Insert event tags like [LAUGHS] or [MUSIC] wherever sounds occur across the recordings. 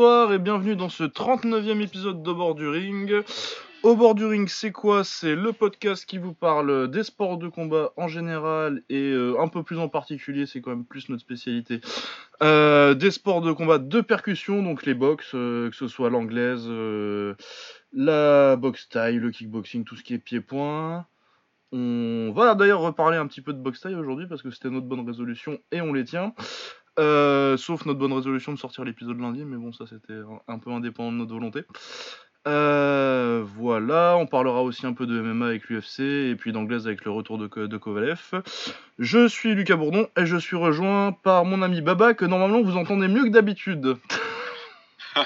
bonsoir et bienvenue dans ce 39e épisode de Bord du Ring. Au bord du ring, c'est quoi? C'est le podcast qui vous parle des sports de combat en général et euh, un peu plus en particulier, c'est quand même plus notre spécialité, euh, des sports de combat de percussion, donc les box, euh, que ce soit l'anglaise, la boxe taille, le kickboxing, tout ce qui est pied-point. On va d'ailleurs reparler un petit peu de boxe taille aujourd'hui parce que c'était notre bonne résolution et on les tient. Sauf notre bonne résolution de sortir l'épisode lundi, mais bon, ça c'était un peu indépendant de notre volonté. Euh, voilà, on parlera aussi un peu de MMA avec l'UFC et puis d'anglaise avec le retour de, de Kovalev. Je suis Lucas Bourdon et je suis rejoint par mon ami Baba que normalement vous entendez mieux que d'habitude. [LAUGHS]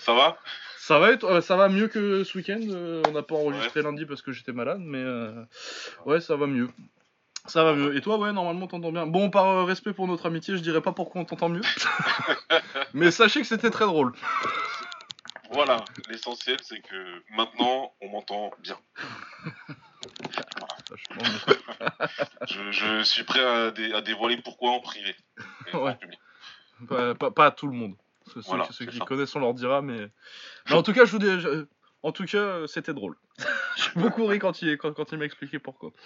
ça va? Ça va, être, ça va mieux que ce week-end? Euh, on n'a pas enregistré lundi parce que j'étais malade, mais euh, ouais, ça va mieux. Ça va mieux. Et toi, ouais, normalement, t'entends bien. Bon, par respect pour notre amitié, je dirais pas pourquoi on t'entend mieux. [LAUGHS] mais sachez que c'était très drôle. Voilà, l'essentiel c'est que maintenant on m'entend bien. je, suis prêt à, dévoiler pourquoi en privé. Pas, à tout le monde. Ceux, qui connaissent, on leur dira, mais. en tout cas, je vous dis. En tout cas, c'était drôle. [LAUGHS] J'ai beaucoup ri quand il, quand, il m'a expliqué pourquoi. [LAUGHS]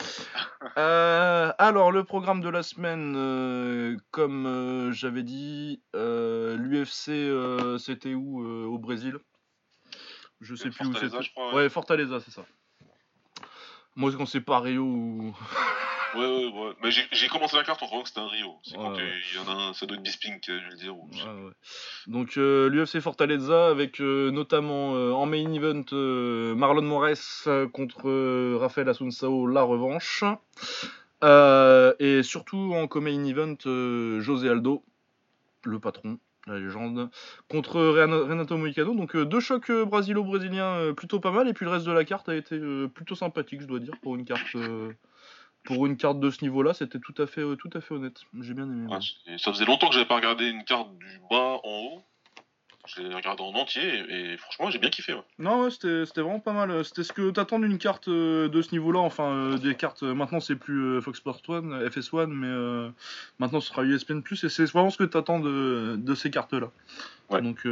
Euh, alors, le programme de la semaine, euh, comme euh, j'avais dit, l'UFC, c'était où Au Brésil? Je sais plus où c'est. Ouais. ouais, Fortaleza, c'est ça. Moi, quand c'est pas Rio ou. [LAUGHS] ouais, ouais, ouais. Mais j'ai commencé la carte en croyant que c'était un Rio. C'est quand il y en a un, ça doit être Bisping, je vais le dire. Ou... Donc, euh, l'UFC Fortaleza avec euh, notamment euh, en main event Marlon Moraes contre Rafael Asunsao, la revanche. et surtout en co-main event José Aldo, le patron, la légende, contre Renato Moicano. Donc euh, deux chocs euh, brasilo-brésiliens euh, plutôt pas mal, et puis le reste de la carte a été plutôt sympathique, je dois dire, pour une carte. Pour une carte de ce niveau-là, c'était tout à fait, tout à fait honnête. J'ai bien aimé. ça faisait longtemps que j'avais pas regardé une carte du bas en haut. Je l'ai regardé en entier et, franchement j'ai bien kiffé. Non, ouais, c'était vraiment pas mal. C'était ce que t'attends d'une carte euh, de ce niveau-là. Enfin, euh, des cartes. Euh, maintenant c'est plus Fox Sport One, FS1, mais maintenant ce sera USPN Plus et c'est vraiment ce que t'attends de, de ces cartes-là. Donc,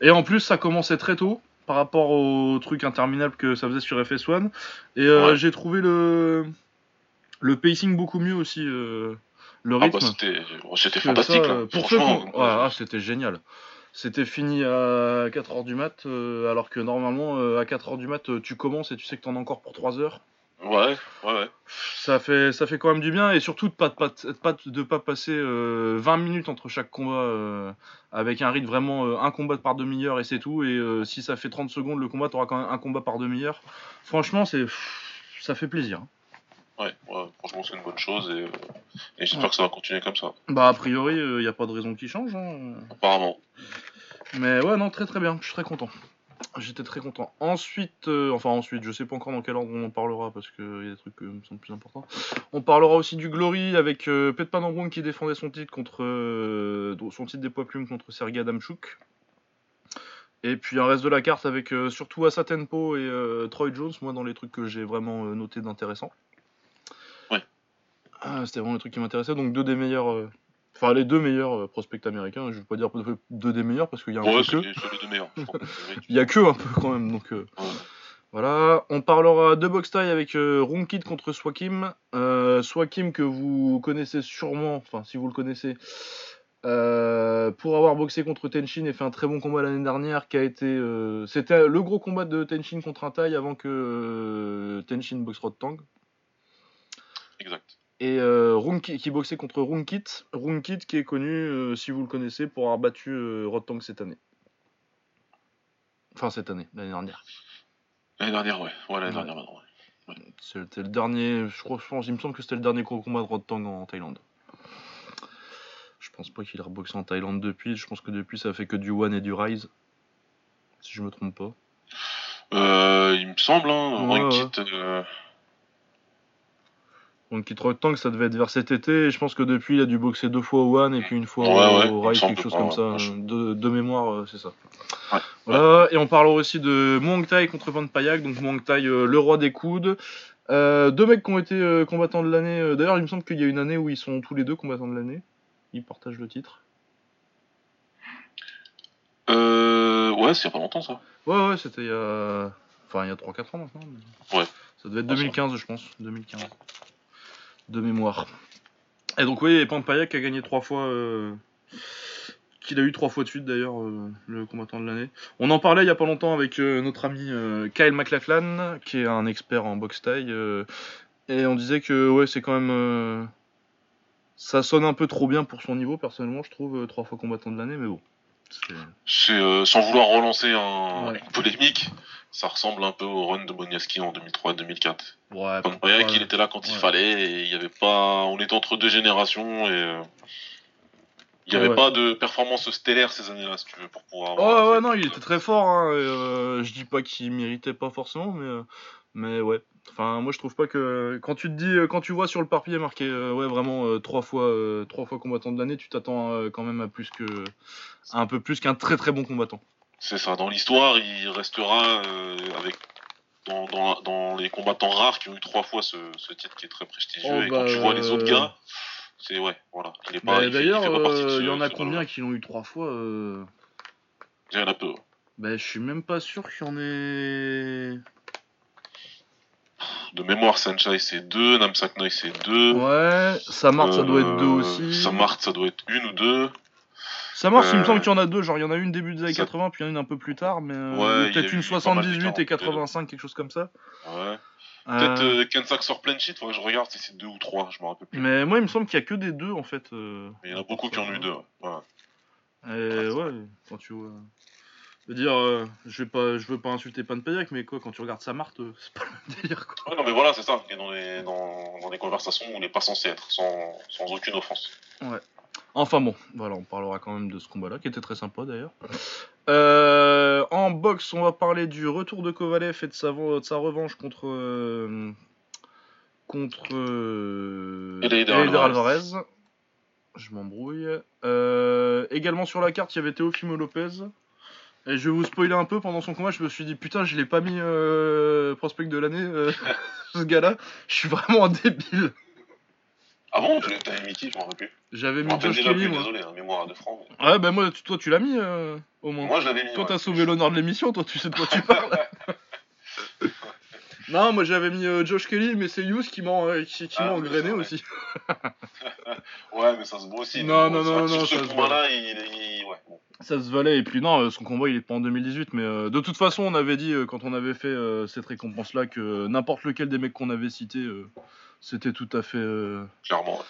et en plus ça commençait très tôt par rapport au truc interminable que ça faisait sur FS1 et j'ai trouvé le le pacing beaucoup mieux aussi. le ah, bah, rythme. c'était fantastique. pour ceux ah, c'était génial c'était fini à 4h du mat, euh, alors que normalement, euh, à 4h du mat, euh, tu commences et tu sais que t'en as encore pour 3 heures. Ouais, ouais, ouais. Ça fait, ça fait quand même du bien, et surtout de pas, pas, de pas passer 20 minutes entre chaque combat avec un rythme vraiment un combat par demi-heure et c'est tout. Et si ça fait 30 secondes, le combat, t'auras quand même un combat par demi-heure. Franchement, c'est, ça fait plaisir. Ouais, franchement, c'est une bonne chose et, j'espère que ça va continuer comme ça. Bah, a priori, il n'y a pas de raison qui change. Hein. Apparemment. Mais ouais, non, très très bien, je suis très content. J'étais très content. Ensuite, euh, enfin ensuite, je sais pas encore dans quel ordre on en parlera parce qu'il y a des trucs qui me semblent plus importants. On parlera aussi du Glory avec euh, Pet qui défendait son titre contre euh, son titre des poids plumes contre Sergei Adamchuk. Et puis un reste de la carte avec euh, surtout Asa Tempo et Troy Jones, moi dans les trucs que j'ai vraiment noté d'intéressant. Ah, c'était vraiment les trucs qui m'intéressaient. Donc deux des meilleurs Enfin, les deux meilleurs euh, prospects américains, je ne vais pas dire deux des meilleurs parce qu'il y a un peu que. [LAUGHS] Il y a que un peu quand même, donc. Euh, voilà, on parlera de box tie avec euh, Runkit contre Swakim. Swakim que vous connaissez sûrement, enfin si vous le connaissez, pour avoir boxé contre Tenshin et fait un très bon combat l'année dernière, qui a été, c'était le gros combat de Tenshin contre un taille avant que Tenshin boxe Tang. Et euh, qui boxait contre Runkit. Runkit qui est connu, euh, si vous le connaissez, pour avoir battu euh, Rotang cette année. Enfin, cette année, l'année dernière. L'année dernière, ouais. Ouais, l'année dernière, maintenant, ouais. C'était le dernier. Je crois, il me semble que c'était le dernier gros combat de Rotang en Thaïlande. Je pense pas qu'il a reboxé en Thaïlande depuis. Je pense que depuis, ça fait que du One et du Rise. Si je me trompe pas. Euh, il me semble, hein. Runkit. Euh, donc qui que ça devait être vers cet été. Et je pense que depuis, il a dû boxer deux fois au One et puis une fois au, Rai, quelque chose comme ça. De, mémoire, euh, c'est ça. Voilà. Et on parlera aussi de Muang Thai contre Van Payak. Donc Muang Thai, euh, le roi des coudes. Euh, deux mecs qui ont été combattants de l'année. D'ailleurs, il me semble qu'il y a une année où ils sont tous les deux combattants de l'année. Ils partagent le titre. Euh, ouais, c'est il pas longtemps ça. Ouais, ouais, c'était il y a. Enfin, il y a 3-4 ans maintenant. mais- Ouais. Ça devait être Ah, 2015, je pense. 2015. De mémoire. Et donc, oui, Pampayak a gagné trois fois. euh, Qu'il a eu trois fois de suite d'ailleurs, euh, le combattant de l'année. On en parlait il y a pas longtemps avec euh, notre ami Kyle McLachlan, qui est un expert en boxe taille. et on disait que, ouais, c'est quand même. Ça sonne un peu trop bien pour son niveau, personnellement, je trouve. trois fois combattant de l'année, mais bon. C'est- sans vouloir relancer un, Ouais. une polémique, ça ressemble un peu au run de Boniaski en 2003-2004. Ouais, Pampayak, ouais. il était là quand il fallait et il y avait pas, on était entre deux générations et euh, il n'y avait Ouais. pas de performance stellaire ces années-là, si tu veux, pour pouvoir. Ouais, avoir ouais, non, il était très fort. Hein, et, euh, je dis pas qu'il méritait pas forcément, mais, euh, mais ouais. Enfin, moi je trouve pas que quand tu te dis, quand tu vois sur le papier marqué, euh, ouais, vraiment trois fois, trois fois combattant de l'année, tu t'attends quand même à plus que, à un peu plus qu'un très très bon combattant. C'est ça. Dans l'histoire, il restera euh, avec dans, dans, dans les combattants rares qui ont eu trois fois ce, ce titre qui est très prestigieux. Oh, et quand bah, tu vois les autres gars, c'est ouais, voilà. Il est pas. Bah, il il D'ailleurs, de euh, il y en a combien qui l'ont eu trois fois euh, Il y en a peu. Bah, je suis même pas sûr qu'il y en ait. De mémoire, Sanchai c'est deux, Namsak Noi c'est deux. Ouais, Samart ça doit être deux Euh, aussi. Samart, ça doit être une ou deux. Samart, il me Euh, semble qu'il y en a deux. Genre, il y en a une début des années ça- 80, puis il y en a une un peu plus tard, mais euh, Ouais, peut-être une eu pas mal de 78 et 40, 85, quelque chose comme ça. Ouais. Euh, Peut-être euh, Kensak sort plein shit, faudrait que je regarde si c'est deux ou trois, je me rappelle plus. Mais moi, il me semble qu'il y a que des deux en fait. euh, Mais il y en a beaucoup qui en ont eu deux. ouais. Ouais. Et ouais, quand tu vois. Je veux dire, euh, je vais pas, je veux pas insulter Panpayak, mais quoi, quand tu regardes Samart, euh, c'est pas le même délire quoi. Ouais, non, mais voilà, c'est ça. Et dans les, dans, dans des conversations où on n'est pas censé être, sans, sans aucune offense. Enfin bon, voilà, on parlera quand même de ce combat-là, qui était très sympa d'ailleurs. Euh, en boxe, on va parler du retour de Kovalev et de sa, de sa revanche contre. euh, contre. euh, Alvarez. Alvarez. Je m'embrouille. Euh, également sur la carte, il y avait Teofimo Lopez. Et je vais vous spoiler un peu pendant son combat, je me suis dit putain, je l'ai pas mis prospect de l'année, [LAUGHS] ce gars-là. Je suis vraiment débile. Ah bon Tu t'avais mis qui Je m'en rappelle plus. J'avais mis Josh Kelly, plus, moi. désolé, hein, mémoire à deux francs. mais- Ouais, bah moi, tu- toi, tu l'as mis euh, au moins. Moi, je l'avais mis. Toi, ouais. t'as sauvé l'honneur de l'émission, toi, tu sais de quoi tu [LAUGHS] parles. non, moi j'avais mis euh, Josh Kelly, mais c'est Hughes qui m'a euh, qui, qui Ah, m'a oui, engrainé c'est vrai. aussi. [LAUGHS] Ouais, mais ça se voit aussi. Non, non, non, non, ça Ce se combat-là, il, il- Ouais, bon. Ça se valait, et puis non, euh, son combat il est pas en 2018, mais euh, de toute façon, on avait dit euh, quand on avait fait euh, cette récompense-là que euh, n'importe lequel des mecs qu'on avait cités, euh, c'était tout à fait. euh, clairement. ouais.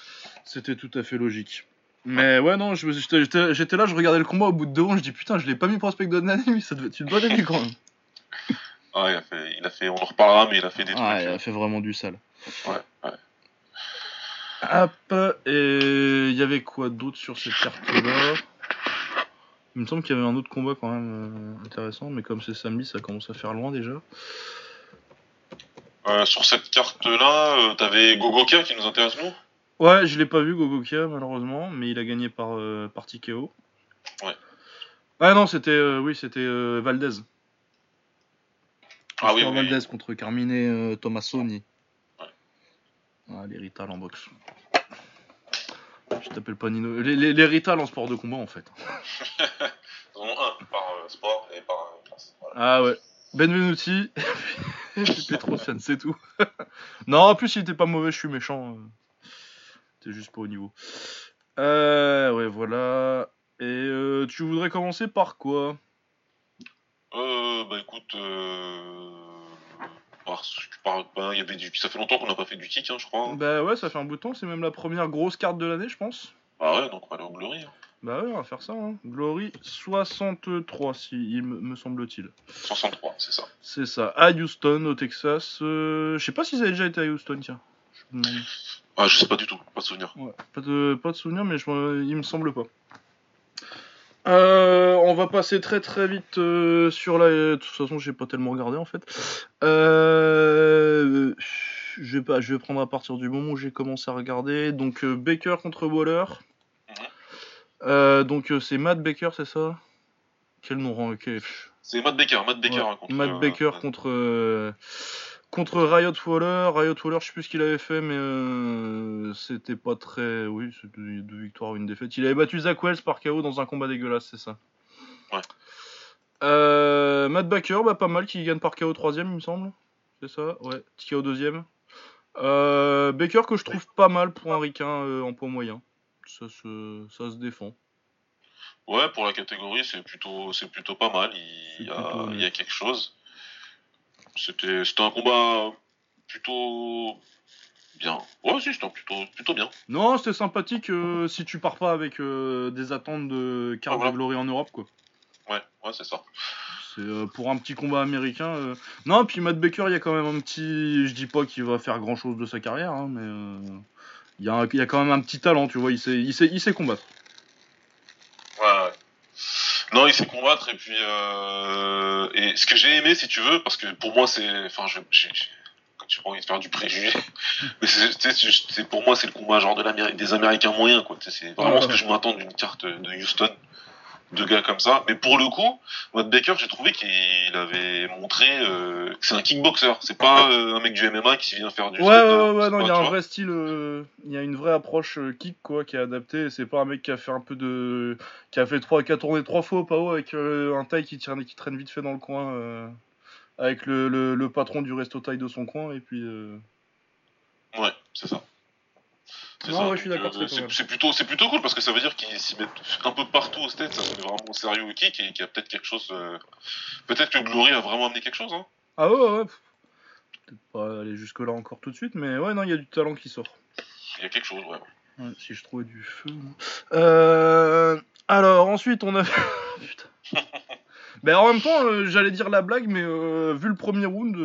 C'était tout à fait logique. Mais ouais, non, j'étais là, je regardais le combat au bout de deux ans, je dis putain, je l'ai pas mis prospect de l'année, ça devait être une bonne [LAUGHS] année quand même. Ah, il a fait, il a fait, on en reparlera, mais il a fait des trucs. Il euh, a fait vraiment du sale. Ouais, ouais. Hop, et il y avait quoi d'autre sur cette carte-là? Il me semble qu'il y avait un autre combat quand même euh, intéressant, mais comme c'est samedi, ça commence à faire loin déjà. Euh, sur cette carte-là, euh, t'avais Gogoka qui nous intéresse, nous Ouais, je l'ai pas vu Gogokia malheureusement, mais il a gagné par, euh, par TKO. Ouais. Ah non, c'était euh, oui, c'était euh, Valdez. Ah oui. Valdez contre Carmine Tomassoni. Ouais. Ah, les Rital en boxe. Je t'appelle pas Nino. Les, les, les Rital en sport de combat en fait. [LAUGHS] Ils en ont un par sport et par classe. Voilà. Ah ouais. Benvenuti [LAUGHS] [LAUGHS] Petrosian, c'est tout. [LAUGHS] non, en plus, il était pas mauvais, je suis méchant. euh. C'était juste pas au niveau. Euh, ouais, voilà. Et euh, tu voudrais commencer par quoi? Euh, bah écoute, euh... parce que par- ben, il y avait du... ça fait longtemps qu'on n'a pas fait du kick, hein, je crois. Bah ouais, ça fait un bout de temps, c'est même la première grosse carte de l'année, je pense. Ah ouais, donc on va aller au Glory. hein. Bah ouais, on va faire ça. Hein. Glory 63, si il me, semble-t-il. 63, c'est ça. C'est ça, à Houston, au Texas. Euh, je sais pas si ça a déjà été à Houston, tiens. Je. Ah, je sais pas du tout, pas de souvenir. Ouais, pas de, pas de souvenir, mais je, me- il me semble pas. Euh, on va passer très très vite euh, sur la. De toute façon, j'ai pas tellement regardé en fait. Euh, je vais pas, je vais prendre à partir du moment où j'ai commencé à regarder. Donc Baker contre Waller. Euh, donc euh, c'est Matt Baker, c'est ça? Quel nom rend pff. C'est Matt Baker, Matt Baker. Ouais, hein, contre, Matt euh, Baker contre contre Riot Waller. Riot Waller, je sais plus ce qu'il avait fait, mais euh, c'était pas très. Oui, c'était deux victoires, une défaite. Il avait battu Zach Wells par KO dans un combat dégueulasse, c'est ça? Ouais. Euh, Matt Baker, bah, pas mal, qui gagne par KO troisième, il me semble. C'est ça Ouais, KO deuxième. Euh, Baker que je trouve pas mal pour un ricain en poids moyen. Ça se, ça se défend. Ouais, pour la catégorie, c'est plutôt, c'est plutôt pas mal. Il y, a, plutôt il y a quelque chose. C'était, c'était un combat plutôt bien. Ouais, si, c'était plutôt, plutôt bien. Non, c'était sympathique euh, si tu pars pas avec euh, des attentes de carte Ah, Glory en Europe, quoi. Ouais, ouais, c'est ça. C'est euh, pour un petit combat américain. Non, puis Matt Baker, il y a quand même un petit. Je dis pas qu'il va faire grand chose de sa carrière, hein, mais il y, a un- il y a quand même un petit talent, tu vois. Il sait, il sait, il sait combattre. Ouais, ouais. Non, il sait combattre et puis euh, et ce que j'ai aimé, si tu veux, parce que pour moi c'est, enfin, je, j'ai, j'ai j'ai pas envie de faire du préjugé, [LAUGHS] mais c'est, tu sais, c'est- c'est- pour moi c'est le combat genre de l'Amérique, des Américains moyens, quoi. Tu sais, C'est vraiment Ouais, ce que je m'attends d'une carte de Houston, de gars comme ça. Mais pour le coup, Matt Baker, j'ai trouvé qu'il avait montré euh, que c'est un kickboxer. C'est pas euh, un mec du MMA qui vient faire du. Ouais, ouais, ouais, non, il y a un vois. vrai style. euh, Il y a une vraie approche kick, quoi, qui est adaptée. C'est pas un mec qui a fait un peu de. qui a fait 3 qui a tourné trois fois au PAO avec un taille qui, tire, qui traîne vite fait dans le coin. avec le, le, le patron du resto taille de son coin, et puis. euh, Ouais, c'est ça. C'est Non, ça. ouais, je suis d'accord, euh, c'est plutôt, c'est plutôt cool parce que ça veut dire qu'ils s'y mettent un peu partout au stade, ça met vraiment sérieux au kick et qu'il y a peut-être quelque chose. euh, Peut-être que Glory a vraiment amené quelque chose. Hein. Ah ouais, ouais, ouais. Peut-être pas aller jusque-là encore tout de suite, mais ouais, non, il y a du talent qui sort. Il y a quelque chose, ouais. Ouais, si je trouvais du feu. Euh, alors, ensuite, on a. [LAUGHS] Putain. Ben, en même temps, euh, j'allais dire la blague, mais euh, vu le premier round.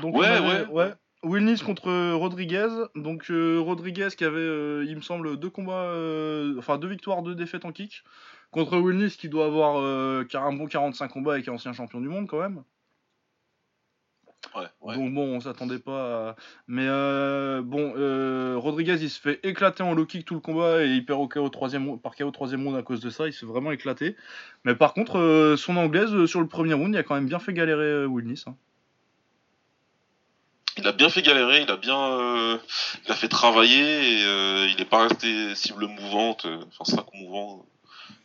Donc, Ouais, avait- ouais. Wilnis contre euh, Rodriguez. Donc, euh, Rodriguez qui avait, euh, il me semble, deux combats. euh, Enfin, deux victoires, deux défaites en kick. Contre Wilnis qui doit avoir un bon 45 combats avec un ancien champion du monde quand même. Ouais, ouais. Donc bon, on s'attendait pas à... Mais bon, Rodriguez, il se fait éclater en low kick tout le combat et il perd au KO troisième, par KO troisième round à cause de ça. Il se fait vraiment éclater. Mais par contre, son anglaise, sur le premier round, il a quand même bien fait galérer Wilnis. hein. Il a bien fait galérer, il a bien, euh, fait travailler et euh, il n'est pas resté cible mouvante, euh, enfin sac mouvant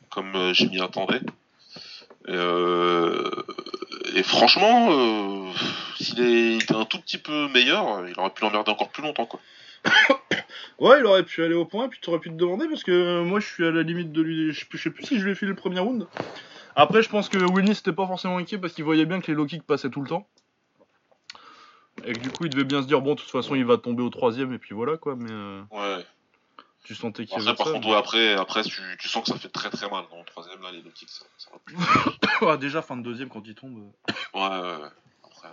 comme je m'y attendais. Et, et franchement, s'il était un tout petit peu meilleur, il aurait pu l'emmerder encore plus longtemps quoi. [COUGHS] Ouais, il aurait pu aller au point, puis tu aurais pu te demander, parce que moi, je suis à la limite de lui... Je sais plus- si je lui ai filé le premier round. Après, je pense que Wilnis n'était pas forcément inquiet, parce qu'il voyait bien que les low passaient tout le temps. Et que du coup, il devait bien se dire, bon, de toute façon, il va tomber au troisième, et puis voilà, quoi. Mais euh, Ouais. tu sentais qu'il y Après, avait par ça. contre, ouais, après, après tu, tu sens que ça fait très très mal dans le troisième là, les low kicks, ça, ça va plus. [COUGHS] Ah, déjà fin de deuxième quand il tombe. Ouais, ouais, ouais. Après, euh,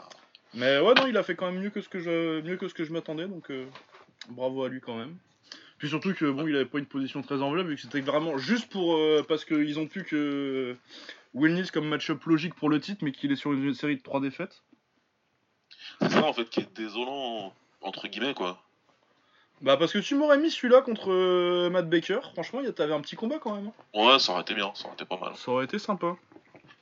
Mais ouais, non, il a fait quand même mieux que ce que je, mieux que ce que je m'attendais, donc euh, bravo à lui quand même. Puis surtout que bon, il avait pas une position très enveloppe, vu que c'était vraiment juste pour euh, parce qu'ils ont pu que Wilnis comme match-up logique pour le titre, mais qu'il est sur une série de trois défaites. C'est ça en fait qui est désolant entre guillemets quoi. Bah parce que tu m'aurais mis celui-là contre euh, Matt Baker, franchement, il y a- t'avais un petit combat quand même. hein. Ouais, ça aurait été bien, ça aurait été pas mal. Ça aurait été sympa.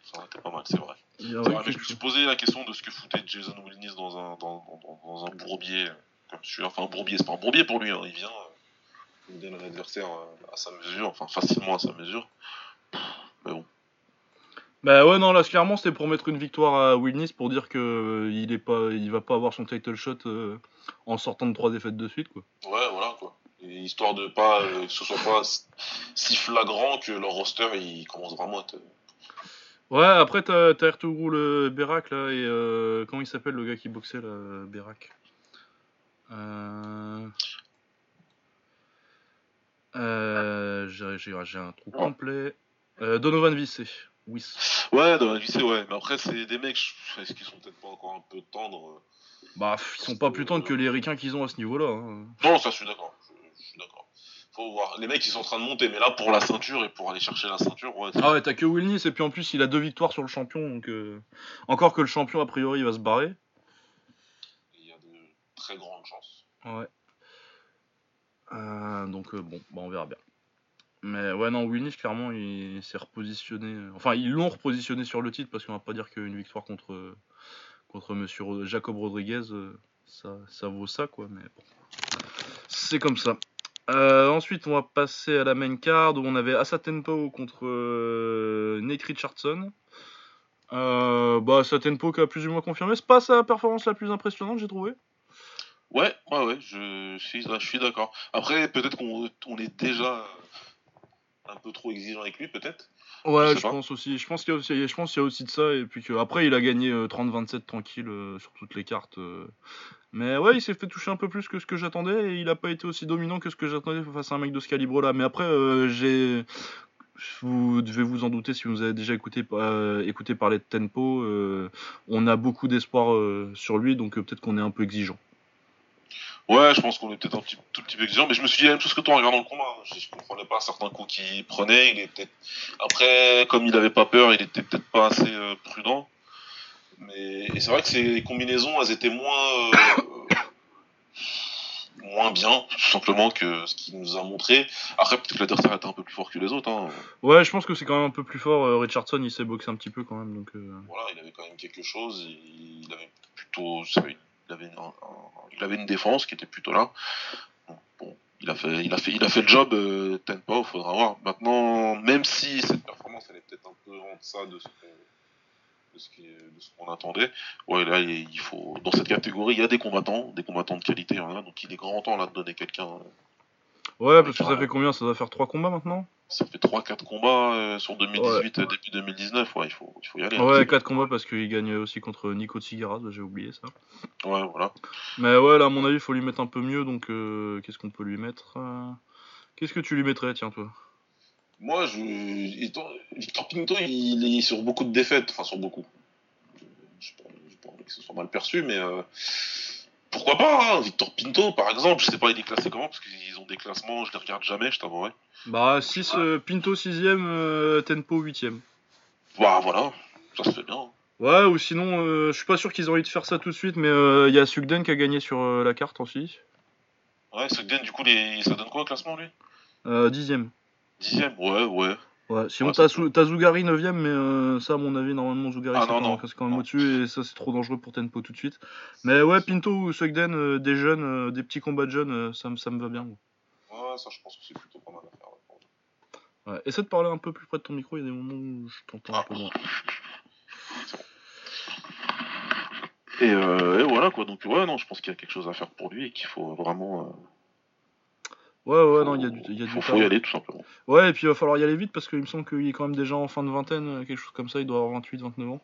Ça aurait été pas mal, c'est vrai. C'est mais je me suis posé la question de ce que foutait Jason Wilnis dans un, dans, dans- dans un bourbier comme celui Enfin, un bourbier, c'est pas un bourbier pour lui, hein. il vient, euh, il donne un adversaire euh, à sa mesure, enfin facilement à sa mesure. Mais bon, Bah ouais, non, là, clairement, c'était pour mettre une victoire à Wilnis pour dire que euh, il est pas, il va pas avoir son title shot euh, en sortant de trois défaites de suite, quoi. ouais, voilà quoi. Et histoire de pas euh, que ce soit pas si flagrant que leur roster il commence vraiment à être. Ouais, après t'as t'as Ertugrul le Berak là et euh, comment il s'appelle le gars qui boxait là, Berak? Euh... euh, J'ai un trou complet. Euh, Donovan Vissé. Oui. Ouais, dans la lycée, ouais, mais après c'est des mecs, est-ce qu'ils sont peut-être pas encore un peu tendres euh Bah, ils sont pas plus tendres que les ricains qu'ils ont à ce niveau-là. hein. Non, ça je suis d'accord, je, je suis d'accord. Faut voir, les mecs ils sont en train de monter, mais là pour la ceinture et pour aller chercher la ceinture, ouais. Ah ouais, t'as que Wilnis et puis en plus il a deux victoires sur le champion donc euh, encore que le champion a priori il va se barrer. Il y a de très grandes chances. Ouais. Euh, donc euh, bon, bah on verra bien. Mais ouais, non, Wilnis, clairement, il s'est repositionné. Enfin, ils l'ont repositionné sur le titre parce qu'on va pas dire qu'une victoire contre, contre monsieur Jacob Rodriguez, euh, ça, ça vaut ça, quoi. Mais bon. C'est comme ça. Euh, ensuite, on va passer à la main card où on avait Asa Tempo contre euh, Nate Richardson. Euh, bah, Asa Tempo qui a plus ou moins confirmé. C'est pas sa performance la plus impressionnante, j'ai trouvé. Ouais, ouais, ouais, je suis, je suis d'accord. Après, peut-être qu'on on est déjà un peu trop exigeant avec lui, peut-être. Ouais, je, pense aussi. Je pense qu'il y, a aussi- je pense qu'il y a aussi de ça. Et puis que, après, il a gagné euh, 30-27 tranquille euh, sur toutes les cartes. euh. Mais ouais, il s'est fait toucher un peu plus que ce que j'attendais. Et il a pas été aussi dominant que ce que j'attendais face à un mec de ce calibre-là. Mais après, euh, j'ai. Vous devez vous en douter si vous avez déjà écouté, euh, écouté parler de Tempo. euh, on a beaucoup d'espoir euh, sur lui, donc euh, peut-être qu'on est un peu exigeant. Ouais, je pense qu'on est peut-être un petit, tout petit peu exigeant, mais je me suis dit la même chose que toi en regardant le combat. Je, je comprenais pas certains coups qu'il prenait. Il peut-être après, comme il avait pas peur, il était peut-être pas assez euh, prudent. Mais c'est vrai que ces combinaisons, elles étaient moins euh, moins bien, tout simplement que ce qu'il nous a montré. Après, peut-être que l'adversaire était un peu plus fort que les autres. Hein. Ouais, je pense que c'est quand même un peu plus fort. euh, Richardson, il s'est boxé un petit peu quand même. Donc, euh, Voilà, il avait quand même quelque chose. Il, il avait plutôt, savais, il avait, un- un- il avait une défense qui était plutôt là. Donc, Bon, il a fait, il a fait, il a fait le job. Euh, Tempo, faudra voir. Maintenant, même si cette performance, elle est peut-être un peu en deçà de ce qu'on de ce attendait. Ouais, là, il faut dans cette catégorie, il y a des combattants, des combattants de qualité, il y en a, donc il est grand temps là de donner quelqu'un. euh, Ouais, parce que ça fait combien? Ça doit faire 3 combats maintenant? Ça fait 3-4 combats euh, sur 2018, euh, début 2019, ouais, il faut, il faut y aller. hein. Ouais, 4 combats parce qu'il gagne aussi contre Nico Tsigaras, j'ai oublié ça. Ouais, voilà. Mais ouais, là, à mon avis, il faut lui mettre un peu mieux, donc euh, qu'est-ce qu'on peut lui mettre euh Qu'est-ce que tu lui mettrais, tiens, toi? Moi, je... étant- Victor Pinto, il est sur beaucoup de défaites, enfin sur beaucoup. Je sais pas, que ce soit mal perçu, mais pourquoi pas hein, Victor Pinto, par exemple, je sais pas, il est classé comment Parce qu'ils ont des classements, je les regarde jamais, je t'avouerai. Bah, 6, Pinto 6ème, Tempo 8ème. Bah voilà, ça se fait bien. Ouais, ou sinon, euh, je suis pas sûr qu'ils aient envie de faire ça tout de suite, mais euh, il y a Sugden qui a gagné sur euh, la carte aussi. Ouais, Sugden, du coup, les... ça donne quoi au classement, lui? Euh, 10ème. Dixième Ouais, ouais. Ouais, sinon t'as Zougari 9ème, mais euh, ça, à mon avis, normalement, Zougari, Ah, c'est quand, même au-dessus, et ça, c'est trop dangereux pour Tempo tout de suite. Mais ouais, Pinto ou Sugden, euh, des jeunes, euh, des petits combats de jeunes, ça, me- ça me va bien. Ouais, ça, je pense que c'est plutôt pas mal à faire. ouais. Ouais. Essaie de parler un peu plus près de ton micro, il y a des moments où je t'entends un Ah. peu moins. Et, et voilà, quoi. Donc, ouais, non, je pense qu'il y a quelque chose à faire pour lui et qu'il faut vraiment. Ouais, ouais, faut- non, il y a du, il y a du faut, y aller, tout simplement. Ouais, et puis il va falloir y aller vite parce qu'il me semble qu'il est quand même déjà en fin de vingtaine, euh, quelque chose comme ça, il doit avoir 28, 29 ans.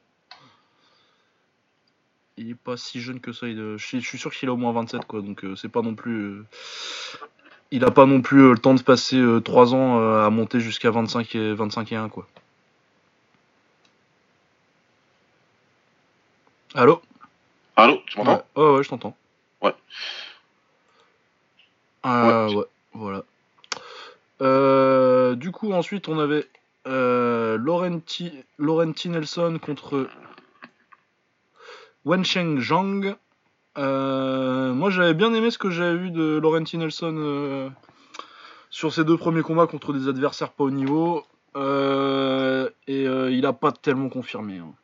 Il est pas si jeune que ça, il, euh, je, suis, je suis sûr qu'il a au moins 27 quoi, donc euh, c'est pas non plus. euh, il a pas non plus euh, le temps de passer 3 ans à monter jusqu'à 25 et, 25 et 1 quoi. Allô? Allô, tu m'entends? Ouais. ouais, ouais, je t'entends. Ouais. Euh, Ouais. ouais, voilà. Euh, du coup, ensuite, on avait euh, Laurenti, Nelson contre Wensheng Zhang. Euh, moi, j'avais bien aimé ce que j'avais vu de Laurenti Nelson sur ses deux premiers combats contre des adversaires pas au niveau. Et il a pas tellement confirmé. hein.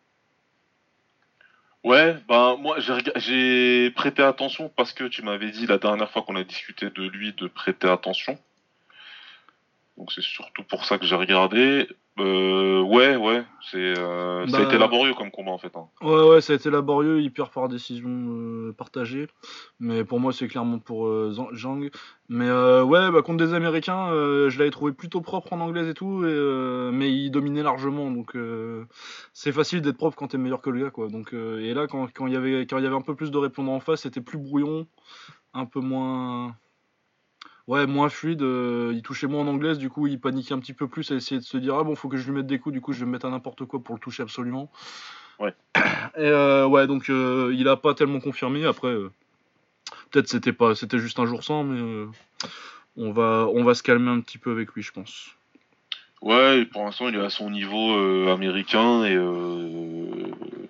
Ouais, ben moi j'ai prêté attention parce que tu m'avais dit la dernière fois qu'on a discuté de lui de prêter attention. Donc c'est surtout pour ça que j'ai regardé. Euh, ouais, ouais, c'est euh, ça a Bah, été laborieux comme combat en fait. hein. Ouais, ouais, ça a été laborieux, il perd par décision euh, partagée. Mais pour moi, c'est clairement pour euh, Zhang-. Mais euh, ouais, bah, contre des Américains, je l'avais trouvé plutôt propre en anglaise et tout. Et, mais il dominait largement. Donc euh, c'est facile d'être propre quand t'es meilleur que le gars. Quoi. Donc, euh, et là, quand, quand, il y avait, quand il y avait un peu plus de répondants en face, c'était plus brouillon, un peu moins. Ouais, moins fluide. euh, il touchait moins en anglaise, du coup, il paniquait un petit peu plus à essayer de se dire Ah bon, faut que je lui mette des coups, du coup, je vais me mettre à n'importe quoi pour le toucher absolument. Ouais. Et euh, ouais, donc euh, il a pas tellement confirmé. Après, euh, peut-être c'était pas, c'était juste un jour sans, mais on va, on va se calmer un petit peu avec lui, je pense. Ouais, pour l'instant il est à son niveau américain et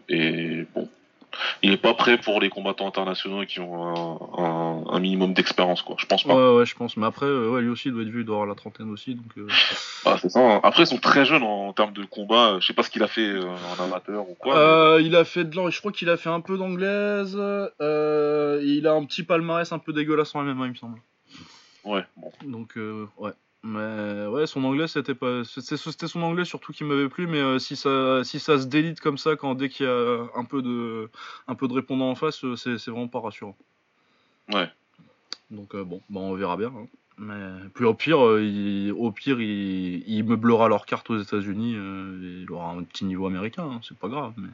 et bon, il est pas prêt pour les combattants internationaux qui ont un, un, un minimum d'expérience quoi. Je pense pas. Ouais, ouais, je pense. Mais après, euh, ouais, lui aussi, il doit être vu, il doit avoir la trentaine aussi, donc. euh, Ah, c'est ça. hein. Après ils sont très jeunes en, en termes de combat. Je sais pas ce qu'il a fait euh, en amateur ou quoi. mais- il a fait de l'an- je crois qu'il a fait un peu d'anglaise. il a un petit palmarès un peu dégueulasse en MMA, il me semble. Ouais, bon. Donc, ouais. Mais ouais, son anglais, c'était pas. C'était son anglais surtout qui m'avait plu, mais euh, si, ça, si ça se délite comme ça, quand dès qu'il y a un peu de, un peu de répondant en face, euh, c'est vraiment pas rassurant. Ouais. Donc, euh, bon, bah, on verra bien. hein. Mais puis au pire, euh, il, au pire, il, il meublera leur carte aux États-Unis. il aura un petit niveau américain, hein, c'est pas grave. Mais...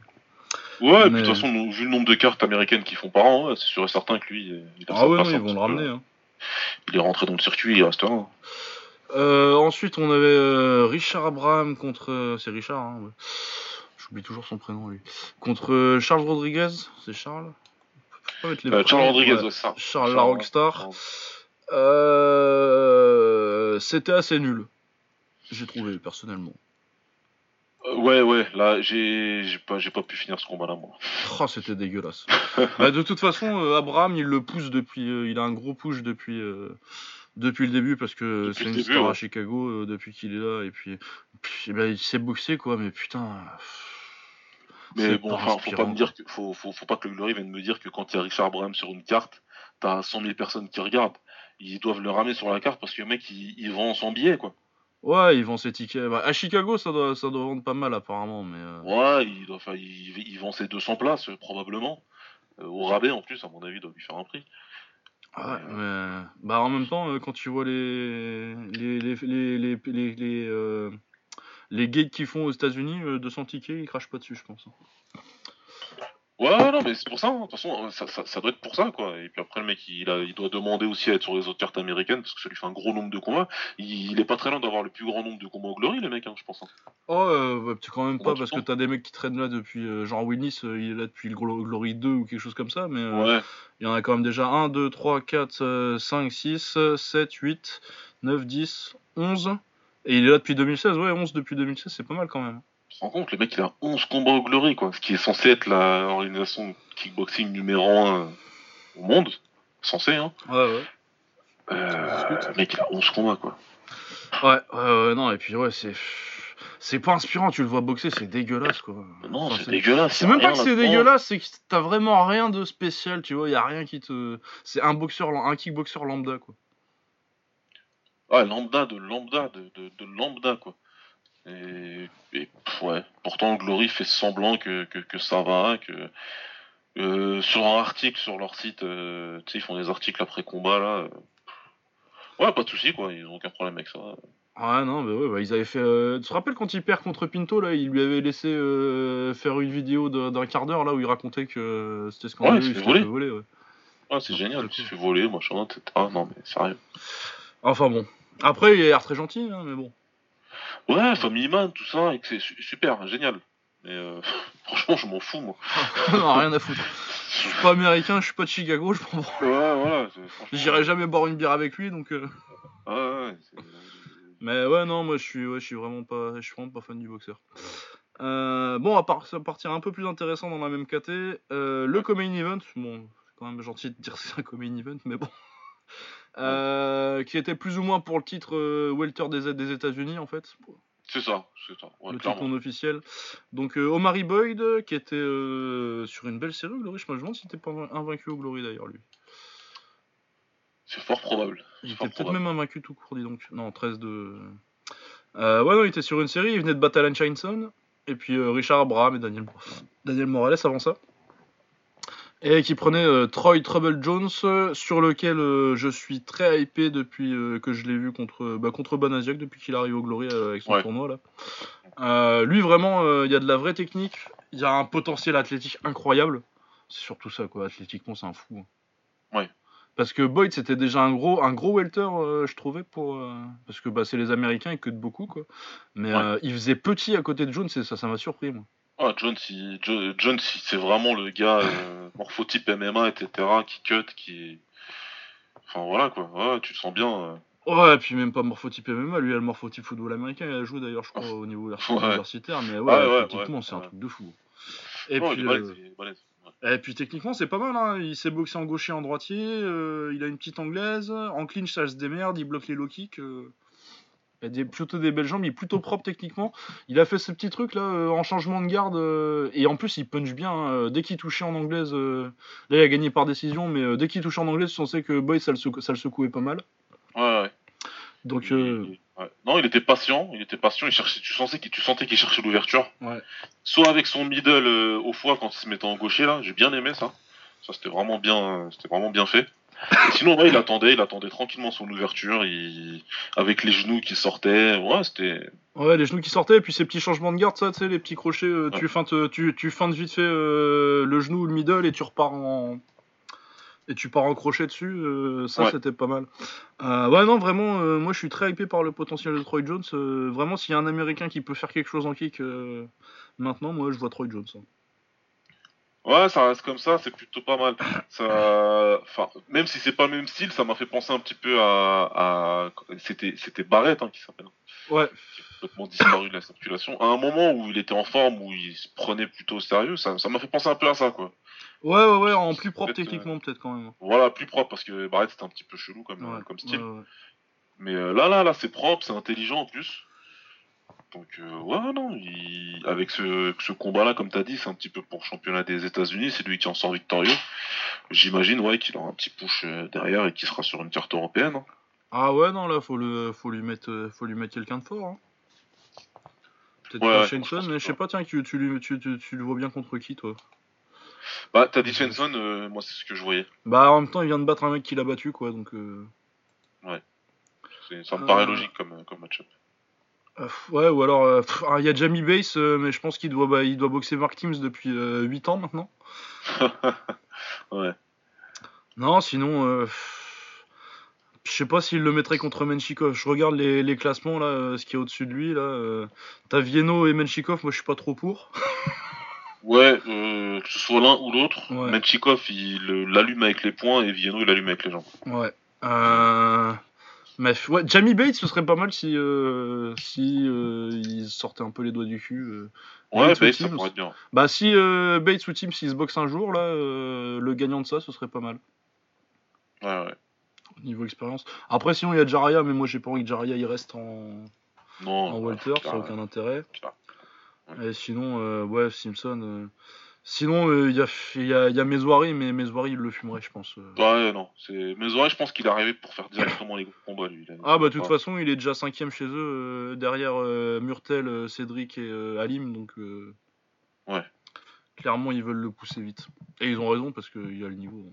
Ouais, Mais- de toute façon, vu le nombre de cartes américaines qu'ils font par an, ouais, c'est sûr et certain que lui, il a Ah ouais, ils vont le ramener. hein. Il est rentré dans le circuit, il reste un. Euh, ensuite, on avait euh, Richard Abraham contre. euh, C'est Richard, hein, ouais. J'oublie toujours son prénom, lui. Contre euh, Charles Rodriguez. C'est Charles? Euh, Charles Rodriguez, ouais. ça. Charles la Rockstar. Euh, C'était assez nul. J'ai trouvé, personnellement. Euh, ouais, ouais, là, j'ai pas, pas pu finir ce combat-là, moi. Oh, c'était dégueulasse. [LAUGHS] bah, de toute façon, Abraham, il le pousse depuis. euh, il a un gros push depuis. Depuis le début parce que c'est une star à. Chicago euh, depuis qu'il est là et puis, puis, eh ben, il s'est boxé quoi mais putain Mais bon, enfin, faut pas me dire que, faut, faut, faut pas que le Glory vienne me dire que quand il y a Richard Abraham sur une carte, t'as 100 000 personnes qui regardent. Ils doivent le ramener sur la carte parce que le mec, il, il vend son billet, quoi. Ouais, ils vend ses tickets. Bah, à Chicago, ça doit, ça doit vendre pas mal apparemment, mais. euh, Ouais, il, doit, il, il vend ses 200 places, euh, probablement. Euh, au rabais, en plus, à mon avis, il doit lui faire un prix. Ouais, mais bah en même temps, euh, quand tu vois les les les les les les, les, euh, gates qu'ils font aux États-Unis, euh, 200 tickets, ils crachent pas dessus, je pense. Ouais, non, mais c'est pour ça, hein. de toute façon, ça, ça, ça doit être pour ça, quoi. Et puis après, le mec, il, a, il doit demander aussi à être sur les autres cartes américaines, parce que ça lui fait un gros nombre de combats. Il, il est pas très loin d'avoir le plus grand nombre de combats au Glory, le mec, hein, je pense. hein. Oh, euh, bah, tu quand même pas Ouais, parce que t'as des mecs qui traînent là depuis. euh, genre Willis, euh, il est là depuis le Glo- Glory 2 ou quelque chose comme ça, mais. euh, Ouais, Il y en a quand même déjà 1, 2, 3, 4, 5, 6, 7, 8, 9, 10, 11. Et il est là depuis 2016. Ouais, 11 depuis 2016, c'est pas mal quand même. Rends compte, le mec, il a 11 combats au Glory, quoi. Ce qui est censé être la organisation de kickboxing numéro 1 au monde. Censé, hein. Ouais, ouais. Euh, le mec, il a 11 combats, quoi. Ouais, ouais, ouais, non, et puis ouais, c'est. C'est pas inspirant, tu le vois boxer, c'est dégueulasse quoi. Non, Enfin, c'est dégueulasse. C'est même pas que c'est dégueulasse, c'est que t'as vraiment rien de spécial, tu vois, y a rien qui te. C'est un boxeur, un kickboxer lambda quoi. Ah, lambda de lambda, de, de, de lambda, quoi. Et, ouais, pourtant Glory fait semblant que, que, que ça va, que euh, sur un article sur leur site, euh, ils font des articles après combat là. euh, ouais, pas de souci quoi, ils ont aucun problème avec ça. Ouais, non, bah ouais, bah, ils avaient fait. euh, Tu te rappelles quand il perd contre Pinto, là, il lui avait laissé faire une vidéo d'un quart d'heure, là, où il racontait que c'était s'est il fait s'était voler. ouais. Ah, c'est Ah, génial, il s'est fait voler, machin, etc. Non mais sérieux. Enfin bon. Après, il a l'air très gentil, hein, mais bon. Ouais, Family Man, tout ça, et que c'est su- super, génial. Mais euh, [LAUGHS] franchement, je m'en fous moi. [LAUGHS] non, rien à foutre. Je suis pas américain, je suis pas de Chicago, je branle. Ouais, voilà. J'irai jamais boire une bière avec lui, donc. euh, Ouais, ouais, c'est- Mais ouais, non, moi je suis, ouais, je suis vraiment pas, je suis vraiment pas fan du boxeur. Euh, bon, à part, à partir un peu plus intéressant dans la même KT, euh, le Comain Event, bon, c'est quand même gentil de dire que c'est un Comain Event, mais bon. Euh, qui était plus ou moins pour le titre euh, Welter des, des États-Unis en fait, C'est ça, c'est ça. Ouais, le titre non officiel. Donc euh, Omari Boyd, qui était euh, sur une belle série au Glory, je me demande s'il était pas invaincu au Glory d'ailleurs lui. C'est fort probable. Il était peut-être même invaincu tout court, dis donc. Non, 13 de. Ouais, non, il était sur une série, il venait de battre Alan Chinson, et puis Richard Abraham et Daniel, Daniel Morales avant ça. Et qui prenait euh, Troy Trouble Jones, euh, sur lequel euh, je suis très hypé depuis euh, que je l'ai vu contre, bah, contre Banasiak, depuis qu'il arrive au Glory avec son Ouais. tournoi là. Lui, vraiment, il y a de la vraie technique, il y a un potentiel athlétique incroyable. C'est surtout ça, quoi. Athlétiquement, c'est un fou. Ouais. Parce que Boyd, c'était déjà un gros, un gros welter, je trouvais, pour, parce que bah, c'est les Américains, ils cotent beaucoup, quoi. Mais Ouais. il faisait petit à côté de Jones, et ça, ça m'a surpris, moi. Ah, Jones, il- Jo- Jones, c'est vraiment le gars euh, [LAUGHS] morphotype MMA, etc., qui cut, qui. Enfin voilà quoi, ouais, tu le sens bien. euh. Ouais, et puis même pas morphotype MMA, lui, il a le morphotype football américain, il a joué d'ailleurs, je crois, au niveau [LAUGHS] Ouais. universitaire, mais ouais, Ouais, ouais, techniquement, c'est un truc de fou. Et Non, puis, il est balèze, euh. Et puis techniquement, c'est pas mal. Hein. Il s'est boxé en gaucher, en droitier. il a une petite anglaise. En clinch, ça se démerde. Il bloque les low kicks. Euh. Il a des, plutôt des belles jambes. Il est plutôt propre techniquement. Il a fait ce petit truc là euh, en changement de garde. euh, et en plus, il punch bien. hein. Dès qu'il touchait en anglaise, euh, là, il a gagné par décision. Mais euh, dès qu'il touchait en anglaise, on sait que Boy, ça le, secou- ça le secouait pas mal. Ouais, Donc, Il- euh, ouais. Non, il était patient, il était patient, il cherchait, tu sentais qu'il, cherchait l'ouverture. Ouais. Soit avec son middle euh, au foie quand il se mettait en gaucher là, j'ai bien aimé ça. Ça c'était vraiment bien, euh, c'était vraiment bien fait. [LAUGHS] Sinon ouais, il attendait, il attendait tranquillement son ouverture, il... avec les genoux qui sortaient, ouais c'était. Ouais, les genoux qui sortaient, et puis ces petits changements de garde, ça, tu sais, les petits crochets, euh, Ouais. tu, feintes, euh, tu, tu feintes vite fait euh, le genou ou le middle et tu repars en. Et tu pars en crochet dessus, euh, ça Ouais. c'était pas mal. Ouais, non, vraiment, moi je suis très hypé par le potentiel de Troy Jones. vraiment, s'il y a un américain qui peut faire quelque chose en kick maintenant, moi je vois Troy Jones. hein. Ouais, ça reste comme ça, c'est plutôt pas mal. Ça, enfin, même si c'est pas le même style, ça m'a fait penser un petit peu à, à... c'était, c'était Barrett hein, qui s'appelle. Ouais, qui a complètement disparu de la circulation. À un moment où il était en forme, où il se prenait plutôt au sérieux, ça, ça m'a fait penser un peu à ça, quoi. ouais, ouais, ouais, en plus propre techniquement, peut-être quand même. Voilà, plus propre, parce que Barrett c'était un petit peu chelou comme, Ouais, comme style. ouais, ouais. Mais euh, là, là, là, c'est propre, c'est intelligent en plus. Donc, euh, ouais, non, il... avec ce, ce combat-là, comme t'as dit, c'est un petit peu pour le championnat des États-Unis, c'est lui qui en sort victorieux. J'imagine, ouais, qu'il aura un petit push euh, derrière et qu'il sera sur une carte européenne. hein. Ah ouais, non, là, faut, le, faut lui mettre, euh, faut lui mettre quelqu'un de fort. hein. Peut-être Ouais, ouais, Shenson, mais je sais pas, tiens, tu, tu, lui- tu, tu, tu le vois bien contre qui, toi? Bah, t'as dit Svensson, euh, moi, c'est ce que je voyais. Bah, en même temps, il vient de battre un mec qui l'a battu, quoi, donc. Euh... C'est- Ça me paraît logique comme, comme match-up. Euh, ouais, ou alors, euh, ah, il y a Jamie Bass, euh, mais je pense qu'il doit, bah, il doit boxer Mark Teams depuis euh, 8 ans maintenant. [LAUGHS] ouais. Non, sinon, euh, je sais pas s'il le mettrait contre Menchikov. Je regarde les, les classements, là, euh, ce qui est au-dessus de lui, là. euh, T'as Vieno et Menchikov, moi je suis pas trop pour. [LAUGHS] Ouais, euh, que ce soit l'un ou l'autre, Ouais. Menchikov il euh, l'allume avec les poings et Vieno il l'allume avec les jambes. Ouais. Euh... Ouais, Jamie Bates, ce serait pas mal si, euh, si euh, il sortait un peu les doigts du cul. euh. Ouais, Bates ça pourrait être bien. Bah si euh, Bates ou Teams s'ils se boxent un jour, là, euh, le gagnant de ça, ce serait pas mal. Ouais, ouais. Niveau expérience. Après, sinon, il y a Jaraya, mais moi j'ai pas envie que Jaraya il reste en, Non, en Walter, ça n'a aucun intérêt. Ouais. Et sinon, euh, ouais, Simpson. Sinon, euh, il y, a, y, a, il y a Mezouari, mais Mezouari, il le fumerait, je pense. euh. Ouais, non. Ouais, je pense qu'il est arrivé pour faire directement les combats, lui. Ah, bah, de toute Ouais. façon, il est déjà cinquième chez eux, euh, derrière Murtel, Cédric et Alim, donc. Ouais. Clairement, ils veulent le pousser vite. Et ils ont raison, parce qu'il y a le niveau.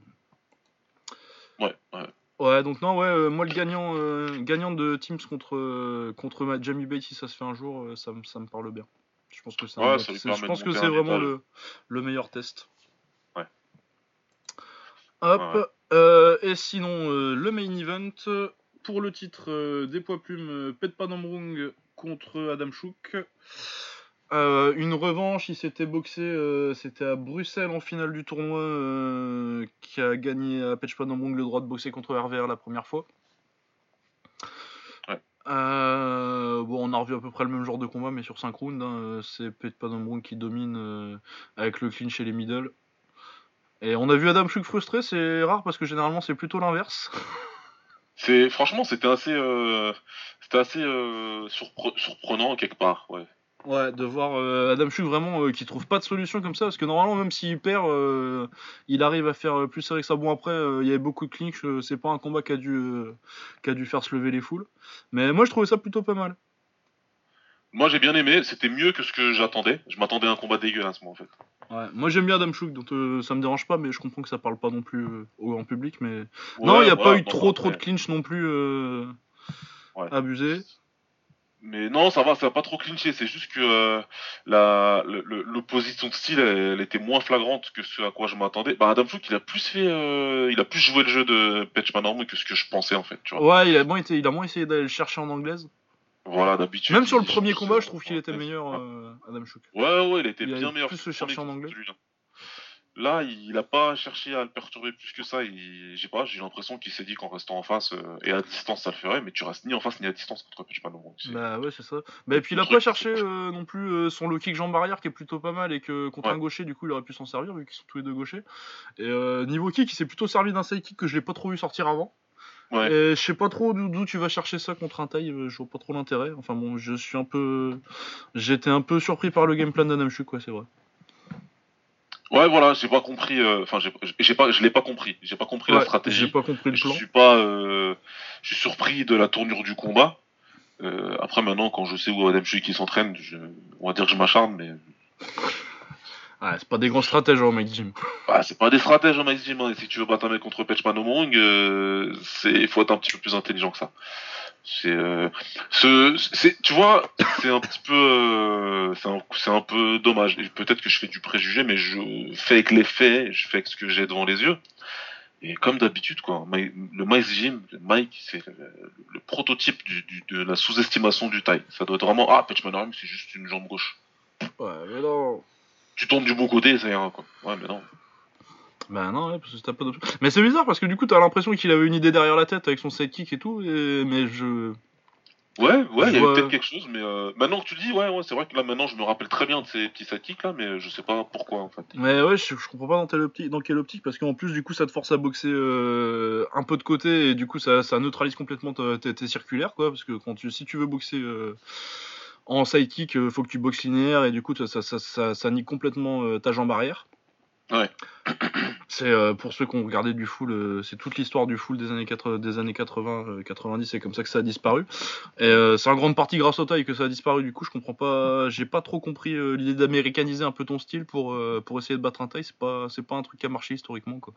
Ouais, ouais. Ouais, donc non, ouais, euh, moi, le gagnant, euh, gagnant de Teams contre, euh, contre ma- Jamie Bates, si ça se fait un jour, ça, ça me parle bien. Je pense que c'est Ouais, je pense que vraiment le, le meilleur test. Ouais. Hop. Ouais, ouais. euh, et sinon, euh, le main event pour le titre euh, des poids plumes, Pet Panomrung contre Adam Chouk. Une revanche, il s'était boxé, c'était à Bruxelles en finale du tournoi, qui a gagné à Pet Panomrung le droit de boxer contre RVR la première fois. Euh, bon, on a revu à peu près le même genre de combat, mais sur 5 rounds. hein, euh, c'est Panomrung qui domine euh, avec le clinch et les middle. Et on a vu Adam Chouk frustré, c'est rare parce que généralement c'est plutôt l'inverse. [LAUGHS] C'est... Franchement, c'était assez, euh... c'était assez surpre- surprenant quelque part. Ouais. Ouais, de voir euh, Adam Chouk vraiment euh, qui trouve pas de solution comme ça, parce que normalement même s'il perd, euh, il arrive à faire plus que ça. Bon après, il y avait beaucoup de clinch, c'est pas un combat qui a dû, qui a dû faire se lever les foules. Mais moi je trouvais ça plutôt pas mal. Moi, j'ai bien aimé. C'était mieux que ce que j'attendais. Je m'attendais à un combat dégueulasse, moi, en fait. Ouais, moi j'aime bien Adam Chouk, donc ça me dérange pas, mais je comprends que ça parle pas non plus au grand public. Mais non, il n'y a pas eu trop trop de clinch non plus euh, Ouais. abusé. Mais non, ça va, ça va pas trop clincher. C'est juste que euh, la le- le- l'opposition de style, elle, elle était moins flagrante que ce à quoi je m'attendais. Bah, Adam Chouk, il a plus fait, euh, il a plus joué le jeu de Patch Panormo que ce que je pensais en fait. Tu vois. Ouais, il a moins, été, il a moins essayé d'aller le chercher en anglaise. Voilà, d'habitude. Même sur le il premier combat, je trouve qu'il était meilleur, euh, Adam Chouk. Ouais, ouais, il était Il a bien meilleur. plus que se chercher premier en anglais. celui-là. Là, il a pas cherché à le perturber plus que ça. J'ai pas, j'ai l'impression qu'il s'est dit qu'en restant en face euh, et à distance, ça le ferait, mais tu restes ni en face ni à distance contre. C'est- Bah ouais, c'est ça. Bah, et puis il a Le pas cherché euh, non plus euh, son low kick jambe arrière qui est plutôt pas mal et que contre Ouais. un gaucher, du coup, il aurait pu s'en servir vu qu'ils sont tous les deux gauchers. Et niveau kick, il s'est plutôt servi d'un side kick que je l'ai pas trop vu sortir avant. Ouais. Et je sais pas trop d'où tu vas chercher ça contre un taille, je vois pas trop l'intérêt. Enfin bon, je suis un peu. J'étais un peu surpris par le game plan d'Adam Chuk, quoi, c'est vrai. Ouais, voilà, j'ai pas compris. euh, Enfin, j'ai- j'ai pas, je l'ai pas compris. J'ai pas compris la stratégie. J'ai pas compris le Je plan. suis pas, euh, je suis surpris de la tournure du combat. Euh, après, maintenant, quand je sais où Adam Shui qui s'entraîne, je... on va dire que je m'acharne, mais Ouais, c'est pas des grands stratèges, hein, Mike Jim. bah, c'est pas des stratèges, hein, Max Jim. hein. Si tu veux battre un mec contre Pechman Omong, euh, c'est, il faut être un petit peu plus intelligent que ça. C'est, euh, ce, c'est, tu vois, c'est un petit peu, euh, c'est un, c'est un peu dommage. Et Peut-être que je fais du préjugé, mais je fais avec les faits, je fais avec ce que j'ai devant les yeux. Et comme d'habitude, quoi, Ma- le Mike Jim, le Mike, c'est le, le prototype du, du- de la sous-estimation du taille. Ça doit être vraiment, ah, Pechman Omong, c'est juste une jambe gauche. Ouais, mais non. Tu tournes du bon côté, ça ira, quoi. Ouais, mais non. Bah non, ouais, parce que t'as pas d'option. Mais c'est bizarre parce que du coup, t'as l'impression qu'il avait une idée derrière la tête avec son sidekick et tout, et... mais je. Ouais, ouais, il y a eu Ouais. peut-être quelque chose, mais euh, maintenant que tu le dis, ouais, ouais, c'est vrai que là maintenant je me rappelle très bien de ces petits sidekicks là, mais je sais pas pourquoi en fait. Mais ouais, je, je comprends pas dans, quelle optique, dans quelle optique, parce qu'en plus, du coup, ça te force à boxer euh, un peu de côté, et du coup, ça, ça neutralise complètement tes, circulaires, quoi, parce que quand tu, si tu veux boxer euh, en sidekick, euh, faut que tu boxes linéaire, et du coup, ça, ça, ça, ça, ça nique complètement euh, ta jambe arrière. Ouais. C'est euh, pour ceux qui ont regardé du full, euh, c'est toute l'histoire du full des années 80, des années 80, euh, 90, c'est comme ça que ça a disparu. Et euh, c'est en grande partie grâce au taille que ça a disparu. Du coup, je comprends pas, j'ai pas trop compris l'idée d'américaniser un peu ton style pour pour essayer de battre un taille. C'est pas c'est pas un truc qui a marché historiquement quoi.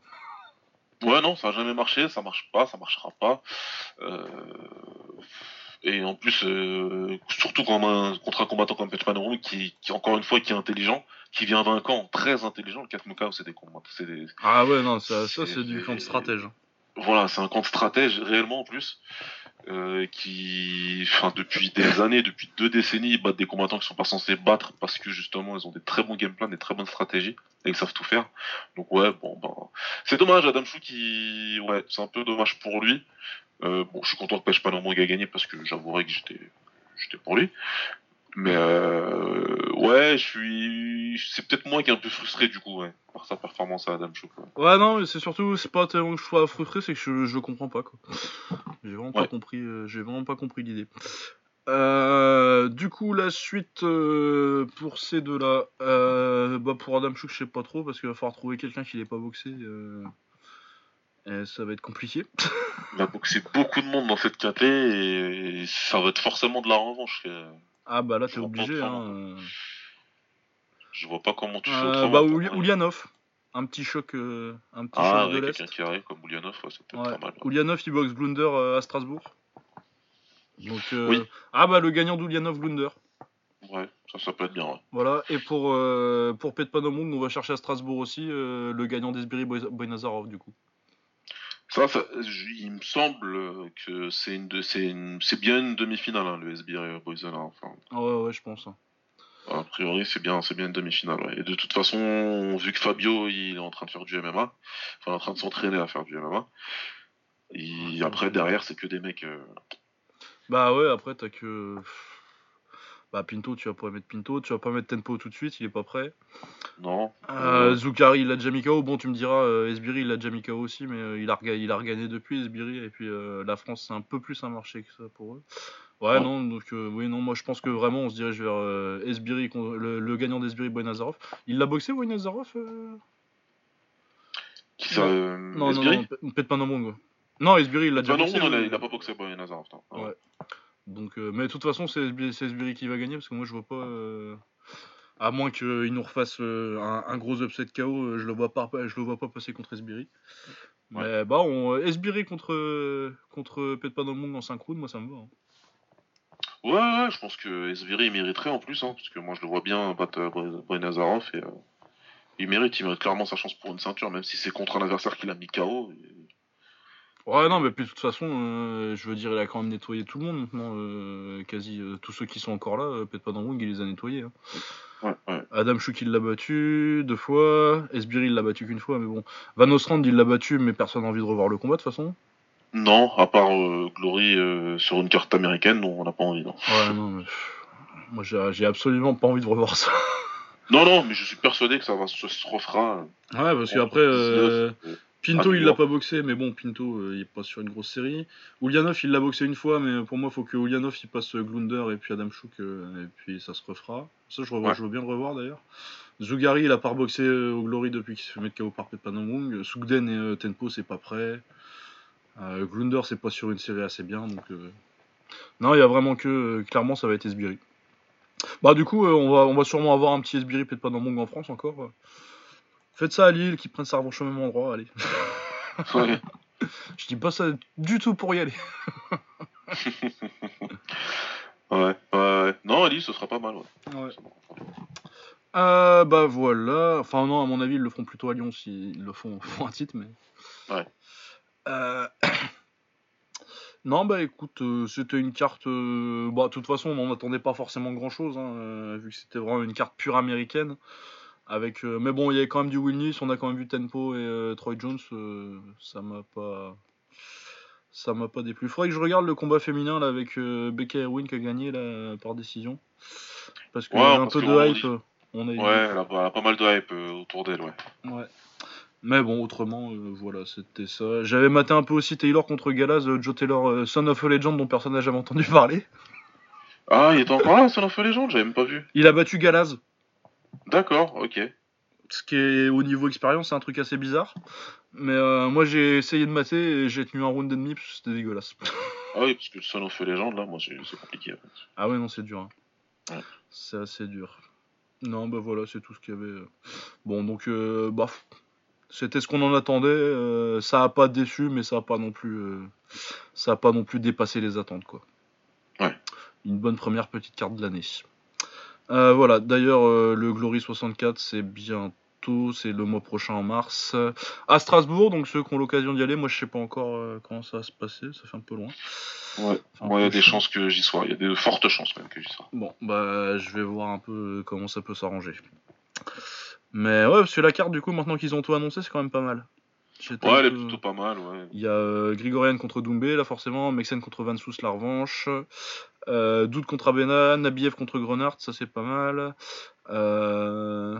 Ouais, non, ça a jamais marché, ça marche pas, ça marchera pas. Euh, Et en plus, euh, surtout quand un, contre un combattant comme Petman Oromu qui, qui, encore une fois, qui est intelligent, qui vient camp très intelligent, le 4 Mukao, c'est des combats, c'est des, Ah ouais non ça ça C'est- c'est du camp de stratège. voilà, c'est un camp de stratège réellement en plus, euh, qui, enfin, depuis des années, depuis deux décennies, ils battent des combattants qui sont pas censés battre parce que justement ils ont des très bons game plans, des très bonnes stratégies et ils savent tout faire. Donc ouais, bon, ben, c'est dommage, Adam Chou qui, ouais, c'est un peu dommage pour lui. Euh, bon, je suis content que Pêche Panomong ait gagné parce que j'avouerais que j'étais, j'étais pour lui. Mais euh, ouais, je suis, c'est peut-être moi qui est un peu frustré du coup, ouais, par sa performance à Adam Chou. quoi. Ouais non mais c'est surtout c'est pas tellement que je sois frustré, c'est que je, je comprends pas quoi. J'ai vraiment pas compris, euh, j'ai vraiment pas compris l'idée. Euh, du coup, la suite euh, pour ces deux-là, euh, bah pour Adam Chouk, je sais pas trop parce qu'il va falloir trouver quelqu'un qui l'ait pas boxé. Euh, ça va être compliqué. Il a boxé beaucoup de monde dans cette KT et ça va être forcément de la revanche. Ah bah là t'es obligé. Hein. Je vois pas comment tu fais Euh, autrement. bah. Oulianov, un petit choc, euh, un petit Ah, choc de ouais, l'est. quelqu'un qui arrive comme Oulianov, ouais, ça peut être Ouais. pas mal. Oulianov il boxe Glunder euh, à Strasbourg. Donc Oui. ah bah le gagnant d'Oulianov Glunder. Ouais, ça, ça peut être bien. Ouais. Voilà, et pour, euh, pour Petpanomong, on va chercher à Strasbourg aussi euh, le gagnant d'Esbiri Boy- Boynazarov, du coup. Ça, il me semble que c'est une de, c'est une, c'est bien une demi-finale, hein, le SBR Boysen. hein, Enfin, Ah ouais, ouais, je pense. hein. a priori, c'est bien, c'est bien une demi-finale. ouais. Et de toute façon, vu que Fabio, il est en train de faire du MMA, enfin, en train de s'entraîner à faire du MMA. Et après, derrière, c'est que des mecs. euh, Bah ouais, après, t'as que. Bah Pinto, tu vas pas mettre Pinto, tu vas pas mettre Tempo tout de suite, il est pas prêt. Non. Euh, Zoukari, il a déjà mis KO. Bon, tu me diras, euh, Esbiri, il a déjà mis KO aussi, mais euh, il, a rega- il a regagné depuis Esbiri. Et puis euh, la France, c'est un peu plus un marché que ça pour eux. Ouais, non, donc euh, oui, non, moi je pense que vraiment on se dirige vers euh, Esbiri, le, le gagnant d'Esbiri, Boynazarov. Il l'a boxé, Boynazarov euh? Qui ça Non. euh, Non, non, Esbiri? Non, peut- peut-être pas. Non, Esbiri, il l'a déjà non, boxé. non, il a, il a pas boxé Boy Nazarov. non. Ouais. Donc, euh, mais de toute façon, c'est Esbiri qui va gagner parce que moi je vois pas. euh, À moins qu'il nous refasse euh, un, un gros upset KO, je le vois pas, je le vois pas passer contre Esbiri. Mais bah, on, Esbiri contre contre Petpanomong en 5 rounds, moi ça me va. hein. Ouais, ouais, je pense que Esbiri il mériterait en plus, hein, parce que moi je le vois bien battre Boy Nazarov et euh, il mérite, il mérite clairement sa chance pour une ceinture, même si c'est contre un adversaire qu'il a mis KO. et- Ouais, non, mais puis de toute façon, euh, je veux dire, il a quand même nettoyé tout le monde maintenant. euh, quasi euh, tous ceux qui sont encore là, euh, Petpanomong, il les a nettoyés. hein. Ouais, ouais. Adam Chouk il l'a battu deux fois, Esbiri il l'a battu qu'une fois, mais bon. Van Ostrand il l'a battu, mais personne n'a envie de revoir le combat de toute façon. Non, à part Glory sur une carte américaine, non, on n'a pas envie. Non, Ouais, non, mais. Moi j'ai absolument pas envie de revoir ça. non, non, mais je suis persuadé que ça va se, refera. Ouais, parce qu'après, 19, Pinto à il l'a pas boxé, mais bon, Pinto euh, il est pas sur une grosse série. Ulyanov il l'a boxé une fois, mais pour moi, faut que Ulyanov il passe euh, Glunder et puis Adam Chouk, euh, et puis ça se refera. Ça, je, revois- Ouais. je veux bien le revoir d'ailleurs. Zugari, il a pas reboxé euh, au Glory depuis qu'il se fait mettre KO par Pepanamung. Sugden et Tenpo, c'est pas prêt. Glunder, c'est pas sur une série assez bien. Donc, Non, il y a vraiment que. clairement, ça va être Esbiri. Bah, du coup, on, va, on va sûrement avoir un petit Esbiri Pepanamung en France encore. Faites ça à Lille, qui prennent sa revanche au même endroit, allez. Ouais. [LAUGHS] Je dis pas ça du tout pour y aller. [LAUGHS] ouais, ouais, ouais. Non, Ali, ce sera pas mal, ouais. Euh, bah voilà. Enfin, non, à mon avis, ils le feront plutôt à Lyon s'ils le font, [LAUGHS] font un titre, mais. Ouais. Euh, [CLEARS THROAT] Non, bah écoute, euh, c'était une carte. euh, Bah, de toute façon, on n'en attendait pas forcément grand chose, vu que c'était vraiment une carte pure américaine. Avec, euh, Mais bon, il y avait quand même du Willis, on a quand même vu Tempo et euh, Troy Jones. euh, ça m'a pas. Ça m'a pas déplu. Faudrait que je regarde le combat féminin là avec Becca Erwin qui a gagné là, par décision. Parce qu'il Ouais, y a un peu de hype. On a Ouais, elle a, elle a pas mal de hype autour d'elle, ouais. Ouais. Mais bon, autrement, voilà, c'était ça. J'avais maté un peu aussi Taylor contre Galaz, Joe Taylor, Son of a Legend, dont personne n'a jamais entendu [LAUGHS] parler. Ah, il était encore là, Son of a Legend J'avais même pas vu. Il a battu Galaz, D'accord, ok. ce qui est au niveau expérience, c'est un truc assez bizarre. Mais euh, moi, j'ai essayé de mater et j'ai tenu un round et demi parce que c'était dégueulasse. [LAUGHS] Ah oui, parce que Son of Legend, là, moi, c'est compliqué. en fait. ah ouais, non, c'est dur. hein. Ouais. C'est assez dur. Non, bah voilà, c'est tout ce qu'il y avait. euh. Bon, donc, euh, bah, c'était ce qu'on en attendait. euh, ça a pas déçu, mais ça a pas non plus, euh, ça a pas non plus dépassé les attentes, quoi. Ouais. Une bonne première petite carte de l'année. Euh, voilà. D'ailleurs, euh, le Glory 64, c'est bientôt, c'est le mois prochain en mars, euh, à Strasbourg. Donc ceux qui ont l'occasion d'y aller, moi je sais pas encore comment ça va se passer, ça fait un peu loin. Ouais, Enfin, il y a des chances que j'y sois. Il y a de fortes chances, même, que j'y sois. Bon, bah, je vais voir un peu comment ça peut s'arranger. Mais ouais, parce que la carte, du coup, maintenant qu'ils ont tout annoncé, c'est quand même pas mal. Ouais, elle est plutôt pas mal, ouais. Il y a Grigorian contre Doumbé, là, forcément. Mexen contre Van Sous, la revanche. Euh, Doud contre Abena. Nabiev contre Grenard, ça c'est pas mal. Euh,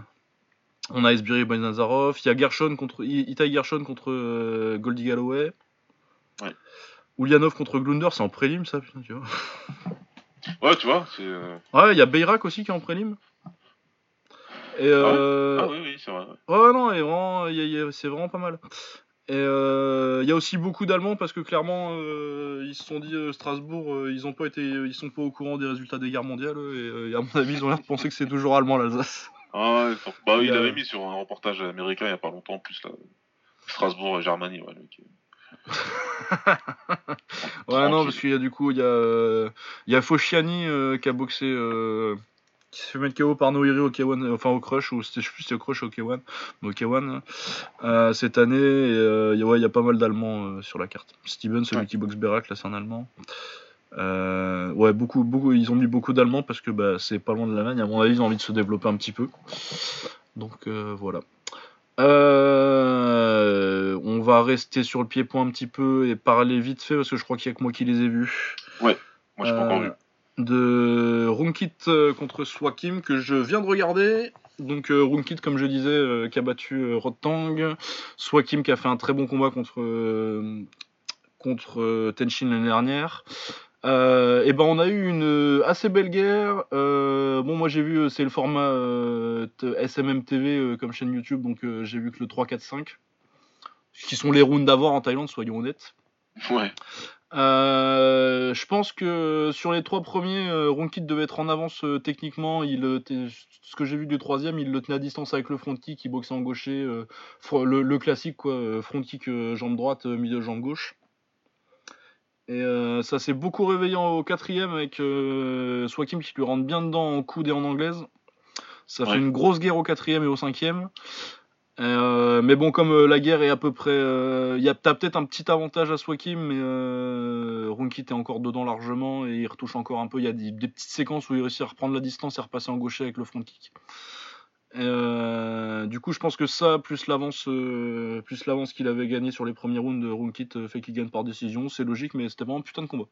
On a Esbiri et Nazarov. Il y a Gershon contre... I- Itai Gershon contre euh, Goldie Galloway. Ouais. Ulyanov contre Glunder, c'est en prélim, ça, putain, tu vois. [LAUGHS] Ouais, tu vois, c'est. euh, Ouais, il y a Beirak aussi qui est en prélim. Et euh... Ah oui, oui, c'est vrai. ouais. Non, et vraiment, il y a- il y a- c'est vraiment pas mal. Et euh, il y a aussi beaucoup d'Allemands parce que clairement, euh, ils se sont dit euh, Strasbourg, euh, ils ont pas été, ils sont pas au courant des résultats des guerres mondiales et, euh, et à mon avis, ils ont l'air de penser que c'est toujours allemand l'Alsace. Ah ouais, bah Il il y a- l'avait mis sur un reportage américain il y a pas longtemps en plus là. Strasbourg et Germanie, ouais. mec. [LAUGHS] Ouais, non, parce qu'il y a du coup, il y a, euh, y a Fosciani euh, qui a boxé, euh, qui s'est fait mettre KO par Noiri au K1, euh, enfin au Crush, ou c'était, je sais plus si au Crush ou au K1, mais au K1 euh, cette année. Euh, il y a- ouais, il y a pas mal d'Allemands euh, sur la carte. Steven, celui Ouais. qui boxe Berak, là, c'est un Allemand. Euh, ouais, beaucoup, beaucoup, ils ont mis beaucoup d'Allemands parce que bah, c'est pas loin de l'Allemagne. À mon avis, ils ont envie de se développer un petit peu. Donc voilà. On va rester sur le pied-point un petit peu et parler vite fait parce que je crois qu'il y a que moi qui les ai vus. Moi j'ai pas encore vu. De Runkit euh, contre Swakim que je viens de regarder. Donc euh, Runkit, comme je disais, euh, qui a battu euh, Rotang. Swakim qui a fait un très bon combat contre, euh, contre euh, Tenshin l'année dernière. Et ben on a eu une assez belle guerre. Bon moi j'ai vu c'est le format SMM TV comme chaîne YouTube donc j'ai vu que le 3, 4, 5 qui sont les rounds d'avant en Thaïlande soyons honnêtes. Ouais. Euh, je pense que sur les trois premiers, euh, Ronkit devait être en avance euh, techniquement. Il, ce que j'ai vu du troisième, il le tenait à distance avec le front kick, il boxait en gaucher, euh, le, le classique quoi, front kick jambe droite, milieu jambe gauche. Et ça s'est beaucoup réveillé au quatrième avec Swakim qui lui rentre bien dedans en coude et en anglaise. Ça fait une grosse guerre au quatrième et au cinquième. Euh, mais bon, comme euh, la guerre est à peu près. euh, y a, T'as peut-être un petit avantage à Swakim, mais euh, Runkit est encore dedans largement et il retouche encore un peu. Il y a des, des petites séquences où il réussit à reprendre la distance et repasser en gaucher avec le front kick. Euh, du coup, je pense que ça, plus l'avance plus l'avance qu'il avait gagné sur les premiers rounds de Runkit, fait qu'il gagne par décision. C'est logique, mais c'était vraiment un putain de combat.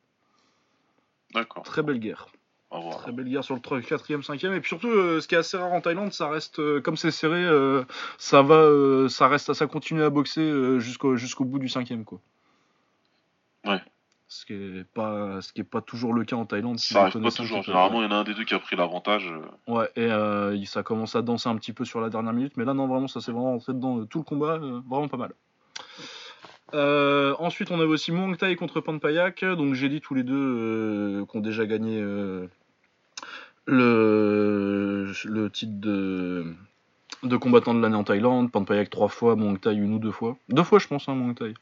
D'accord. Très belle guerre. Au revoir. Très belle guerre sur le 4ème, 5ème. Et puis surtout, euh, ce qui est assez rare en Thaïlande, ça reste, euh, comme c'est serré, euh, ça va, ça reste, ça continue à boxer jusqu'au jusqu'au bout du 5ème, quoi. Ouais. Ce qui est pas, ce qui est pas toujours le cas en Thaïlande. si Ça arrive pas toujours. Généralement, il y en a un des deux qui a pris l'avantage. Ouais, et ça commence à danser un petit peu sur la dernière minute, mais là, non, vraiment, ça s'est vraiment rentré dedans tout le combat, vraiment pas mal. Euh, ensuite, on avait aussi Muang Thai contre Panpayak, donc j'ai dit tous les deux euh, qu'on déjà gagné euh, le, le titre de, de combattant de l'année en Thaïlande. Panpayak trois fois, Muang Thai une ou deux fois. Deux fois, je pense, hein, Muang Thai.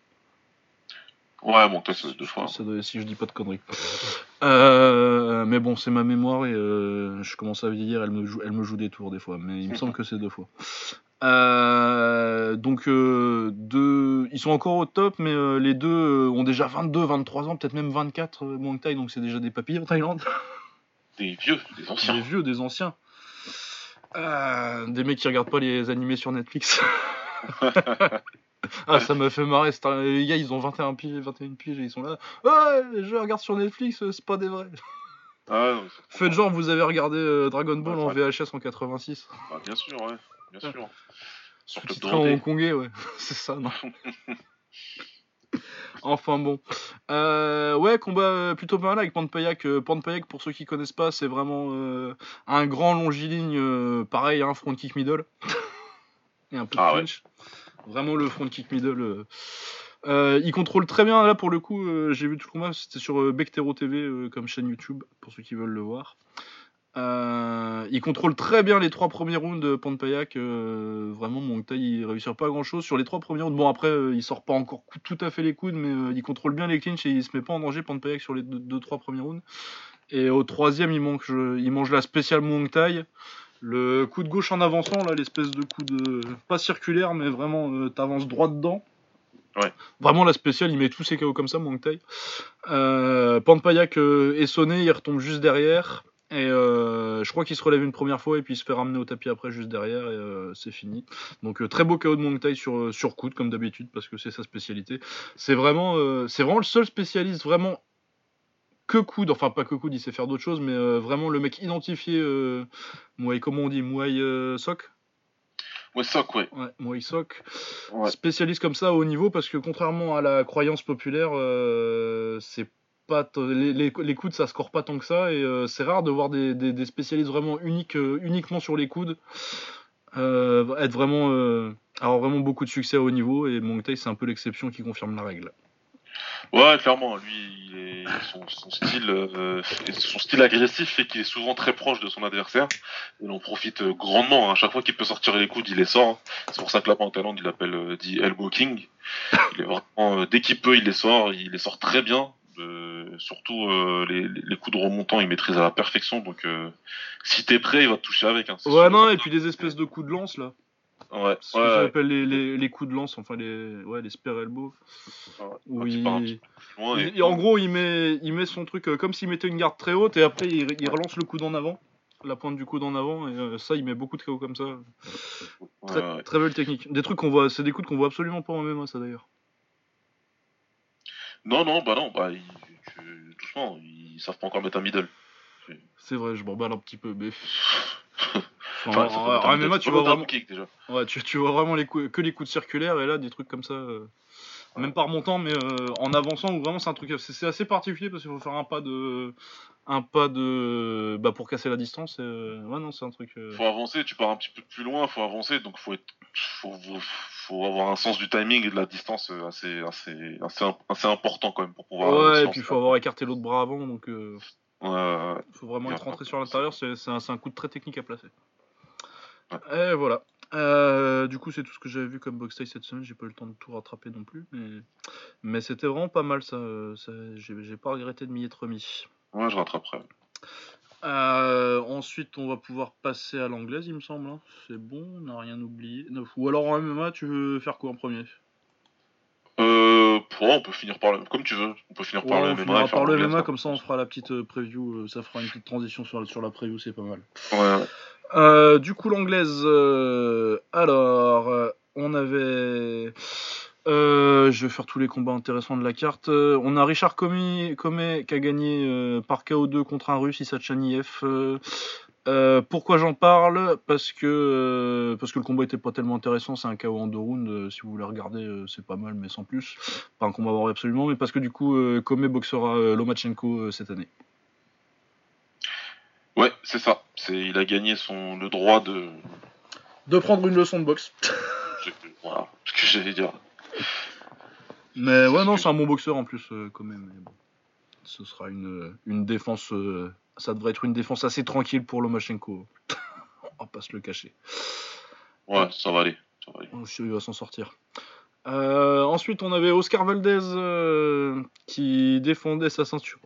Ouais, bon, toi, c'est deux fois. Ça doit- si je dis pas de conneries. Euh, mais bon, c'est ma mémoire et euh, je commence à vieillir, elle me, joue, elle me joue des tours des fois, mais il me semble que c'est deux fois. Euh, donc, euh, deux, ils sont encore au top, mais euh, les deux ont déjà 22, 23 ans, peut-être même 24 euh, Muay Thai, donc c'est déjà des papilles en Thaïlande. [LAUGHS] Des vieux, des anciens. Des vieux, des anciens. Des mecs qui regardent pas les animés sur Netflix. [LAUGHS] ah, ça m'a fait marrer. Les gars, ils ont 21 piges, 21 piges et ils sont là. Ouais, je regarde sur Netflix, c'est pas des vrais. [LAUGHS] Ah, non, Faites genre, vous avez regardé Dragon Ball Ouais, en. VHS en 86. bah, bien sûr, ouais. Bien sûr. Hongkongais, ouais. [LAUGHS] c'est ça, non [LAUGHS] Enfin bon. Euh, ouais, combat euh, plutôt pas mal avec Panpayak. Euh, Panpayak, pour ceux qui connaissent pas, c'est vraiment euh, un grand longiligne, euh, pareil, un front kick middle. [LAUGHS] Et un peu de Ah ouais. Vraiment le front kick middle. il contrôle très bien, là pour le coup, j'ai vu tout le combat, c'était sur Bectero TV comme chaîne YouTube, pour ceux qui veulent le voir. Euh, il contrôle très bien les trois premiers rounds de Panpayak. Euh, vraiment, mon Thai, il réussit pas grand chose sur les trois premiers rounds. Bon, après, euh, il sort pas encore tout à fait les coudes, mais euh, il contrôle bien les clinches et il se met pas en danger Panpayak sur les deux, deux, trois premiers rounds. Et au troisième, il, manque, il mange la spéciale Thai. Le coup de gauche en avançant, là, l'espèce de coup de. pas circulaire, mais vraiment, euh, t'avances droit dedans. Ouais. Vraiment, la spéciale, il met tous ses KO comme ça. Euh, Panpayak euh, est sonné, il retombe juste derrière. Et euh, je crois qu'il se relève une première fois et puis il se fait ramener au tapis après juste derrière et euh, c'est fini. Donc euh, très beau KO de Thai sur, sur coude comme d'habitude parce que c'est sa spécialité. C'est vraiment, c'est vraiment le seul spécialiste vraiment que coude, enfin pas que coude, il sait faire d'autres choses, mais vraiment le mec identifié, Muay, comment on dit, Muay Sok Ouais, soc, ouais. Ouais, Muay Sok. ouais. Spécialiste comme ça à haut niveau parce que contrairement à la croyance populaire, c'est pas les, les, les coudes ça score pas tant que ça et euh, c'est rare de voir des, des, spécialistes vraiment uniques euh, uniquement sur les coudes euh, être vraiment avoir vraiment beaucoup de succès à haut niveau et Thai c'est un peu l'exception qui confirme la règle. Ouais, clairement, lui, son, style, son style agressif fait qu'il est souvent très proche de son adversaire. Il en profite grandement. hein. À chaque fois qu'il peut sortir les coudes, il les sort. hein. C'est pour ça que là-bas en Thaïlande, il l'appelle dit Elbow King. Il est vraiment, dès qu'il peut, il les sort. Il les sort très bien. Euh, surtout euh, les, coups de remontant, il maîtrise à la perfection. Donc, euh, si t'es prêt, il va te toucher avec. Hein, Ouais non et puis les espèces de coups de lance là, Ouais, ce que ouais, ouais. j'appelle les, les, les coups de lance, enfin les ouais les spear elbow Ouais. où Ouais, il- petit et- en gros, il met, il met son truc euh, comme s'il mettait une garde très haute et après il, il relance le coude en avant, la pointe du coude en avant et euh, ça, il met beaucoup de KO comme ça. Ouais, Très, ouais. très belle technique. Des trucs qu'on voit, c'est des coups qu'on voit absolument pas en MMA, ça d'ailleurs. Non, non, bah non, bah, ils- tu- doucement, ils savent pas encore mettre un middle. C'est vrai, je m'emballe un petit peu, mais. Enfin, en, ça en- en MMA, tu vois vraiment, kick, déjà. ouais, tu, tu vois vraiment les coups, que les coups de circulaire et là des trucs comme ça. euh, Même pas remontant, mais euh, en avançant, ou vraiment c'est un truc, c'est assez particulier parce qu'il faut faire un pas de, un pas de, bah pour casser la distance. euh, Ouais non, c'est un truc. euh, Faut avancer, tu pars un petit peu plus loin, faut avancer, donc faut être, faut, faut, faut avoir un sens du timing et de la distance euh, assez, assez, assez, imp- assez important quand même pour pouvoir. Ouais, et puis il faut avoir écarté l'autre bras avant, donc euh, Ouais, faut vraiment être rentré sur l'intérieur, c'est un, un coup de très technique à placer. Ouais. Et voilà. Euh, du coup, c'est tout ce que j'avais vu comme box style cette semaine, j'ai pas eu le temps de tout rattraper non plus, mais, mais c'était vraiment pas mal ça, ça j'ai j'ai pas regretté de m'y être remis. Ouais, je rattraperai. Euh, ensuite, on va pouvoir passer à l'anglaise, il me semble. hein. C'est bon, on n'a rien oublié. Non, Ou alors en MMA, tu veux faire quoi en premier? Euh, pour on peut finir par le, comme tu veux, on peut finir par Ouais, le on MMA. finira et faire par le l'anglaise, MMA, hein. comme ça on fera la petite euh, preview, euh, ça fera une petite transition sur, sur la preview, c'est pas mal. Ouais, ouais. Euh, du coup, l'anglaise. euh, alors, euh, on avait. Euh, je vais faire tous les combats intéressants de la carte. Euh, on a Richard Comey, Comey qui a gagné euh, par KO2 contre un russe, Issa Chaniev. Euh, Euh, pourquoi j'en parle? Parce que euh, parce que le combat était pas tellement intéressant. C'est un KO en deux rounds. euh, si vous voulez regarder, euh, c'est pas mal, mais sans plus. Pas un combat à voir absolument, mais parce que du coup, euh, Kome boxera euh, Lomachenko euh, cette année. Ouais, c'est ça. C'est, il a gagné son le droit de. De prendre une leçon de boxe. [LAUGHS] je- Voilà, ce que j'allais dire. Mais ouais, non, c'est un bon boxeur en plus, euh, quand même. Mais bon. Ce sera une, une défense. euh, ça devrait être une défense assez tranquille pour Lomachenko. [LAUGHS] On va pas se le cacher. Ouais, ça va aller. Ça va aller. Je suis sûr qu'il va s'en sortir. Euh, ensuite, on avait Oscar Valdez euh, qui défendait sa ceinture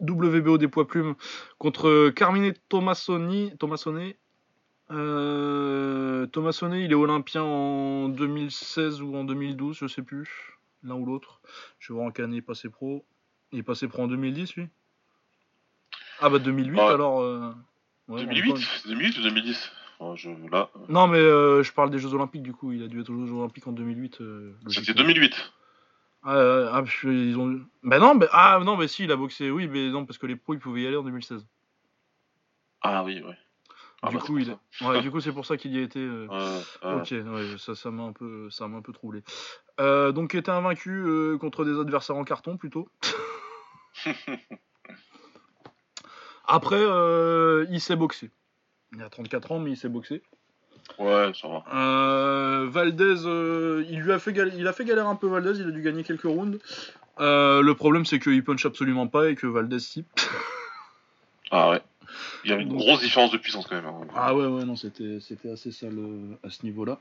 WBO des poids plumes contre Carmine Tomassoni. Tomassone. Euh, Tomassone, il est olympien en 2016 ou en 2012, je sais plus. L'un ou l'autre. Je vais voir en quelle année il est passé pro. Il est passé pro en 2010, lui Ah bah 2008 Ouais. alors. euh, ouais, 2008 bon, 2008 ou 2010 Ouais, je, Là, Non, mais euh, je parle des Jeux Olympiques du coup. Il a dû être aux Jeux Olympiques en 2008. euh, c'était logiquement. 2008. Ah, euh, ah, ils ont. Bah non, mais ah non, mais si, il a boxé. Oui, mais non, parce que les pros ils pouvaient y aller en 2016. Ah oui, ouais. Ah du bah, coup, il. Ouais, du coup, c'est pour ça qu'il y a été. euh, ça. Ouais, ouais. Ok, ouais, ça, ça m'a un peu, ça m'a un peu troublé. Euh, donc, il était invaincu euh, contre des adversaires en carton plutôt. [LAUGHS] Après, euh, il s'est boxé. Il a 34 ans, mais il s'est boxé. Ouais, ça va. Euh, Valdez, euh, il lui a fait, gal- il a fait galère un peu Valdez, il a dû gagner quelques rounds. Euh, le problème, c'est qu'il punch absolument pas et que Valdez si. Ah ouais. Il y avait une grosse différence de puissance quand même. hein. Ah ouais, ouais, non, c'était, assez sale euh, à ce niveau-là.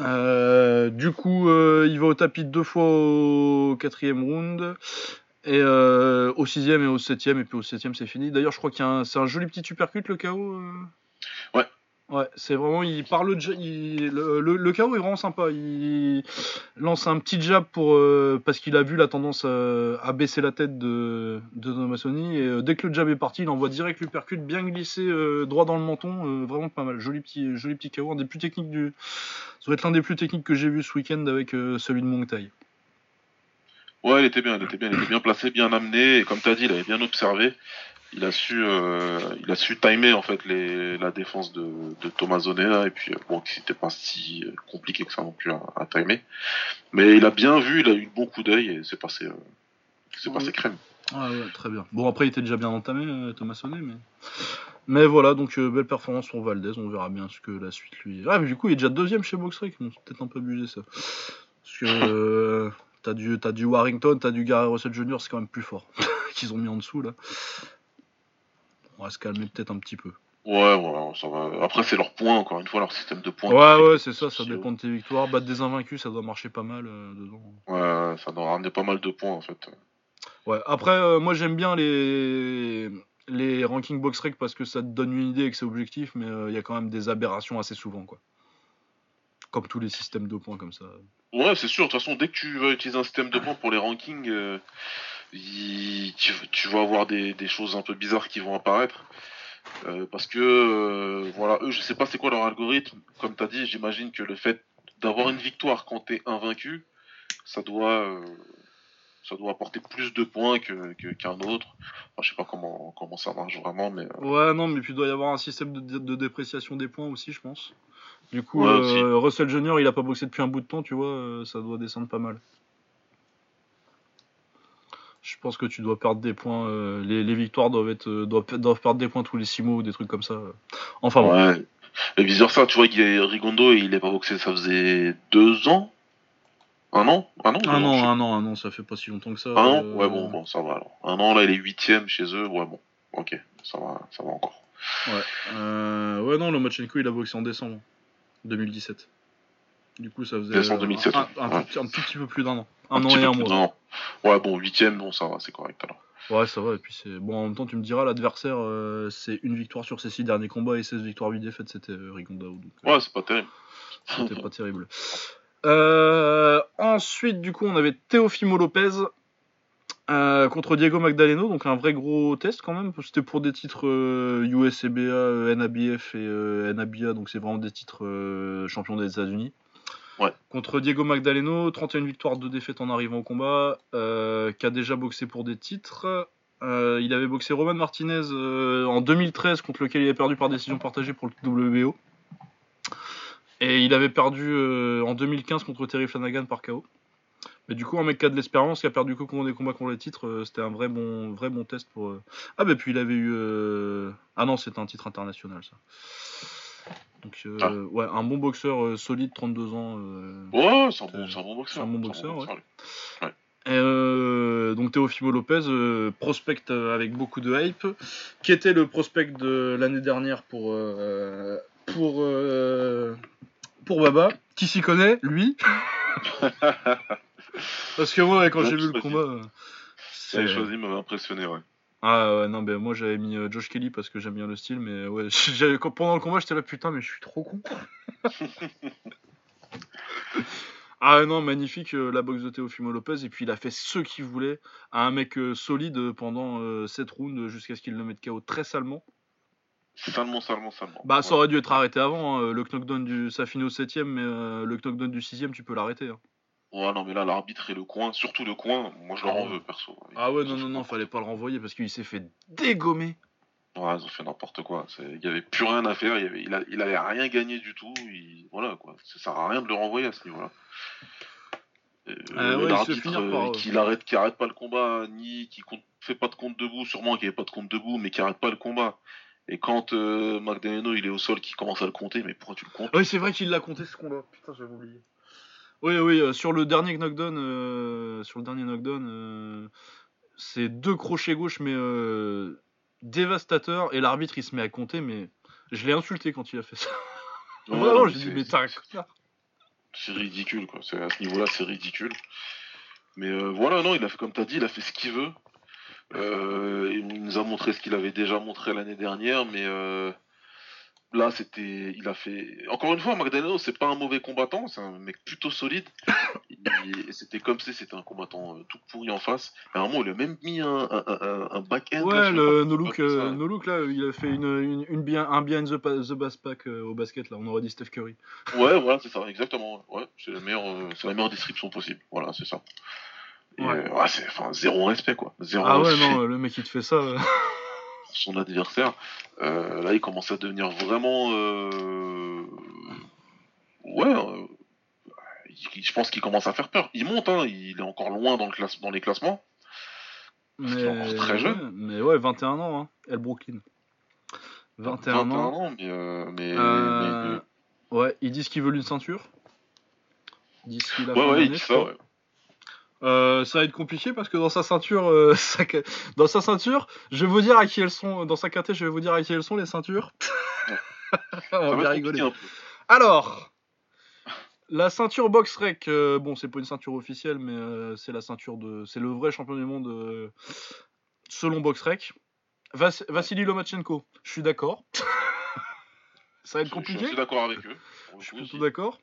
Euh, du coup, euh, il va au tapis deux fois au quatrième round, et au sixième et au septième, et puis au septième c'est fini. D'ailleurs, je crois qu'il y a c'est un joli petit supercut le KO. Ouais. C'est vraiment, il il, le, le, le KO est vraiment sympa. Il lance un petit jab pour euh, parce qu'il a vu la tendance euh, à baisser la tête de de Tomassoni et euh, dès que le jab est parti, il envoie direct l'uppercut bien glissé droit dans le menton, vraiment pas mal. Joli petit joli petit KO, un des plus techniques du ça doit être l'un des plus techniques que j'ai vu ce week-end avec celui de Thai. Ouais, il était bien, il était bien, il était bien placé, bien amené, et comme tu as dit, il avait bien observé. Il a su, euh, il a su timer en fait les, la défense de, de Tomazone là, et puis euh, bon, c'était pas si euh, compliqué que ça non plus à, à timer. Mais il a bien vu, il a eu le bon coup d'œil et c'est passé, euh, c'est Ouais. passé crème. Ah ouais, très bien. Bon après il était déjà bien entamé Thomas Sonnet, mais mais voilà donc euh, belle performance pour Valdez. On verra bien ce que la suite lui. Ah mais du coup il est déjà deuxième chez Boxrec. Bon, c'est peut-être un peu abusé ça. Parce que t'as du t'as du Warrington, t'as du Gary Russell Jr. C'est quand même plus fort [LAUGHS] qu'ils ont mis en dessous là. On va se calmer peut-être un petit peu. Ouais, ouais, ça va. Après, c'est leur point, encore une fois, leur système de points. Ouais ouais c'est ça. Ça dépend de tes victoires. Battre des invaincus ça doit marcher pas mal euh, dedans. Ouais, ça doit ramener pas mal de points en fait. Ouais, après, euh, moi j'aime bien les, les rankings box-rec parce que ça te donne une idée et que c'est objectif, mais euh, il y a quand même des aberrations assez souvent, quoi. Comme tous les systèmes de points comme ça. Ouais, c'est sûr. De toute façon, dès que tu vas utiliser un système de points pour les rankings, il- tu, tu vas avoir des, des choses un peu bizarres qui vont apparaître. Euh, parce que, euh, voilà, eux, je sais pas c'est quoi leur algorithme. Comme tu as dit, j'imagine que le fait d'avoir une victoire quand tu es invaincu, ça doit, euh, ça doit apporter plus de points que, que- qu'un autre. Enfin, je sais pas comment, comment ça marche vraiment, mais. Ouais, non, mais puis il doit y avoir un système de, dépréciation des points aussi, je pense. Du coup, Ouais. Russell Junior, il a pas boxé depuis un bout de temps, tu vois, ça doit descendre pas mal. Je pense que tu dois perdre des points. euh, les, les victoires doivent, être, euh, doivent, doivent perdre des points tous les 6 mois ou des trucs comme ça. Enfin bon. Ouais. Et vice versa, tu vois, qu'il Rigondo, il est pas boxé, ça faisait deux ans? Un an? Un an Un an, un an, un an, ça fait pas si longtemps que ça. Un an? euh, Ouais, bon, bon, ça va alors. Un an, là, il est huitième chez eux, ouais, bon. Ok, ça va, ça va encore. Ouais, euh, ouais non, Lomachenko il a boxé en décembre 2017. Du coup, ça faisait euh, 2017, un, un ouais. tout, petit- un tout petit peu plus d'un an. Un, an et un mois. an. Ouais, bon, huitième, bon, ça va, c'est correct alors. Ouais, ça va. Et puis c'est bon. En même temps, tu me diras, l'adversaire, euh, c'est une victoire sur ses six derniers combats et 16 victoires, 8 défaites. C'était euh, Rigondao. Donc, euh, Ouais, c'est pas terrible. c'était pas terrible. Ensuite, du coup, on avait Teofimo Lopez contre Diego Magdaleno, donc un vrai gros test quand même. C'était pour des titres USCBA, NABF et NABA, donc c'est vraiment des titres champions des États-Unis. Contre Diego Magdaleno, 31 victoires, 2 défaites en arrivant au combat, euh, qui a déjà boxé pour des titres. Euh, il avait boxé Roman Martinez euh, en 2013 contre lequel il avait perdu par décision partagée pour le WBO. Et il avait perdu en 2015 contre Terry Flanagan par KO. Mais du coup, un mec qui a de l'expérience, qui a perdu que contre des combats contre les titres, c'était un vrai bon, vrai bon test pour. Ah, bah puis il avait eu. Ah non, c'était un titre international ça. Donc, euh, Ah. ouais, un bon boxeur euh, solide, 32 ans. euh, Ouais, c'est un, bon, c'est un bon boxeur. un bon boxeur. Et, euh, donc Teofimo Lopez, prospect avec beaucoup de hype, qui était le prospect de l'année dernière pour pour pour Baba, qui s'y connaît, lui. [LAUGHS] Parce que moi, quand j'ai vu le combat, c'est- choisi, m'avait impressionné, ouais. Ah ouais, non, ben moi j'avais mis euh, Josh Kelly parce que j'aime bien le style, mais ouais, [LAUGHS] j'avais- quand- pendant le combat j'étais là putain, mais je suis trop con. [LAUGHS] ah non, magnifique euh, la boxe de Teofimo Lopez, et puis il a fait ce qu'il voulait à un mec euh, solide euh, pendant 7 rounds jusqu'à ce qu'il le mette KO très salement. Salement, salement, salement. Bah ça Ouais. aurait dû être arrêté avant, hein, le knockdown du. ça finit au 7 mais euh, le knockdown du 6 tu peux l'arrêter. hein. Ouais, non, mais là, l'arbitre et le coin, surtout le coin, moi je leur en Ah. veux, perso. Ah ouais, non, non, non, fallait pas le renvoyer parce qu'il s'est fait dégommer. Ouais, ils ont fait n'importe quoi. Il y avait plus rien à faire. Il, avait... il, a... il avait rien gagné du tout. Il... Voilà quoi. Ça sert à rien de le renvoyer à ce niveau-là. Euh, Ah ouais, se L'arbitre euh, euh, qui arrête, qui arrête pas le combat, ni qui compte... fait pas de compte debout, sûrement qu'il n'y avait pas de compte debout, mais qui arrête pas le combat. Et quand euh, Magdaleno il est au sol, qui commence à le compter, mais pourquoi tu le comptes? Oui, c'est vrai qu'il l'a compté ce combat. Putain, j'avais oublié. Oui, oui, euh, sur le dernier knockdown, euh, sur le dernier knockdown, euh, c'est deux crochets gauche, mais euh, dévastateurs, et l'arbitre il se met à compter, mais je l'ai insulté quand il a fait ça. Ouais, Vraiment, j'ai dit, c'est- mais t'as. C'est ridicule, quoi. C'est- À ce niveau-là, c'est ridicule. Mais voilà, non, il a fait comme t'as dit, il a fait ce qu'il veut. Il nous a montré ce qu'il avait déjà montré l'année dernière, mais euh, là, c'était, il a fait. Encore une fois, Magdaleno, c'est pas un mauvais combattant, c'est un mec plutôt solide. Et c'était comme si c'était un combattant euh, tout pourri en face. À un moment, il a même mis un, un, un, un back-end. Ouais, le no look, euh, no look là, il a fait une, une, une bien, un behind the, the bass pack euh, au basket là, on aurait dit Steph Curry. Ouais, voilà, c'est ça, exactement. Ouais, c'est la meilleure, euh, c'est la meilleure description possible. Voilà, c'est ça. Et, Ouais. ouais, c'est enfin zéro respect quoi. Zéro Ah ouais, respect non, le mec il te fait ça. Son adversaire. Euh, là, il commence à devenir vraiment, euh... ouais. euh, il- Je pense qu'il commence à faire peur. Il monte, hein. Il est encore loin dans le classe, dans les classements. Parce qu'il est encore très jeune. mais ouais, 21 ans, hein, El Brooklyn. 21, ans. mais, mais, mais- Ouais, ils disent qu'ils veulent une ceinture. Ils disent qu'il a ouais, ouais, il d'année, dit je ça. Ouais. Euh, ça va être compliqué parce que dans sa ceinture, euh, [LAUGHS] sa dans sa ceinture, je vais vous dire à qui elles sont. Dans sa KT, je vais vous dire à qui elles sont les ceintures. [LAUGHS] On va rigoler. compliqué peu. Alors, la ceinture box rec, euh, bon, c'est pas une ceinture officielle, mais c'est la ceinture de, c'est le vrai champion du monde selon box rec. Vas- Vassili Lomachenko, je suis d'accord. [LAUGHS] Ça va être Je- Je compliqué. suis d'accord avec eux. Je suis plutôt d'accord.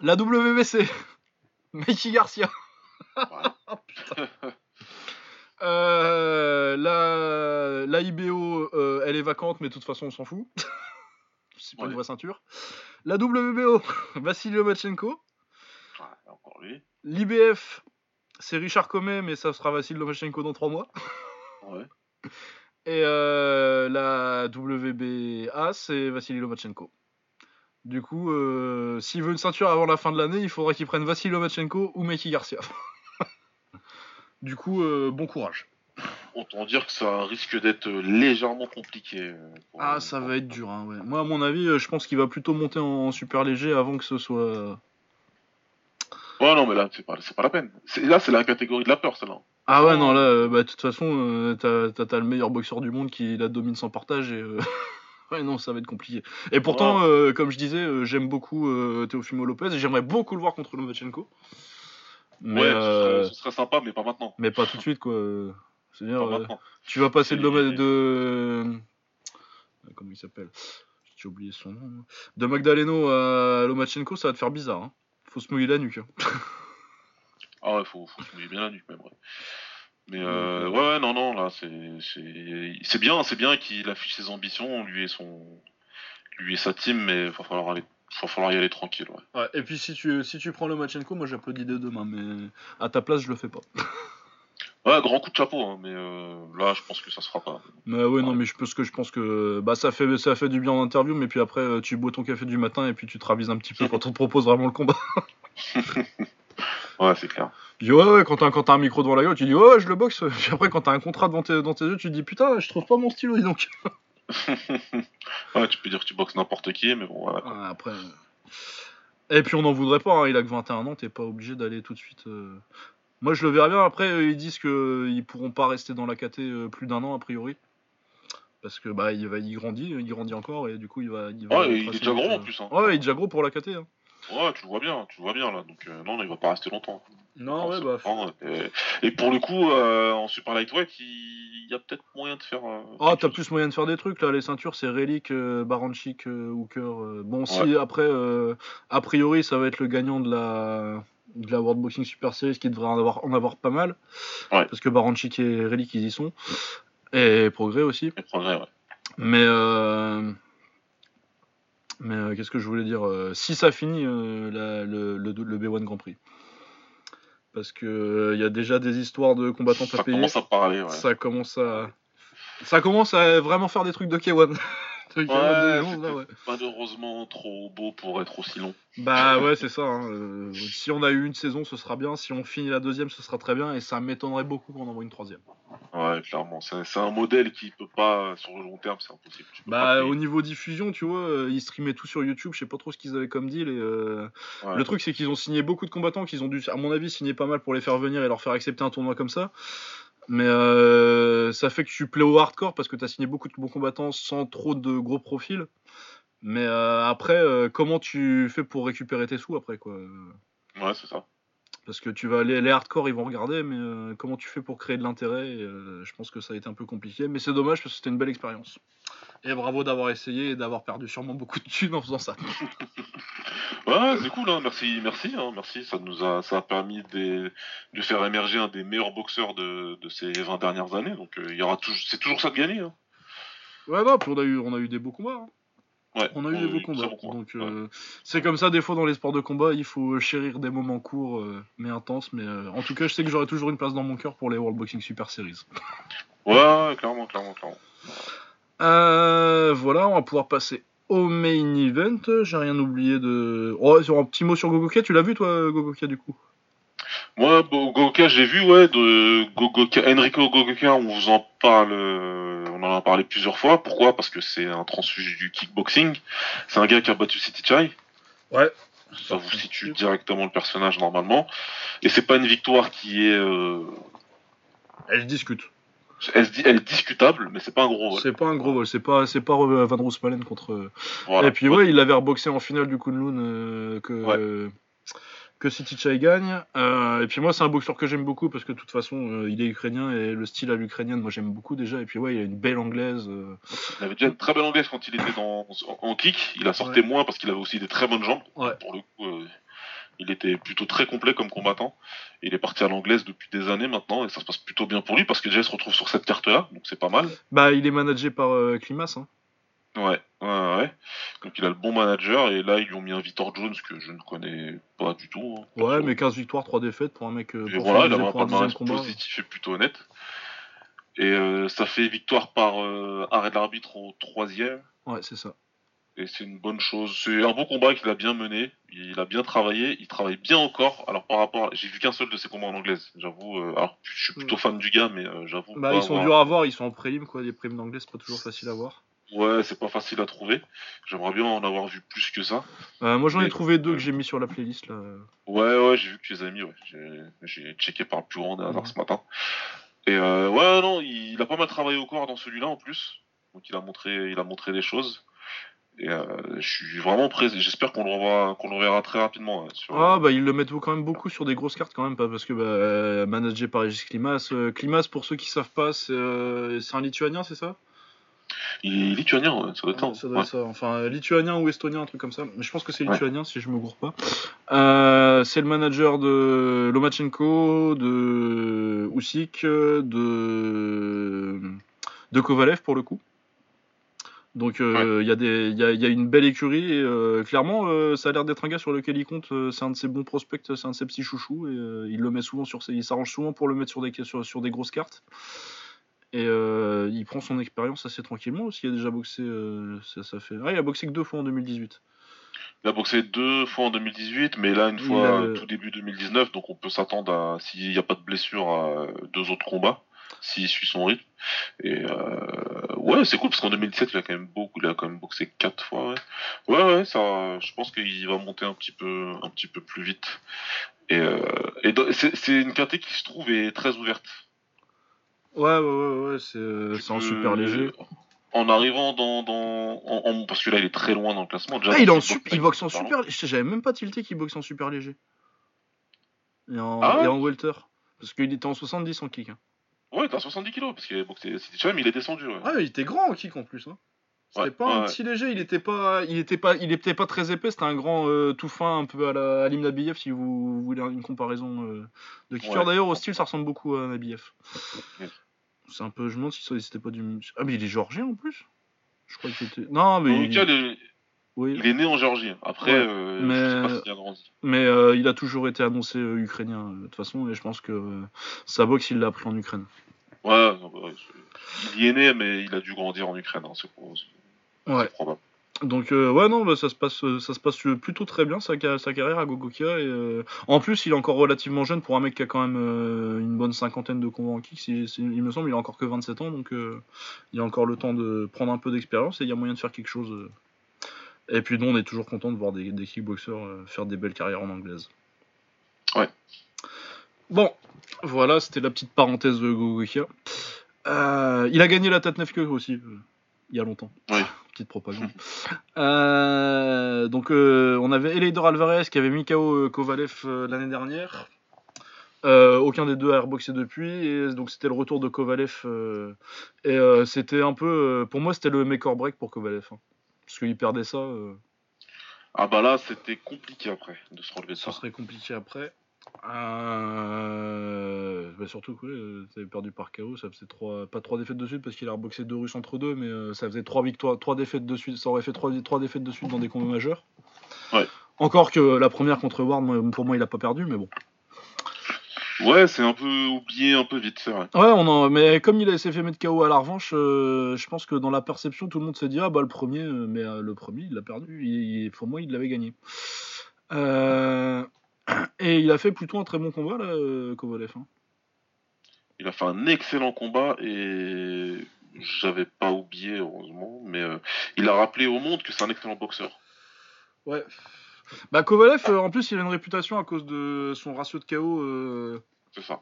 La WBC, Mikey Garcia. Euh, la, la IBO, euh, elle est vacante, mais de toute façon, on s'en fout. [LAUGHS] C'est pas une vraie ceinture. La WBO, [LAUGHS] Vassili Lomachenko. Ouais, encore lui. L'IBF, c'est Richard Comet, mais ça sera Vassili Lomachenko dans 3 mois. Ouais. [LAUGHS] Et euh, la WBA, c'est Vassili Lomachenko. Du coup, s'il veut une ceinture avant la fin de l'année, il faudra qu'il prenne Vassili Lomachenko ou Mikey Garcia. Du coup, euh, bon courage. Autant dire que ça risque d'être légèrement compliqué. euh, pour- Ah, ça va être dur. hein, ouais. Moi, à mon avis, euh, je pense qu'il va plutôt monter en, en super léger avant que ce soit. Ouais, non, mais là, c'est pas, pas la peine. C'est- Là, c'est la catégorie de la peur, celle-là. Ah ouais, non, là, euh, bah, de toute façon, euh, t'as- le meilleur boxeur du monde qui la domine sans partage et. euh, [LAUGHS] Ouais, non, ça va être compliqué. Et pourtant, euh, comme je disais, euh, j'aime beaucoup euh, Teofimo Lopez et j'aimerais beaucoup le voir contre Lomachenko. Mais, ouais, euh, ce, serait, ce serait sympa, mais pas maintenant. mais pas tout de suite, quoi. C'est-à-dire, euh, tu vas passer de, de... euh, Comment il s'appelle? J'ai oublié son nom. hein. De Magdaleno à Lomachenko, ça va te faire bizarre. Hein. Faut se mouiller la nuque. hein. Ah ouais, faut, faut se mouiller bien la nuque, même. Ouais. Mais euh, ouais, ouais, non, non, là, c'est, c'est, c'est bien, c'est bien qu'il affiche ses ambitions, lui et son, lui et sa team, mais il va falloir aller, va falloir y aller tranquille, ouais. Ouais, et puis si tu, si tu prends Lomachenko, moi j'applaudis dès demain, mais à ta place, je le fais pas. [LAUGHS] Ouais, grand coup de chapeau, hein, mais euh, là, je pense que ça se fera pas. Mais ouais, non, mais je pense que je pense que bah ça fait ça fait du bien en interview, mais puis après euh, tu bois ton café du matin et puis tu te ravises un petit peu quand on te propose vraiment le combat. [LAUGHS] Ouais, c'est clair. Ouais ouais quand t'as quand t'as un micro devant la gueule, tu dis ouais, ouais je le boxe. [LAUGHS] Puis après quand t'as un contrat devant tes, dans tes yeux, tu te dis putain je trouve pas mon stylo dis donc. [LAUGHS] ouais, tu peux dire que tu boxes n'importe qui, mais bon, voilà. Ouais, après. euh. Et puis on n'en voudrait pas, hein, il a que 21 ans, t'es pas obligé d'aller tout de suite. euh. Moi je le verrais bien, après euh, ils disent que ils pourront pas rester dans la KT plus d'un an a priori. Parce que bah il, va, il grandit, il grandit encore et du coup il va. Il va Ouais, il est déjà gros en plus. Hein. Ouais, il est déjà gros pour la KT. Hein. Ouais, tu le vois bien, tu le vois bien là. Donc, euh, non, non, il va pas rester longtemps. Non, ouais, bah. Non, et, et pour le coup, euh, en Super Lightweight, il, y a peut-être moyen de faire. euh, Ah, t'as plus moyen de faire des trucs là, les ceintures c'est Relic, Baranchik, Hooker. Bon, si après, a priori, ça va être le gagnant de la, de la World Boxing Super Series qui devrait en avoir, en avoir pas mal. Ouais. Parce que Baranchik et Relic ils y sont. Et Progrès aussi. Progrès, ouais. Mais, mais euh, qu'est-ce que je voulais dire euh, Si ça finit euh, la- le, le, le B1 Grand Prix. Parce que il y a déjà des histoires de combattants Ça commence à parler, ouais. Ça commence à. Ça commence à vraiment faire des trucs de K1. [LAUGHS] K1 Ouais, là. Malheureusement, trop beau pour être aussi long. Bah ouais, c'est ça. hein, euh, si on a eu une saison, ce sera bien. Si on finit la deuxième, ce sera très bien. Et ça m'étonnerait beaucoup qu'on envoie une troisième. Ouais, clairement. C'est un modèle qui peut pas, sur le long terme, c'est impossible. Bah au niveau diffusion, tu vois, euh, ils streamaient tout sur YouTube. Je sais pas trop ce qu'ils avaient comme deal. Et euh, Ouais. le truc, c'est qu'ils ont signé beaucoup de combattants, qu'ils ont dû, à mon avis, signer pas mal pour les faire venir et leur faire accepter un tournoi comme ça. Mais euh, ça fait que tu plais au hardcore parce que tu as signé beaucoup de bons combattants sans trop de gros profils. Mais euh, après, euh, comment tu fais pour récupérer tes sous après quoi? Ouais, c'est ça. Parce que tu vas aller, les hardcore ils vont regarder, mais euh, comment tu fais pour créer de l'intérêt euh, Je pense que ça a été un peu compliqué, mais c'est dommage parce que c'était une belle expérience. Et bravo d'avoir essayé et d'avoir perdu sûrement beaucoup de thunes en faisant ça. [LAUGHS] Ouais, c'est cool, hein. merci, merci, hein. merci. Ça nous a, ça a permis de, de faire émerger un des meilleurs boxeurs de, de ces 20 dernières années. Donc, euh, il y aura toujours, c'est toujours ça de gagner. Hein. Ouais, non, puis on a eu, on a eu des beaux combats. Ouais, On a eu des beaux combats. Donc Ouais. euh, c'est comme ça, des fois dans les sports de combat, il faut chérir des moments courts euh, mais intenses. Mais euh, en tout cas, je sais que j'aurai toujours une place dans mon cœur pour les World Boxing Super Series. Ouais, clairement, clairement, clairement. Voilà, on va pouvoir passer au main event. J'ai rien oublié de. Oh, un petit mot sur Gogokia, tu l'as vu toi, Gogokia, du coup? Moi, Gogoka, j'ai vu, ouais, de Gogoka, Enrico Gogoka, on vous en parle, euh, on en a parlé plusieurs fois. Pourquoi? Parce que c'est un transfuge du kickboxing. C'est un gars qui a battu City Chai. Ouais. Ça vous situe directement le personnage normalement. Et c'est pas une victoire qui est, euh, Elle discute. elle, se dit- elle est discutable, mais c'est pas un gros vol. C'est pas un gros vol, c'est pas, c'est pas Van Roosmalen contre. euh, Voilà. Et puis ouais, il avait reboxé en finale du Kunlun euh, que, Ouais. euh, que City Chai gagne. Euh, et puis moi, c'est un boxeur que j'aime beaucoup parce que de toute façon, euh, il est ukrainien et le style à l'ukrainienne, moi j'aime beaucoup déjà. Et puis ouais, il a une belle anglaise. euh, Il avait déjà une très belle anglaise quand il était dans, en, en kick. Il a sorti moins parce qu'il avait aussi des très bonnes jambes. Ouais. Pour le coup, il était plutôt très complet comme combattant. Il est parti à l'anglaise depuis des années maintenant et ça se passe plutôt bien pour lui parce que déjà il se retrouve sur cette carte-là, donc c'est pas mal. Bah, il est managé par Klimas. Hein. Ouais, ouais, ouais. Donc il a le bon manager et là ils lui ont mis un Victor Jones que je ne connais pas du tout. hein, Ouais, mais 15 victoires, 3 défaites pour un mec. euh, Et voilà, il avait un palmarès positif et plutôt honnête. Et euh, ça fait victoire par euh, arrêt de l'arbitre au troisième. Ouais, c'est ça. Et c'est une bonne chose. C'est un bon combat qu'il a bien mené. Il a bien travaillé. Il travaille bien encore. Alors par rapport, à... j'ai vu qu'un seul de ses combats en anglaise. J'avoue. euh, Alors je suis plutôt fan du gars, mais j'avoue. Bah, ils sont avoir- durs à voir, ils sont en prélim, quoi. Les primes d'anglais, c'est pas toujours facile à voir. Ouais, c'est pas facile à trouver. J'aimerais bien en avoir vu plus que ça. Euh, moi, j'en ai trouvé deux que j'ai mis sur la playlist là. Ouais, ouais, j'ai vu que tu les as mis. Ouais. J'ai- checké par le plus grand Mhm. ce matin. Et euh, ouais, non, il a pas mal travaillé au corps dans celui-là en plus. Donc il a montré, il a montré des choses. Et euh, je suis vraiment prêt. J'espère qu'on le revoit, qu'on le reverra très rapidement. sur... Ah bah ils le mettent quand même beaucoup sur des grosses cartes quand même pas parce que bah, euh, managé par Regis Klimas. Euh, Klimas pour ceux qui savent pas c'est euh, c'est un lituanien c'est ça? Il est lituanien, ça doit être Ouais, ça. Ouais. Enfin lituanien ou estonien un truc comme ça. Mais je pense que c'est lituanien si je me gourre pas. Euh, c'est le manager de Lomachenko, de Usyk, de de Kovalev pour le coup. Donc euh, il y, a des- il y a, il y a une belle écurie et euh, clairement euh, ça a l'air d'être un gars sur lequel il compte. c'est un de ses bons prospects, c'est un de ses petits chouchous et il le met souvent sur ses, il s'arrange souvent pour le mettre sur des sur, sur des grosses cartes. Et euh, il prend son expérience assez tranquillement parce qu'il a déjà boxé. euh, ça, ça fait. Ah, il a boxé que deux fois en 2018. Il a boxé deux fois en 2018, mais là une Il fois a- tout début 2019, donc on peut s'attendre à, s'il n'y a pas de blessure, à deux autres combats, s'il suit son rythme. Et euh, ouais, c'est cool parce qu'en 2017, il a quand même beaucoup, il a quand même boxé quatre fois. Ouais, ouais, ouais ça, je pense qu'il va monter un petit peu, un petit peu plus vite. Et, c'est une caté qui se trouve est très ouverte. Ouais, ouais, ouais, ouais, c'est euh, en Tu super léger. En arrivant dans, dans en- en- parce que là il est très loin dans le classement. Déjà, Ah, il, en boxe il boxe en super léger. J'avais même pas tilté qu'il boxe en super léger. Et en, Ah ouais et en welter. Parce qu'il était en 70 en kick. hein. Ouais, t'as 70 kilos parce qu'il. C'était Cham, il est descendu. Ouais. Ouais, il était grand en kick en plus. Hein. C'était Ouais, pas un petit léger, il était pas, il était pas, il était pas très épais. C'était un grand euh, tout fin, un peu à la à Nabiev si vous, voulez une comparaison euh, de kicker. D'ailleurs, au style, ça ressemble beaucoup à Nabiev. C'est un peu, je me demande si c'était pas du. Ah, mais il est géorgien en plus? Je crois qu'il était. Non, mais En il... tout cas, le- oui. il est né en Géorgie. Après, Ouais, euh, mais- je sais pas s'il a grandi. Mais euh, il a toujours été annoncé euh, ukrainien de toute façon, et je pense que sa boxe, il l'a appris en Ukraine. Ouais, non, bah, il y est né, mais il a dû grandir en Ukraine. hein, c'est c'est Ouais. probable. Donc euh, ouais non bah, ça se passe euh, ça se passe plutôt très bien sa, ca- sa carrière à Gogokia et euh, en plus il est encore relativement jeune pour un mec qui a quand même euh, une bonne cinquantaine de combats en kick il me semble il a encore que 27 ans donc il a encore le temps de prendre un peu d'expérience et il y a moyen de faire quelque chose et puis nous on est toujours content de voir des, des kickboxers faire des belles carrières en anglaise Ouais. bon voilà c'était la petite parenthèse de Gogokia il a gagné la tête 9 queue aussi il y a longtemps Oui. Petite propagande [LAUGHS] euh, donc euh, on avait Eleidor Alvarez qui avait mis KO euh, Kovalev l'année dernière. Aucun des deux a airboxé depuis et donc c'était le retour de Kovalev et c'était un peu pour moi c'était le make or break pour Kovalev hein. parce qu'il perdait ça Ah bah là, c'était compliqué après de se relever de ça ça. serait compliqué après euh, bah, surtout que ouais, t'avais perdu par KO ça faisait trois pas trois défaites de suite parce qu'il a reboxé deux russes entre deux mais euh, ça faisait trois victoires trois défaites de suite ça aurait fait trois, trois défaites de suite dans des combats majeurs Ouais. encore que la première contre Ward pour moi il a pas perdu mais bon Ouais, c'est un peu oublié, un peu vite, c'est vrai. Ouais, on en... mais comme il s'est fait mettre KO à la revanche, euh, je pense que dans la perception, tout le monde s'est dit ah bah le premier, euh, mais euh, le premier il l'a perdu. Il- il- pour moi, il l'avait gagné. Euh, Et il a fait plutôt un très bon combat là, euh, Kovalev. hein. Il a fait un excellent combat et j'avais pas oublié, heureusement, mais euh, il a rappelé au monde que c'est un excellent boxeur. Ouais. Bah Kovalev, euh, en plus, il a une réputation à cause de son ratio de KO. euh, C'est ça.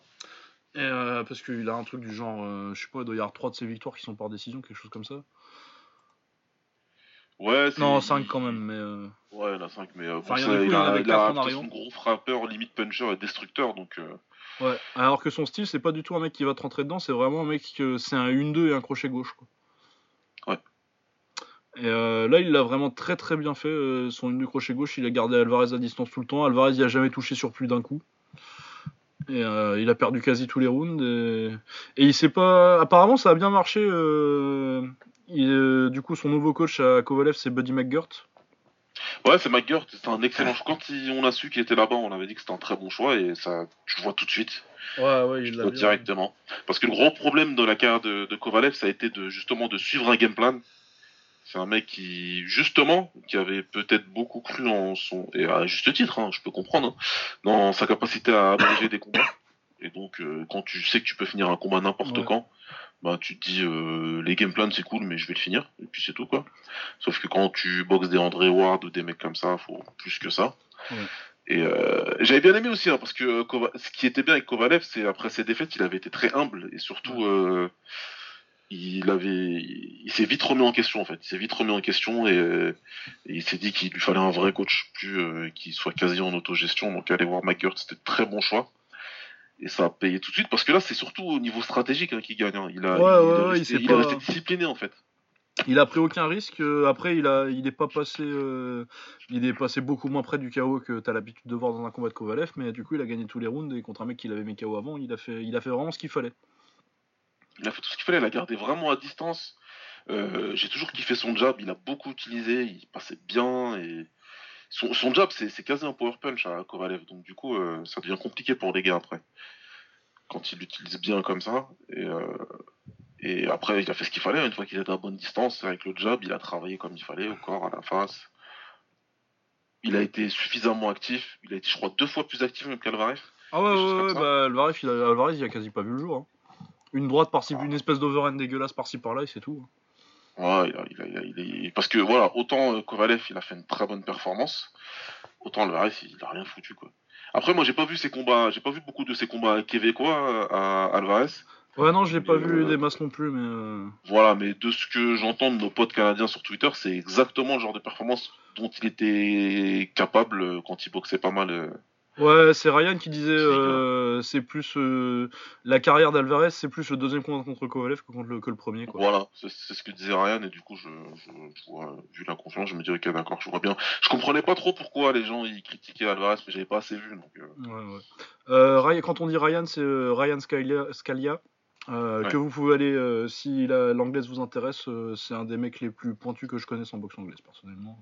et, parce qu'il a un truc du genre, je sais pas, il doit y avoir 3 de ses victoires qui sont par décision, quelque chose comme ça. Ouais, c'est- Non, 5 quand même, mais. euh, Ouais, il a 5, mais euh, Enfin, il a il gros frappeur, limite puncher et destructeur, donc euh, Ouais. Alors que son style, c'est pas du tout un mec qui va te rentrer dedans, c'est vraiment un mec que c'est un 1-2 et un crochet gauche. Quoi. Ouais. Et euh, là, il l'a vraiment très très bien fait. son 1-2 crochet gauche, il a gardé Alvarez à distance tout le temps. Alvarez, il a jamais touché sur plus d'un coup. Et euh, il a perdu quasi tous les rounds. Et, et il sait pas. Apparemment, ça a bien marché. euh, il, euh, du coup, son nouveau coach à Kovalev, c'est Buddy McGirt. Ouais, c'est McGirt, c'est un excellent choix. Quand il- on a su qu'il était là-bas, on avait dit que c'était un très bon choix et ça, tu le vois tout de suite, Ouais, ouais, il l'a directement. Parce que le gros problème de la carrière de, de Kovalev, ça a été de justement de suivre un game plan. C'est un mec qui, justement, qui avait peut-être beaucoup cru en son, et à juste titre, hein, je peux comprendre, hein, dans sa capacité à abréger des combats. Et donc, euh, quand tu sais que tu peux finir un combat n'importe Ouais. quand, bah tu te dis euh, les game plans c'est cool, mais je vais le finir. Et puis c'est tout quoi. Sauf que quand tu boxes des André Ward ou des mecs comme ça, faut plus que ça. Ouais. Et euh, j'avais bien aimé aussi, hein, parce que Kova- ce qui était bien avec Kovalev, c'est après ses défaites, il avait été très humble et surtout, euh, il avait, il s'est vite remis en question en fait. Il s'est vite remis en question et, euh, et il s'est dit qu'il lui fallait un vrai coach, plus euh, qui soit quasi en autogestion. Donc aller voir McGirt, c'était très bon choix. Et ça a payé tout de suite parce que là, c'est surtout au niveau stratégique hein, qu'il gagne. hein. Il a, Ouais, il, ouais, est il pas- resté discipliné en fait. Il a pris aucun risque. euh, après, il a, il est pas passé, euh, il est passé beaucoup moins près du KO que t'as l'habitude de voir dans un combat de Kovalev, mais du coup, il a gagné tous les rounds et contre un mec qui l'avait mis KO avant, il a fait, il a fait vraiment ce qu'il fallait. Il a fait tout ce qu'il fallait, il a gardé vraiment à distance. Euh, j'ai toujours kiffé son jab, il a beaucoup utilisé, il passait bien et son, son jab c'est quasi un power punch à Kovalev, donc du coup euh, ça devient compliqué pour les gars après quand il l'utilise bien comme ça et, euh, et après il a fait ce qu'il fallait une fois qu'il était à bonne distance avec le jab, il a travaillé comme il fallait au corps, à la face. Il a été suffisamment actif, il a été je crois deux fois plus actif même qu'Alvarez. Ah ouais, bah Alvarez il, a, Alvarez, il a quasi pas vu le jour. hein. Une droite par-ci, Ah. une espèce d'overhand dégueulasse par-ci par-là et c'est tout. Ouais, il a- il a- il a- il est- parce que voilà, autant euh, Kovalev il a fait une très bonne performance, autant Alvarez il a rien foutu quoi. Après moi j'ai pas vu ses combats, j'ai pas vu beaucoup de ses combats québécois à Alvarez. Ouais, non, je l'ai pas Euh, vu des masses non plus, mais. euh, Voilà, mais de ce que j'entends de nos potes canadiens sur Twitter, c'est exactement le genre de performance dont il était capable euh, quand il boxait pas mal. Ouais, c'est Ryan qui disait C'est euh, c'est plus euh, la carrière d'Alvarez, c'est plus le deuxième combat contre Kovalev que, contre le, que le premier. Quoi. Voilà, c'est ce que disait Ryan et du coup je, je, je vois, vu la confiance, je me dis ok d'accord, je vois bien. Je comprenais pas trop pourquoi les gens ils critiquaient Alvarez, mais j'avais pas assez vu donc. euh, Ouais, ouais. Euh, Ryan- quand on dit Ryan, c'est euh, Ryan Scalia, Scalia, Ouais. que vous pouvez aller, si la- l'anglaise vous intéresse, c'est un des mecs les plus pointus que je connaisse en boxe anglaise, personnellement.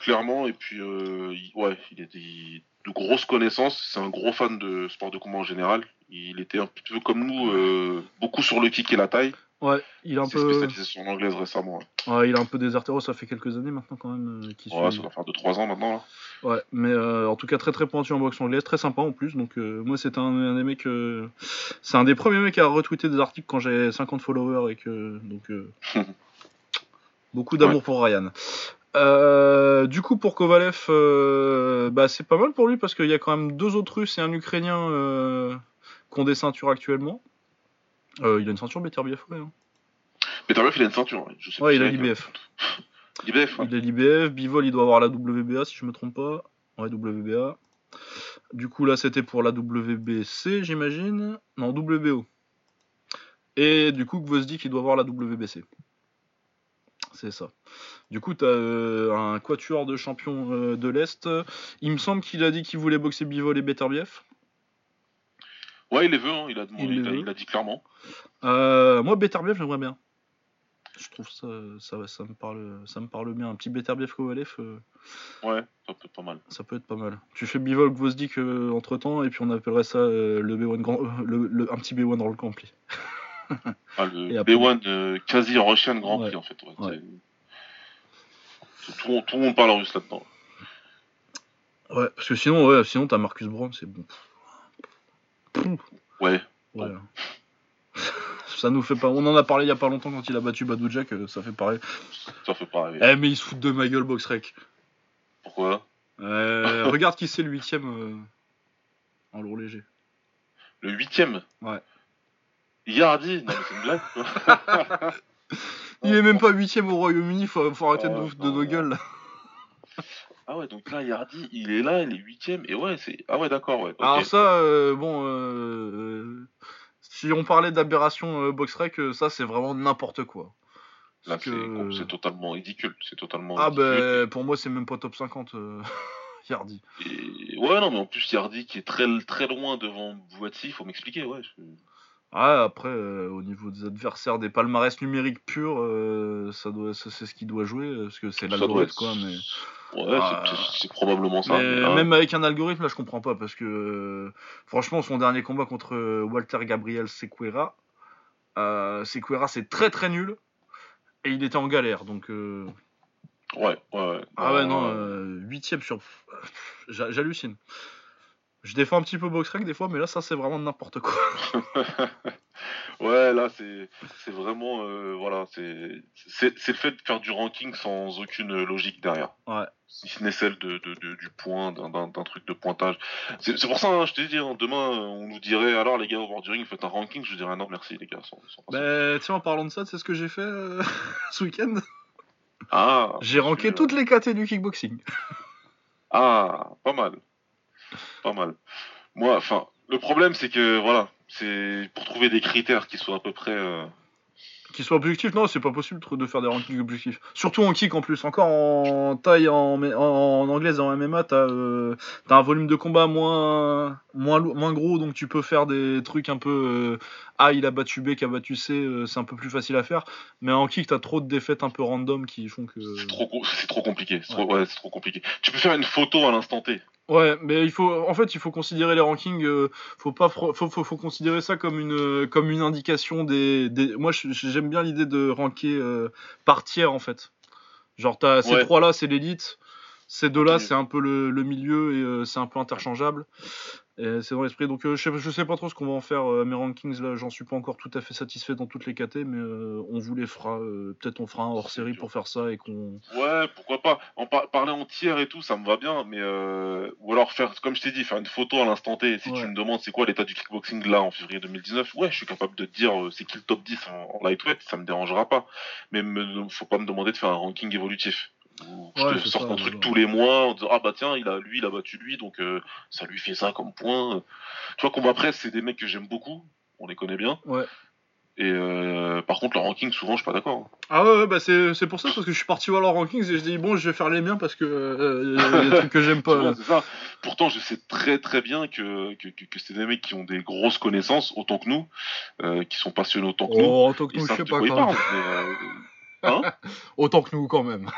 clairement et puis il- ouais il était de grosses connaissances c'est un gros fan de sport de combat en général il était un petit peu comme nous euh, beaucoup sur le kick et la taille Ouais, il est un peu, spécialisé sur l'anglaise récemment ouais, ouais, il est un peu déserté. Oh, ça fait quelques années maintenant quand même euh, qu'il Ouais, suit. ça doit faire 2-3 ans maintenant là. Ouais, mais euh, en tout cas très très pointu en boxe anglaise, très sympa en plus. Donc euh, moi c'est un, un des mecs, c'est un des premiers mecs à retweeter des articles quand j'ai 50 followers et que donc [LAUGHS] beaucoup d'amour pour Ryan. Euh, du coup pour Kovalev, euh, bah c'est pas mal pour lui parce qu'il y a quand même deux autres Russes et un Ukrainien euh, qui ont des ceintures actuellement. Il a une ceinture Beterbiev, ouais. hein. Peterbeuf il a une ceinture ouais. je sais Ouais, plus il a l'IBF. l'IBF ouais. Il a l'IBF, Bivol il doit avoir la WBA si je me trompe pas. Ouais, WBA. Du coup là c'était pour la WBC j'imagine. Non, WBO. Et du coup Gvozdik il doit avoir la WBC. C'est ça. Du coup t'as euh, un quatuor de champion euh, de l'Est. Il me semble qu'il a dit qu'il voulait boxer Bivol et Beterbiev. Ouais, il les veut, hein, il, a demandé, Il les il, a, veut. il a dit clairement. Euh, moi Beterbiev j'aimerais bien. Je trouve ça, ça, ça me parle, ça me parle bien. Un petit Beterbiev Kovalev. Ouais, ça peut être pas mal. Ça peut être pas mal. Tu fais Bivol Gvozdik entre temps et puis on appellerait ça le B1 grand, le, le- un petit B1 dans le complet. [LAUGHS] Ah, le Et après- B1 euh, quasi Russian Grand Prix Ouais. en fait. Ouais, Ouais. c'est- Tout, le monde- tout le monde parle russe là-dedans. Ouais, parce que sinon, ouais, sinon t'as Marcus Brown, c'est bon. Ouais, [LAUGHS] ça nous fait pas. On en a parlé il y a pas longtemps quand il a battu Badou Jack, euh, ça fait pareil. ça fait rêver. Eh mais ils se foutent de ma gueule Boxrec. Pourquoi? Euh, regarde qui c'est le huitième euh, en lourd léger. Le huitième? Ouais. Yardi Non mais c'est une blague quoi. [LAUGHS] Il est même pas huitième au Royaume-Uni, faut, faut arrêter de Oh, de nos gueules là. Ah ouais, donc là Yardi, il est là, il est huitième. Et ouais, c'est. Ah ouais, d'accord, ouais. Alors ça, euh, bon, euh, euh, si on parlait d'aberration euh, Boxrec, ça c'est vraiment n'importe quoi. Là, c'est que- c'est totalement ridicule. C'est totalement Ah ridicule. ben pour moi c'est même pas top 50 euh, [LAUGHS] Yardi. Et... Ouais, non, mais en plus, Yardi qui est très, très loin devant Boati, faut m'expliquer, ouais. je- Ah après euh, au niveau des adversaires des palmarès numériques purs, euh, ça doit ça, c'est ce qui doit jouer euh, parce que c'est l'algorithme être- quoi mais, Ouais, Ah. c'est- probablement ça. mais mais là- même avec un algorithme là je comprends pas parce que euh, franchement son dernier combat contre Walter Gabriel Sequeira Sequeira c'est très très nul et il était en galère donc Ouais, ouais, ouais. Ah ouais, non, huitième sur. J'hallucine. Je défends un petit peu Boxrec des fois, mais là, ça, c'est vraiment n'importe quoi. [LAUGHS] [LAUGHS] Ouais, là, c'est vraiment. euh, voilà, c'est le fait de faire du ranking sans aucune logique derrière. Ouais. Si ce n'est celle de, de, de- du point, d'un- truc de pointage. C'est pour ça, hein, je t'ai dit, hein, demain, on nous dirait alors, les gars, au bord du ring, faites un ranking. Je dirais non, merci, les gars. sans- sans- Bah, tiens, en parlant de ça, c'est ce que j'ai fait euh, [LAUGHS] ce week-end? Ah, J'ai ranké toutes les KT du kickboxing. Ah, pas mal. Pas mal. Moi, enfin, le problème, c'est que, voilà, c'est pour trouver des critères qui soient à peu près. euh, Qui soit objectif, non, c'est pas possible de faire des rankings objectifs. Surtout en kick en plus. Encore en taille en, en, anglaise en MMA, t'as euh, as un volume de combat moins, moins, moins gros, donc tu peux faire des trucs un peu. Euh, a, il a battu B, qui a battu C, c'est un peu plus facile à faire. Mais en kick, t'as trop de défaites un peu random qui font que. C'est trop, trop compliqué. C'est trop, trop compliqué. Tu peux faire une photo à l'instant T. Ouais, mais il faut, en fait, il faut considérer les rankings. Euh, faut pas, faut, faut, faut, considérer ça comme une, comme une indication des. des... Moi, j'aime bien l'idée de ranker euh, par tiers en fait. Genre, as, ces trois là, c'est l'élite. Ces deux là, c'est un peu le, le milieu et euh, c'est un peu interchangeable c'est dans l'esprit. Donc, euh, je, sais, sais pas trop ce qu'on va en faire. Euh, mes rankings, là, j'en suis pas encore tout à fait satisfait dans toutes les KT, mais euh, on vous les fera. Peut-être on fera un hors série pour faire ça et qu'on. Ouais, pourquoi pas. En parler en tiers et tout, ça me va bien, mais. Ou alors faire, comme je t'ai dit, faire une photo à l'instant T. Si tu me demandes c'est quoi l'état du kickboxing là en février 2019, ouais, je suis capable de te dire c'est qui le top 10 en, lightweight, ça me dérangera pas. Mais me, faut pas me demander de faire un ranking évolutif je te sors un truc tous les mois en disant ah bah tiens il a lui il a battu lui donc euh, ça lui fait ça comme point tu vois combat presse c'est des mecs que j'aime beaucoup on les connaît bien ouais et euh, par contre, leur ranking, souvent, je suis pas d'accord. Hein. Ah ouais, bah c'est, pour ça, parce que je suis parti voir leur ranking et je dis, bon, je vais faire les miens parce que euh, y a des trucs que j'aime [LAUGHS] pas. c'est ça. Pourtant, je sais très très bien que, que, que, c'est des mecs qui ont des grosses connaissances, autant que nous, qui sont passionnés autant que nous. Oh, autant que nous, je sais pas quand hein [LAUGHS] autant que nous, quand même.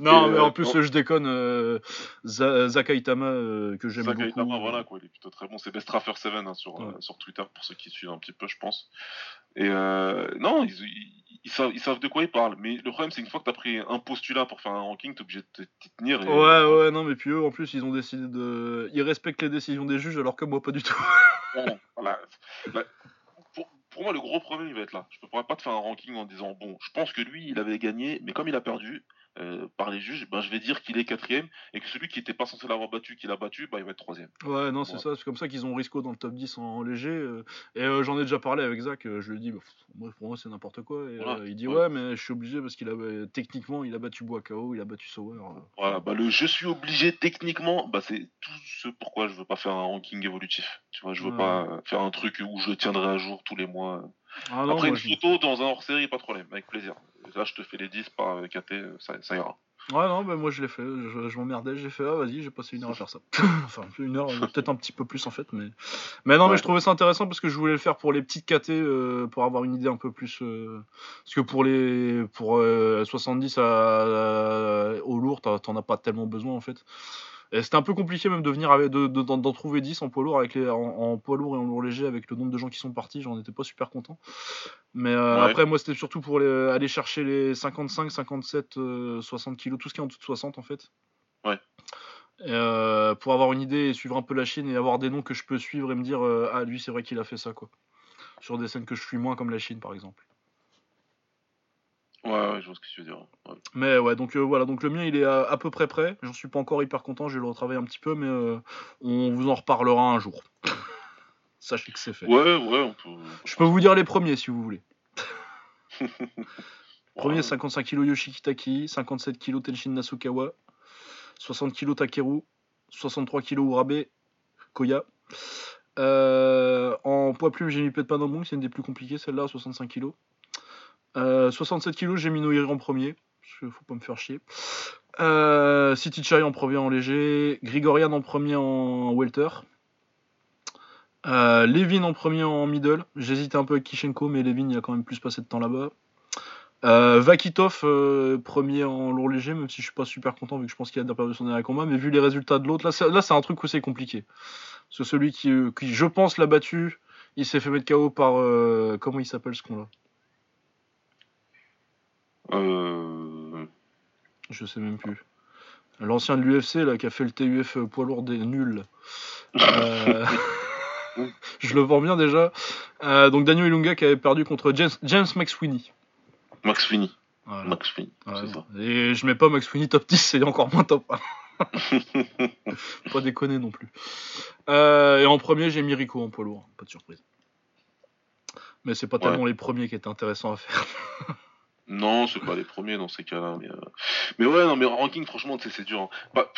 Non, [LAUGHS] mais en euh, plus, je déconne. Euh, Zakaitama, euh, que j'aime beaucoup. Zakaitama, voilà, quoi, il est plutôt très bon. C'est Bestraffer7 hein, sur, sur Twitter, pour ceux qui suivent un petit peu, je pense. Et non, ils, savent, ils, savent, de quoi ils parlent. Mais le problème, c'est qu'une fois que tu as pris un postulat pour faire un ranking, tu es obligé de t'y tenir. ouais, ouais, non, mais puis eux, en plus, ils ont décidé de. Ils respectent les décisions des juges, alors que moi, pas du tout. bon, voilà [LAUGHS] pour moi, le gros problème, il va être là. Je ne pourrais pas te faire un ranking en disant, bon, je pense que lui, il avait gagné, mais comme il a perdu, euh, par les juges, ben, je vais dire qu'il est quatrième et que celui qui n'était pas censé l'avoir battu, qu'il a battu, ben, il va être troisième. Ouais, non, c'est ça. C'est comme ça qu'ils ont Risco dans le top 10 en, léger. Euh, et euh, j'en ai déjà parlé avec Zach. je lui ai dit, bah, moi, pour moi, c'est n'importe quoi. Et, il dit, ouais. mais je suis obligé parce qu'il a techniquement, il a battu Boakao, il a battu Sauer. Voilà, bah, le je suis obligé techniquement, bah, c'est tout ce pourquoi je veux pas faire un ranking évolutif. Tu vois, je veux pas faire un truc où je le tiendrai à jour tous les mois. Ah Après, une photo dans un hors-série, pas de problème, avec plaisir. Là, je te fais les 10 par KT, ça, ça ira. Ouais, non, bah moi je l'ai fait, je, m'emmerdais, j'ai fait, ah vas-y, j'ai passé une heure à faire ça. [LAUGHS] enfin, une heure, [LAUGHS] peut-être un petit peu plus en fait, mais. Mais non, mais je trouvais ça intéressant parce que je voulais le faire pour les petites KT, euh, pour avoir une idée un peu plus. Euh, parce que pour les. Pour 70 à, au lourd, t'en as pas tellement besoin en fait. C'était un peu compliqué même de venir avec, d'en trouver 10 en poids lourd avec les, en, poids lourd et en lourd léger avec le nombre de gens qui sont partis, j'en étais pas super content. Mais euh, après moi c'était surtout pour aller chercher les 55, 57, 60 kilos, tout ce qui est en dessous de 60 en fait. Ouais. Euh, pour avoir une idée et suivre un peu la Chine et avoir des noms que je peux suivre et me dire euh, ah lui c'est vrai qu'il a fait ça quoi. Sur des scènes que je suis moins comme la Chine par exemple. Ouais, je vois ce que tu veux dire. Mais ouais, donc euh, voilà, donc le mien il est à, peu près prêt. J'en suis pas encore hyper content, je vais le retravailler un petit peu, mais euh, on vous en reparlera un jour. [LAUGHS] Sachez que c'est fait. Ouais, ouais, on peut. Je peux vous dire les premiers si vous voulez. [LAUGHS] Premier 55 kg Yoshikitaki, 57 kg Tenshin Nasukawa, 60 kg Takeru, 63 kg Urabe, Koya. Euh, en poids plume, j'ai mis Pet Panambong, c'est une des plus compliquées celle-là, 65 kg. 67 kg, j'ai mis Noiri en premier. Parce faut pas me faire chier. Euh, City Chai en premier en léger. Grigorian en premier en welter. Euh, Levin en premier en middle. J'hésitais un peu avec Kishenko, mais Levin, il a quand même plus passé de temps là-bas. Euh, Vakitov, euh, premier en lourd léger, même si je suis pas super content vu que je pense qu'il a perdu son dernier combat, mais vu les résultats de l'autre, là c'est un truc où c'est compliqué. Parce que celui qui, qui, je pense, l'a battu, il s'est fait mettre KO par. comment il s'appelle ce con-là? Euh... Je sais même plus. L'ancien de l'UFC là qui a fait le TUF poids lourd des nuls. Euh, [LAUGHS] je le vends bien déjà. Euh, donc Daniel Ilunga qui avait perdu contre James, James McSweeney. McSweeney. Max Et je mets pas McSweeney top 10, c'est encore moins top 1. [LAUGHS] pas déconner non plus. Euh, et en premier, j'ai mis Rico en poids lourd, pas de surprise. Mais c'est pas tellement les premiers qui étaient intéressants à faire. [LAUGHS] Non, c'est pas les premiers dans ces cas-là. Mais, euh, mais ouais, non, mais ranking, franchement, c'est dur. Hein. Bah,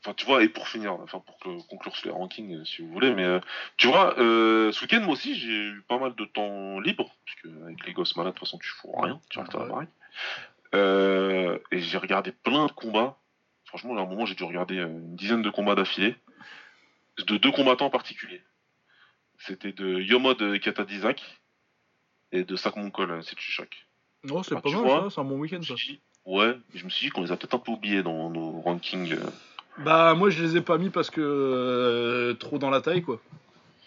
enfin tu vois, et pour finir, enfin pour que, conclure sur les rankings euh, si vous voulez, mais euh, tu vois, euh, ce week-end moi aussi j'ai eu pas mal de temps libre, parce que avec les gosses malades de toute façon tu fous rien, tu restes à la baraque. Euh, et j'ai regardé plein de combats. Franchement, à un moment j'ai dû regarder euh, une dizaine de combats d'affilée, de deux combattants en particulier. C'était de Yomod Katadizak et de Sak Monkol, c'est Chuchak. Oh, c'est pas mal vois, ça, c'est un bon week-end Je ça. dit, Ouais, mais je me suis dit qu'on les a peut-être un peu oubliés dans nos rankings. euh. Bah, moi je les ai pas mis parce que euh, trop dans la taille quoi.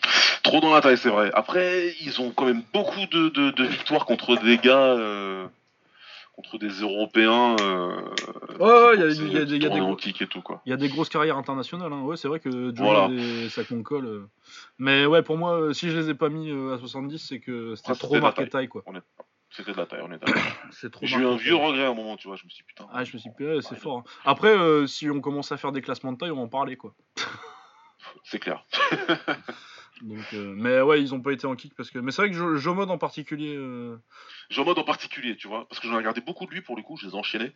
[LAUGHS] Trop dans la taille, c'est vrai. Après, ils ont quand même beaucoup de, de- de victoires contre des gars, euh, contre des Européens. Euh, Ouais, ouais, il y a- y des- y a des tournent en gros- kick et tout quoi. Il y a des grosses carrières internationales, hein. ouais, c'est vrai que Joe Voilà. Sakmonkol. euh. Mais ouais, pour moi, si je les ai pas mis à 70, c'est que c'était Ah, trop marqué taille. taille quoi. C'était de la taille, on est d'accord. [COUGHS] C'est trop J'ai eu un vieux regret à un moment, tu vois. Je me suis dit, putain. Ah, je me suis dit, ouais, c'est fort. hein. Après, euh, si on commence à faire des classements de taille, on va en parler quoi. [LAUGHS] C'est clair. [LAUGHS] Donc, euh, mais ouais, ils ont pas été en kick parce que. Mais c'est vrai que Jo- Jomod en particulier. euh, mode en particulier, tu vois. Parce que j'en ai regardé beaucoup de lui pour le coup, je les ai enchaînés.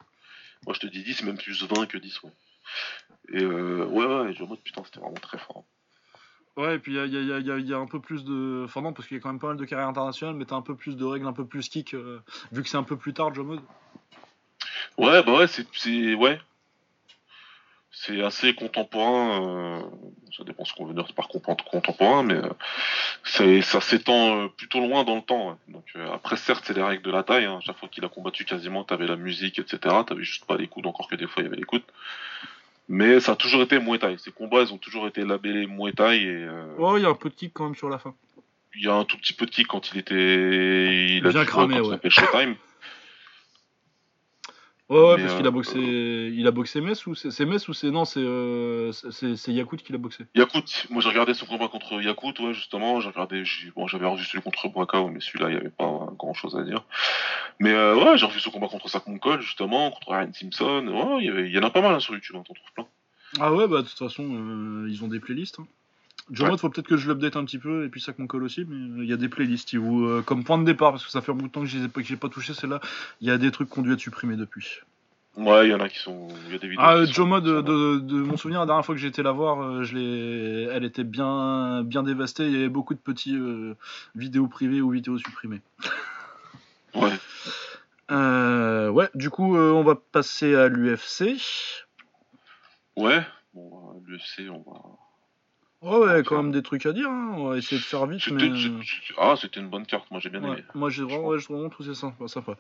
Moi, je te dis 10, c'est même plus 20 que 10, ouais. Et euh, ouais, ouais, Jean mode, putain, c'était vraiment très fort. Ouais, et puis il y a, un peu plus de. Enfin, non, parce qu'il y a quand même pas mal de carrières internationales, mais t'as un peu plus de règles, un peu plus kick, euh, vu que c'est un peu plus tard, Jomod. Ouais, bah ouais, c'est. Ouais. C'est assez contemporain. euh, Ça dépend ce qu'on veut dire par contemporain, mais euh, ça s'étend plutôt loin dans le temps. Donc après, certes, c'est les règles de la taille. hein. Chaque fois qu'il a combattu, quasiment, t'avais la musique, etc. T'avais juste pas les coudes, encore que des fois, il y avait les coudes. Mais ça a toujours été Muay Thai. Ces combats, ils ont toujours été labellés Muay Thai et. euh, Ouais, il y a un peu de kick quand même sur la fin. Il y a un tout petit peu de kick quand il était. Il a Bien cramé, ouais. Showtime. Ouais, ouais, Mais, parce euh, qu'il a boxé. Il a boxé Metz ou c'est Metz ou c'est. Non, c'est euh, c'est qui l'a boxé. Yakut, moi j'ai regardé son combat contre Yakut, ouais, justement. J'ai regardé, j'ai- bon, j'avais revu celui contre Brakao, mais celui-là, il n'y avait pas grand chose à dire. Mais euh, ouais, j'ai revu son combat contre Sakmonkol, justement, contre Ryan Simpson. Ouais, il y, y en a pas mal hein, sur YouTube, hein, t'en trouves plein. Ah ouais, bah de toute façon, euh, ils ont des playlists. Hein. Jomod, Ouais. faut peut-être que je l'update un petit peu, et puis ça qu'on colle aussi, mais euh, il y a des playlists. euh, comme point de départ, parce que ça fait un bout de temps que je les ai pas, que touché celle-là, il y a des trucs qui ont dû être supprimés depuis. Ouais, il y en a qui sont. Il y a des vidéos. Ah, euh, qui sont de, de, de mon souvenir, la dernière fois que j'ai été la voir, euh, je elle était bien, bien dévastée. Il y avait beaucoup de petits euh, vidéos privées ou vidéos supprimées. Ouais. Euh, ouais, du coup, euh, on va passer à l'UFC. Ouais. Bon, l'UFC, on va. Ouais, ouais, quand même des trucs à dire. hein. On va essayer de faire vite. C'était- Mais... euh, Ah, c'était une bonne carte, moi j'ai bien Ouais, aimé. moi j'ai vraiment, ouais, j'ai vraiment trouvé ça sympa. sympa.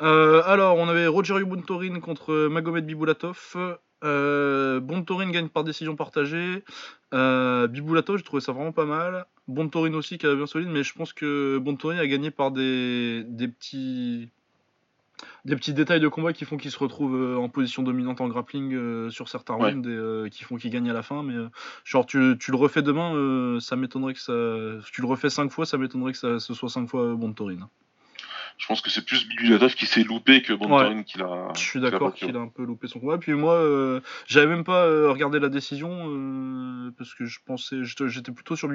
Euh, alors, on avait Roger Buntorin contre Magomed Biboulatov. Euh, Buntorin gagne par décision partagée. Euh, Biboulatov, j'ai trouvé ça vraiment pas mal. Buntorin aussi qui a bien solide, mais je pense que Buntorin a gagné par des, des petits des petits détails de combat qui font qu'il se retrouve euh, en position dominante en grappling euh, sur certains Ouais. rounds et euh, qui font qu'il gagne à la fin. Mais genre, tu, tu le refais demain, ça m'étonnerait que ça. Si tu le refais 5 fois, ça m'étonnerait que ça, ce soit 5 fois Buntorin. Je pense que c'est plus Bibulatov qui s'est loupé que Bontorin qui l'a. Je suis d'accord qu'il a un peu loupé son combat. Puis moi, euh, j'avais même pas regardé la décision euh, parce que je pensais, j'étais plutôt sur.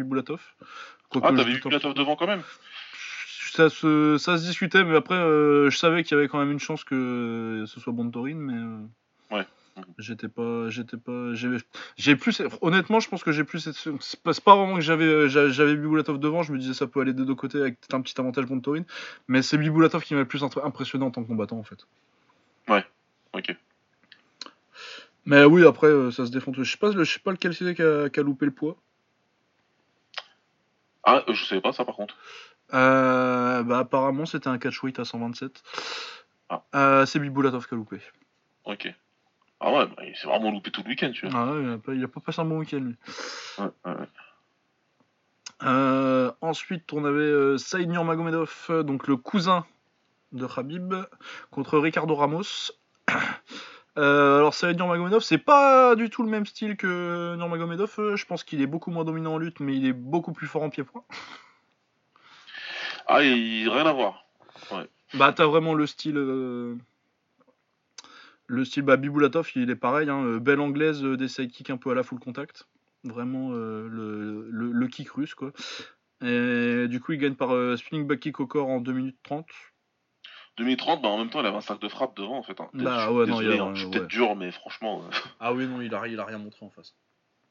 Quoique Ah, t'avais Bibulatov devant quand même? Ça se, ça se discutait, mais après, euh, je savais qu'il y avait quand même une chance que ce soit Bontorin, mais. euh, Ouais. J'étais pas, j'étais pas, j'ai, plus, honnêtement, je pense que j'ai plus, c'est pas, vraiment que j'avais, j'a- j'avais Biboulatov devant, je me disais ça peut aller des deux côtés avec un petit avantage Bontorin, mais c'est Biboulatov qui m'a le plus impressionné en tant que combattant en fait. Ok. Mais oui, après, euh, ça se défend. tout. Je sais pas, je sais pas lequel c'est qui a, a loupé le poids. Ah, je savais pas ça par contre. Euh, bah apparemment, c'était un catchweight à 127. Ah. Euh, c'est Biboulatov qui a loupé. Ok. Ah ouais, bah, il s'est vraiment loupé tout le week-end, tu vois. Ah ouais, il, a pas, il a pas passé un bon week-end lui. Ouais, ouais, ouais. Euh, ensuite, on avait euh, Saïd Nurmagomedov, euh, donc le cousin de Khabib, contre Ricardo Ramos. [COUGHS] Euh, alors Saïd Nurmagomedov, c'est pas du tout le même style que Nurmagomedov. Je pense qu'il est beaucoup moins dominant en lutte, mais il est beaucoup plus fort en pied-point. Ah, il... rien à voir. Bah t'as vraiment le style... euh, Le style bah, Biboulatov, il est pareil, hein, euh, belle anglaise, euh, des sidekicks un peu à la full contact. Vraiment euh, le, le, le kick russe quoi. Et du coup il gagne par spinning back kick au corps en 2 minutes 30. 2030, bah en même temps, il avait un sac de frappe devant en fait. Hein. Bah ouais, non, il Désolé, a- hein, je suis ouais. peut-être dur, mais franchement, euh, [LAUGHS] Ah oui, non, il a, il a rien montré en face.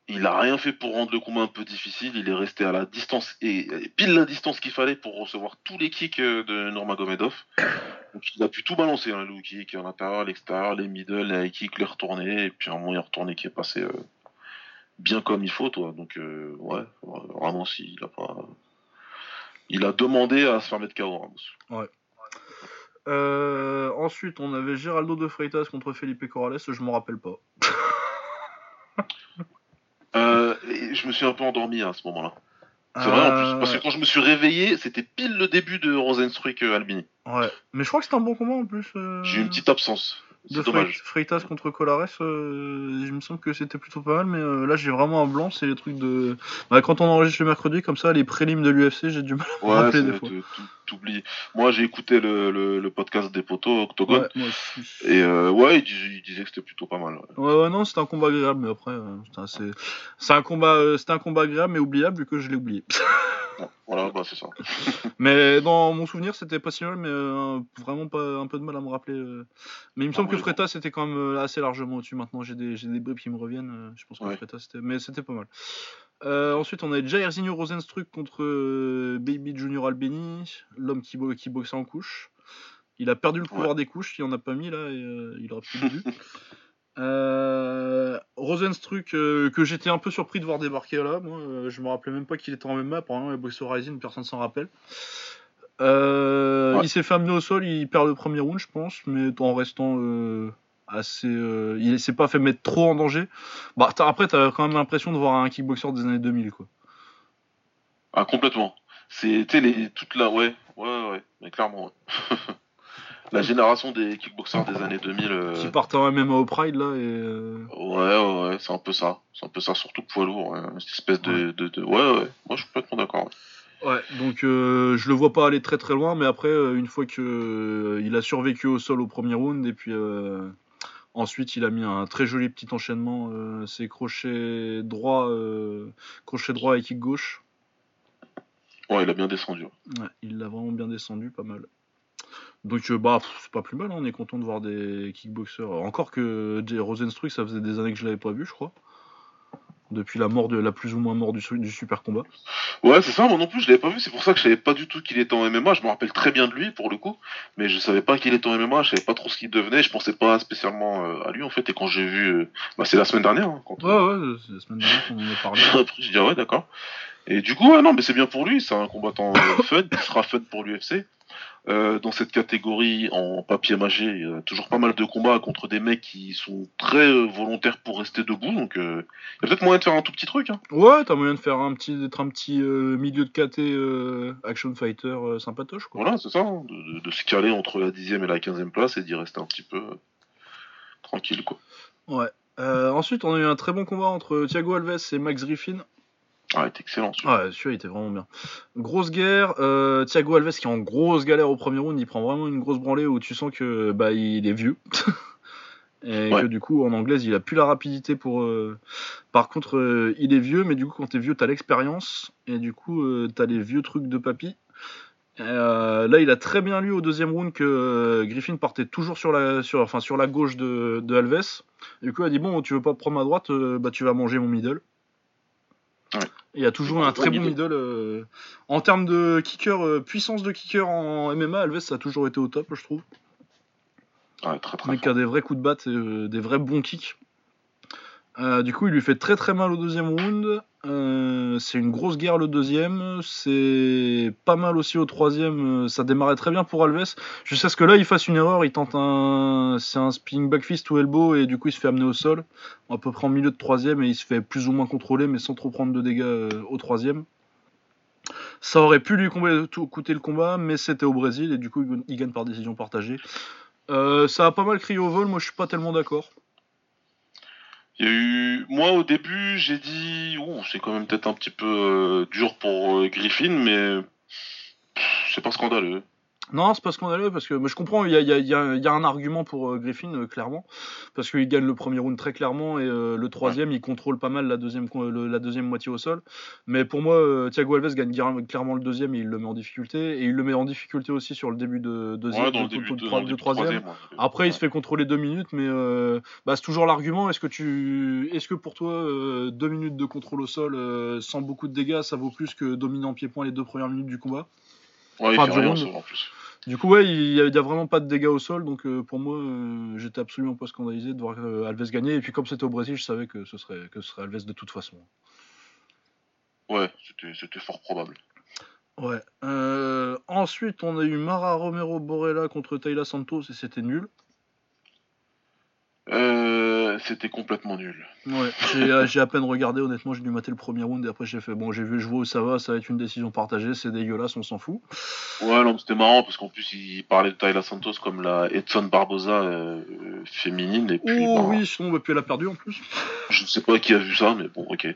Il a rien fait pour rendre le combat un peu difficile. Il est resté à la distance et, pile la distance qu'il fallait pour recevoir tous les kicks euh, de Nurmagomedov. Donc il a pu tout balancer, hein, le kick à l'intérieur, à l'extérieur, les middle, les high kicks, les retournés, et puis un il a retourné qui est passé euh, bien comme il faut. Donc euh, ouais, vraiment s'il a pas. Il a demandé à se faire mettre KO. Euh, ensuite, on avait Geraldo de Freitas contre Felipe Corrales, je m'en rappelle pas. [LAUGHS] Euh, et je me suis un peu endormi à ce moment-là. C'est vrai en plus, parce que quand je me suis réveillé, c'était pile le début de Rosenstruck euh, Albini. Ouais, mais je crois que c'était un bon combat en plus. euh, J'ai eu une petite absence. De dommage. Freitas contre Colares, euh, il me semble que c'était plutôt pas mal, mais euh, là j'ai vraiment un blanc, c'est les trucs de. Bah, quand on enregistre le mercredi, comme ça, les prélims de l'UFC, j'ai du mal à me Ouais, rappeler des fois. t'oublies. Moi, j'ai écouté le, le, le podcast des poteaux Octogone. Ouais, moi aussi. Et euh, ouais, il disait, il disait que c'était plutôt pas mal. ouais. Ouais, ouais, non, c'était un combat agréable, mais après, euh, c'est un combat, euh, un combat agréable, mais oubliable vu que je l'ai oublié. [LAUGHS] Voilà, bah c'est ça. [LAUGHS] mais dans mon souvenir, c'était pas si mal, mais euh, vraiment pas un peu de mal à me rappeler. euh. Mais il me semble Ah que oui, Freitas c'était quand même euh, assez largement au-dessus. Maintenant, j'ai des, j'ai des bribes qui me reviennent. euh, je pense que Ouais. C'était, mais c'était pas mal. Euh, ensuite, on a Jairzinho Rosenstruck contre euh, Baby Junior Albeni, l'homme qui, bo- qui boxait en couche. Il a perdu le pouvoir des couches, il en a pas mis là, et euh, il aurait plus dû. [LAUGHS] Rosenstruck, que j'étais un peu surpris de voir débarquer là, moi, je me rappelais même pas qu'il était en MMA, apparemment il boxe au Rising, personne s'en rappelle. Euh, Ouais. Il s'est fait amener au sol, il perd le premier round, je pense, mais en restant euh, assez. euh, il s'est pas fait mettre trop en danger. Bah, après, t'as quand même l'impression de voir un kickboxer des années 2000, quoi. Ah, complètement. C'était les toute la ouais, ouais, ouais, mais clairement. ouais. [LAUGHS] la génération des kickboxers des années 2000. euh, Qui partait en MMA au Pride, là, et. Ouais, ouais, ouais, c'est un peu ça. C'est un peu ça, surtout poids lourd. Cette espèce de, de, de- Ouais, ouais, moi je suis complètement d'accord. ouais. Ouais, donc euh, je le vois pas aller très très loin, mais après, euh, une fois que euh, il a survécu au sol au premier round, et puis euh, ensuite il a mis un très joli petit enchaînement, ses crochets droit, crochet droit et kick gauche. Ouais, il a bien descendu. ouais. Il l'a vraiment bien descendu, pas mal. Donc bah c'est pas plus mal, hein, on est content de voir des kickboxers. Encore que Rosenstruck, ça faisait des années que je l'avais pas vu, je crois. Depuis la mort de la plus ou moins mort du, su- du super combat. Ouais, c'est ça, moi non plus, je l'avais pas vu. C'est pour ça que je savais pas du tout qu'il était en MMA. Je me rappelle très bien de lui pour le coup, mais je savais pas qu'il était en MMA. Je savais pas trop ce qu'il devenait. Je pensais pas spécialement euh, à lui en fait. Et quand j'ai vu, euh, bah, c'est la semaine dernière. hein, quand, Ouais, ouais, c'est la semaine dernière qu'on en a parlé. [LAUGHS] Je dis ah ouais d'accord. Et du coup ouais non mais c'est bien pour lui, c'est un combattant euh, fun, qui sera fun pour l'UFC. Euh, dans cette catégorie en papier mâché, il y a toujours pas mal de combats contre des mecs qui sont très euh, volontaires pour rester debout, donc euh, il y a peut-être moyen de faire un tout petit truc. Hein. Ouais, t'as moyen de faire un petit, d'être un petit euh, milieu de KT euh, action fighter euh, sympatoche quoi. Voilà, c'est ça, hein, de, de- de se caler entre la dixième et la quinzième place et d'y rester un petit peu euh, tranquille quoi. Ouais. Euh, ensuite, on a eu un très bon combat entre Thiago Alves et Max Griffin. Ah, il est excellent. celui-là. Ouais, celui-là il était vraiment bien. Grosse guerre. euh, Thiago Alves qui est en grosse galère au premier round, il prend vraiment une grosse branlée où tu sens que bah il est vieux. [LAUGHS] Et Ouais. que du coup en anglaise il a plus la rapidité pour. euh, Par contre euh, il est vieux, mais du coup quand t'es vieux t'as l'expérience et du coup t'as les vieux trucs de papy. Euh, là il a très bien lu au deuxième round que euh, Griffin partait toujours sur la, sur, enfin, sur la gauche de, de Alves. Du coup il a dit bon tu veux pas prendre ma droite, euh, bah tu vas manger mon middle. Ouais. Il a toujours un très bon middle. euh, En termes de kicker, euh, puissance de kicker en MMA, Alves ça a toujours été au top, je trouve. Ouais, très Le très mec qui a des vrais coups de batte, et, euh, des vrais bons kicks. Du coup, il lui fait très très mal au deuxième round. Euh, c'est une grosse guerre le deuxième. C'est pas mal aussi au troisième. Euh, Ça démarrait très bien pour Alves. Jusqu'à ce que là, il fasse une erreur. Il tente un. C'est un spinning back fist ou elbow. Et du coup, il se fait amener au sol. À peu près en milieu de troisième. Et il se fait plus ou moins contrôler, mais sans trop prendre de dégâts euh, au troisième. Ça aurait pu lui coûter le combat, mais c'était au Brésil. Et du coup, il gagne- par décision partagée. Ça a pas mal crié au vol. Moi, je suis pas tellement d'accord. Il y a eu, moi au début, j'ai dit, ouh, c'est quand même peut-être un petit peu euh, dur pour euh, Griffin, mais c'est pas scandaleux. Non, c'est pas scandaleux parce que mais je comprends, il y a, il y a- il y a- il y a un argument pour euh, Griffin, euh, clairement. Parce qu'il gagne le premier round très clairement et euh, le troisième, il contrôle pas mal la deuxième, con- le- la deuxième moitié au sol. Mais pour moi, Thiago Alves gagne clairement le deuxième et il le met en difficulté. Et il le met en difficulté aussi sur le début de deuxième, Ouais, dans le de- début de- de, de- dans le de début de troisième. ouais. Après, il se fait contrôler deux minutes, mais bah, c'est toujours l'argument. Est-ce que tu, est-ce que pour toi, deux minutes de contrôle au sol sans beaucoup de dégâts, ça vaut plus que dominer en pied-point les deux premières minutes du combat? Ouais, il Enfin, fait rien, du ça, round. en plus. Du coup, ouais, il y, a, vraiment pas de dégâts au sol, donc euh, pour moi, euh, j'étais absolument pas scandalisé de voir euh, Alves gagner. Et puis comme c'était au Brésil, je savais que ce serait que ce serait Alves de toute façon. Ouais, c'était fort probable. Ouais. Ensuite, on a eu Mara Romero Borella contre Taylor Santos et c'était nul. Euh, c'était complètement nul. Ouais. J'ai euh, j'ai à peine regardé, honnêtement, j'ai dû mater le premier round et après j'ai fait bon, j'ai vu, je vois où ça va, ça va être une décision partagée, c'est dégueulasse, on s'en fout. Ouais, non, c'était marrant parce qu'en plus, il parlait de Tyler Santos comme la Edson Barbosa euh, féminine. Et puis, Oh bah, oui, sinon, bah, puis elle a perdu en plus. je sais pas qui a vu ça, mais bon, ok.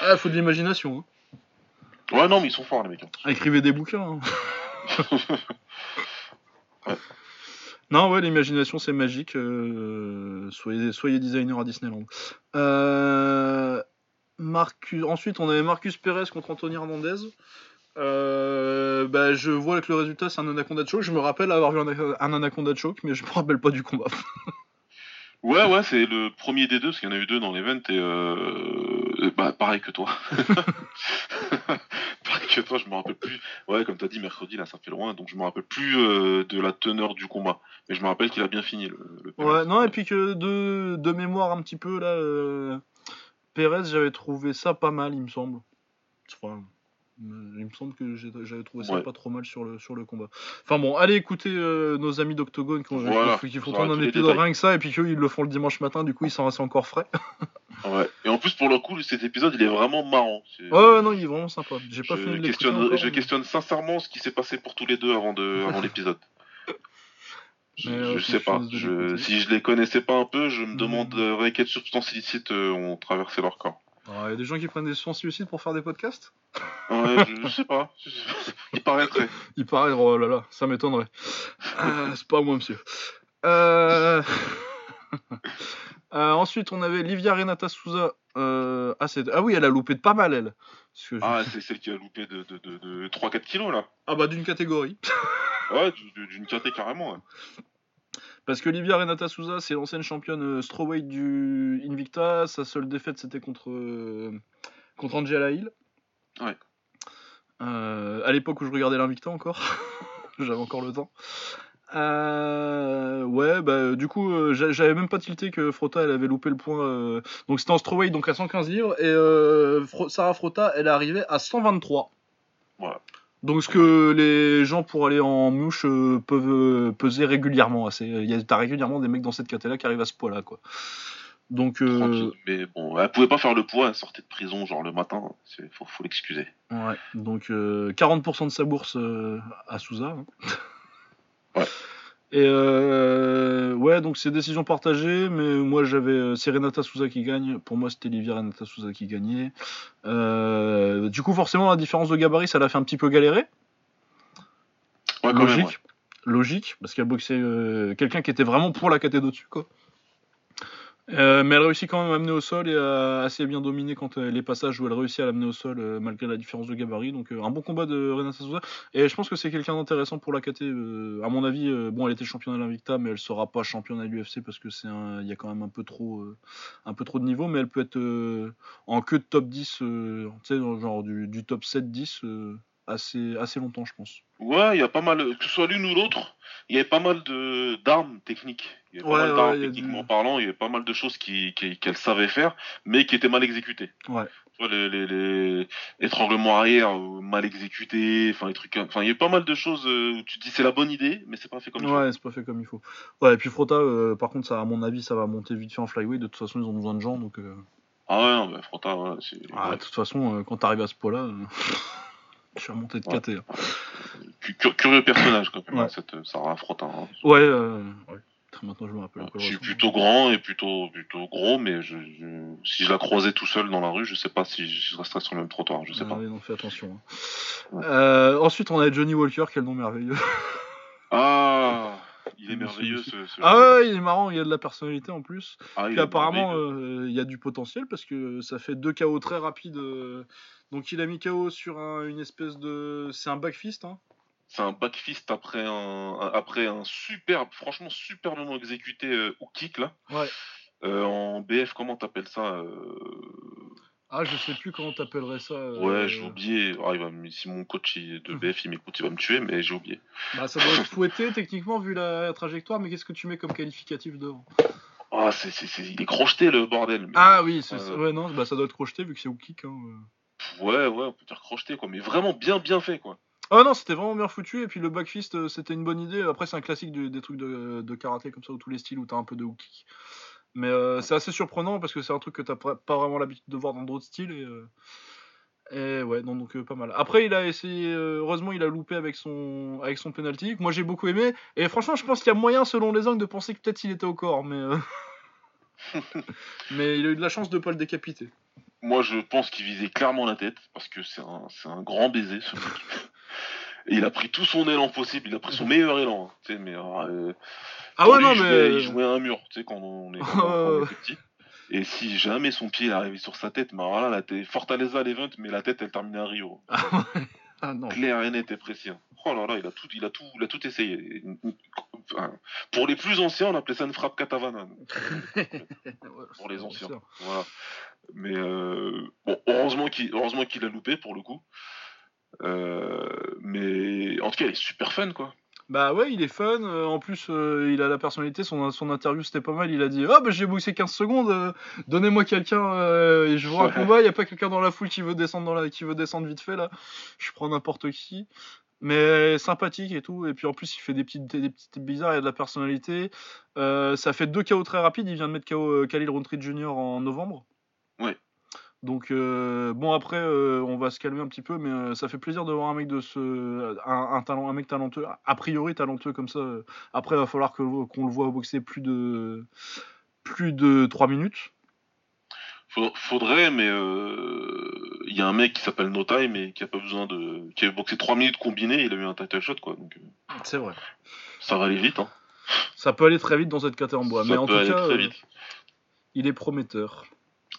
Ah, faut de l'imagination. Hein. Ouais, non, mais ils sont forts, les mecs. hein. Écrivez des bouquins. hein. [LAUGHS] [LAUGHS] Non, ouais, l'imagination c'est magique. euh, soyez, soyez designer à Disneyland. Euh, Marcus- Ensuite, on avait Marcus Perez contre Anthony Hernandez. Euh, bah, je vois que le résultat c'est un anaconda choke. Je me rappelle avoir vu un, un anaconda choke, mais je me rappelle pas du combat. [LAUGHS] Ouais, ouais, c'est le premier des deux, parce qu'il y en a eu deux dans l'event, et euh, bah, pareil que toi. [LAUGHS] pareil que toi, je me rappelle plus. Ouais, comme t'as dit, mercredi, là, ça fait loin, donc je me rappelle plus euh, de la teneur du combat. Mais je me rappelle qu'il a bien fini, le, le. Ouais, non, et puis que de, de mémoire un petit peu là, euh, Perez, j'avais trouvé ça pas mal, il me semble. Il me semble que j'avais trouvé ça Ouais. pas trop mal sur le, sur le combat. Enfin bon, allez écouter euh, nos amis d'Octogone qui, Voilà, font tourner un épisode rien que ça, et puis qu'eux ils le font le dimanche matin, du coup ils sont assez encore frais. [LAUGHS] Ouais. Et en plus, pour le coup, cet épisode, il est vraiment marrant. C'est- Ouais, non, il est vraiment sympa. J'ai pas fini de questionne, encore, je mais- questionne sincèrement ce qui s'est passé pour tous les deux avant, de, avant l'épisode. [LAUGHS] Je, Mais, je euh, sais pas. je si je les connaissais pas un peu, je me Mhm. demanderais quelles substances illicites euh, ont traversé leur corps. Il y a des gens qui prennent des substances suicides pour faire des podcasts Ouais, je, je sais pas. Il paraîtrait. Il paraît, oh là là, ça m'étonnerait. Euh, c'est pas moi, monsieur. Euh... [LAUGHS] euh, ensuite, on avait Livia Renata Souza. Ah, ah oui, elle a loupé de pas mal, elle. Parce que je- Ah, c'est celle qui a loupé de, de, de, de 3-4 kilos là. Ah bah d'une catégorie. Ouais, du- du- d'une caté carrément. ouais. Parce que Livia Renata Souza, c'est l'ancienne championne euh, strawweight du Invicta. Sa seule défaite, c'était contre, euh, contre Angela Hill. Ouais. Euh, à l'époque où je regardais l'Invicta encore. [LAUGHS] J'avais encore le temps. Euh, ouais, bah du coup, euh, j'a- j'avais même pas tilté que Frotta, elle avait loupé le point. euh, Donc c'était en strawweight, donc à 115 livres. Et Fro- Sarah Frotta, elle est arrivée à 123. Voilà. Donc ce que les gens pour aller en mouche euh, peuvent euh, peser régulièrement. Il y a t'as régulièrement des mecs dans cette catégorie qui arrivent à ce poids-là, quoi. Donc euh. Mais bon, elle pouvait pas faire le poids, elle sortait de prison genre le matin. C'est faut, faut l'excuser. ouais, donc euh, 40% de sa bourse à Souza. hein. Ouais. [LAUGHS] Et euh, ouais, donc c'est décision partagée, mais moi j'avais euh, c'est Renata Souza qui gagne. Pour moi c'était Livia Renata Souza qui gagnait. Euh, du coup forcément la différence de gabarit ça l'a fait un petit peu galérer. Ouais, logique, même. ouais. logique, parce qu'elle boxait euh, quelqu'un qui était vraiment pour la caté d'au-dessus, quoi. Euh, mais elle réussit quand même à amener au sol et à assez bien dominer quand euh, les passages où elle réussit à l'amener au sol euh, malgré la différence de gabarit. Donc un bon combat de Renata Souza. Et je pense que c'est quelqu'un d'intéressant pour la KT. à mon avis, bon, elle était championne à l'Invicta, mais elle sera pas championne à l'UFC parce que c'est il y a quand même un peu trop, un peu trop de niveau. Mais elle peut être en queue de top 10, euh, tu sais, genre du, top 7-10 euh, assez, assez longtemps, je pense. Ouais, il y a pas mal, que ce soit l'une ou l'autre, il y avait pas mal de d'armes techniques. Il y avait Ouais, pas mal ouais, d'armes il a techniquement du- parlant, il y avait pas mal de choses qui, qui- qu'elle savait faire, mais qui étaient mal exécutées. Ouais. Les, les, les étranglements arrière euh, mal exécutés, enfin les trucs, enfin il y a pas mal de choses euh, où tu te dis c'est la bonne idée, mais c'est pas fait comme ça. Ouais, c'est pas fait comme il faut. Ouais, et puis Frotta, euh, par contre, ça, à mon avis, ça va monter vite fait en flyweight. De toute façon, ils ont besoin de gens, donc. euh, Ah ouais, non, bah, Fronta, ouais, c'est ah, ouais. de toute façon, euh, quand t'arrives à ce poids-là, [LAUGHS] euh, tu vas monter de Ouais. KT. hein. Cu- cur- curieux personnage quand même, Ouais. cette euh, Sarah Fronta. hein. Ouais, euh, ouais. Maintenant, je me rappelle. Je suis plutôt grand et plutôt plutôt gros, mais je, je- si je la croisais tout seul dans la rue, je sais pas si je resterais sur le même trottoir, je sais Ah pas. non, fais attention. hein. Ouais. Euh, ensuite, on a Johnny Walker, quel nom merveilleux. [LAUGHS] Il est merveilleux ce. ce Ah ouais, il est marrant, il y a de la personnalité en plus. Ah, il Puis est apparemment, merveilleux. euh, il y a du potentiel parce que ça fait deux KO très rapides. euh. Donc il a mis KO sur un- une espèce de. C'est un backfist, hein. C'est un backfist après un, après un superbe, franchement superbement exécuté euh, hook kick là. Ouais. Euh, en BF, comment t'appelles ça euh, Ah, je sais plus comment t'appellerais ça. euh, Ouais, j'ai oublié. Ah, il va me- si mon coach il- de Mhm. BF il m'écoute, il va me tuer, mais j'ai oublié. Bah, ça doit être fouetté [LAUGHS] techniquement vu la trajectoire, mais qu'est-ce que tu mets comme qualificatif devant? Ah, c'est, c'est, c'est- il est crocheté le bordel. mais- Ah oui, c'est Ouais, non, bah, ça doit être crocheté vu que c'est hook kick. Hein. Ouais, ouais, on peut dire crocheté quoi, mais vraiment bien, bien fait quoi. Ah non, c'était vraiment bien foutu. Et puis le backfist, euh, c'était une bonne idée. Après, c'est un classique du- des trucs de, de karaté comme ça, ou tous les styles où t'as un peu de hook kick. Mais euh, c'est assez surprenant parce que c'est un truc que t'as pas vraiment l'habitude de voir dans d'autres styles. Et, euh, et ouais, non, donc euh, pas mal. Après, il a essayé. euh, heureusement, il a loupé avec son, avec son penalty, moi j'ai beaucoup aimé. Et franchement, je pense qu'il y a moyen, selon les angles, de penser que peut-être il était au corps. Mais, euh, [LAUGHS] [LAUGHS] mais il a eu de la chance de pas le décapiter. Moi, je pense qu'il visait clairement la tête, parce que c'est un, c'est un grand baiser, ce mec. Et [LAUGHS] il a pris tout son élan possible, il a pris son meilleur élan. hein, tu sais, mais, euh, Ah ouais, non, il mais. jouait, il jouait à un mur, tu sais, quand on est, quand on petit. Et si jamais son pied est arrivé sur sa tête, mais alors là, t'es Fortaleza l'event, mais la tête, elle terminait à Rio. Ah non. Clair et net et précis. hein. Oh là là, il a tout, il a tout, il a tout essayé. Pour les plus anciens, on appelait ça une frappe katavana. [LAUGHS] Pour les anciens. Voilà. Mais euh, bon, heureusement qu'il heureusement qu'il a loupé pour le coup. Euh, mais en tout cas, il est super fun quoi. Bah ouais, il est fun. euh, en plus, euh, il a la personnalité. Son, son interview, c'était pas mal. Il a dit Ah, bah j'ai boxé 15 secondes. euh, Donnez-moi quelqu'un euh, et je vois un combat. Il y a pas quelqu'un dans la foule qui veut descendre dans la, qui veut descendre vite fait là. Je prends n'importe qui. Mais sympathique et tout. Et puis en plus, il fait des petites, des petites bizarres. Il a de la personnalité. Euh, ça fait deux KO très rapides. Il vient de mettre KO Khalil Rountree Jr. en novembre. Ouais. Donc euh, bon après euh, on va se calmer un petit peu mais euh, ça fait plaisir de voir un mec de ce un, un talent un mec talentueux a priori talentueux comme ça après il va falloir que qu'on le voit boxer plus de plus de 3 minutes Faudrait, mais il y a un mec qui s'appelle No Time et qui a pas besoin de, qui a boxé 3 minutes combinées, il a eu un title shot quoi. Donc c'est vrai ça va aller vite. Hein. ça peut aller très vite dans cette catégorie en bois ça mais en tout aller cas très vite. il est prometteur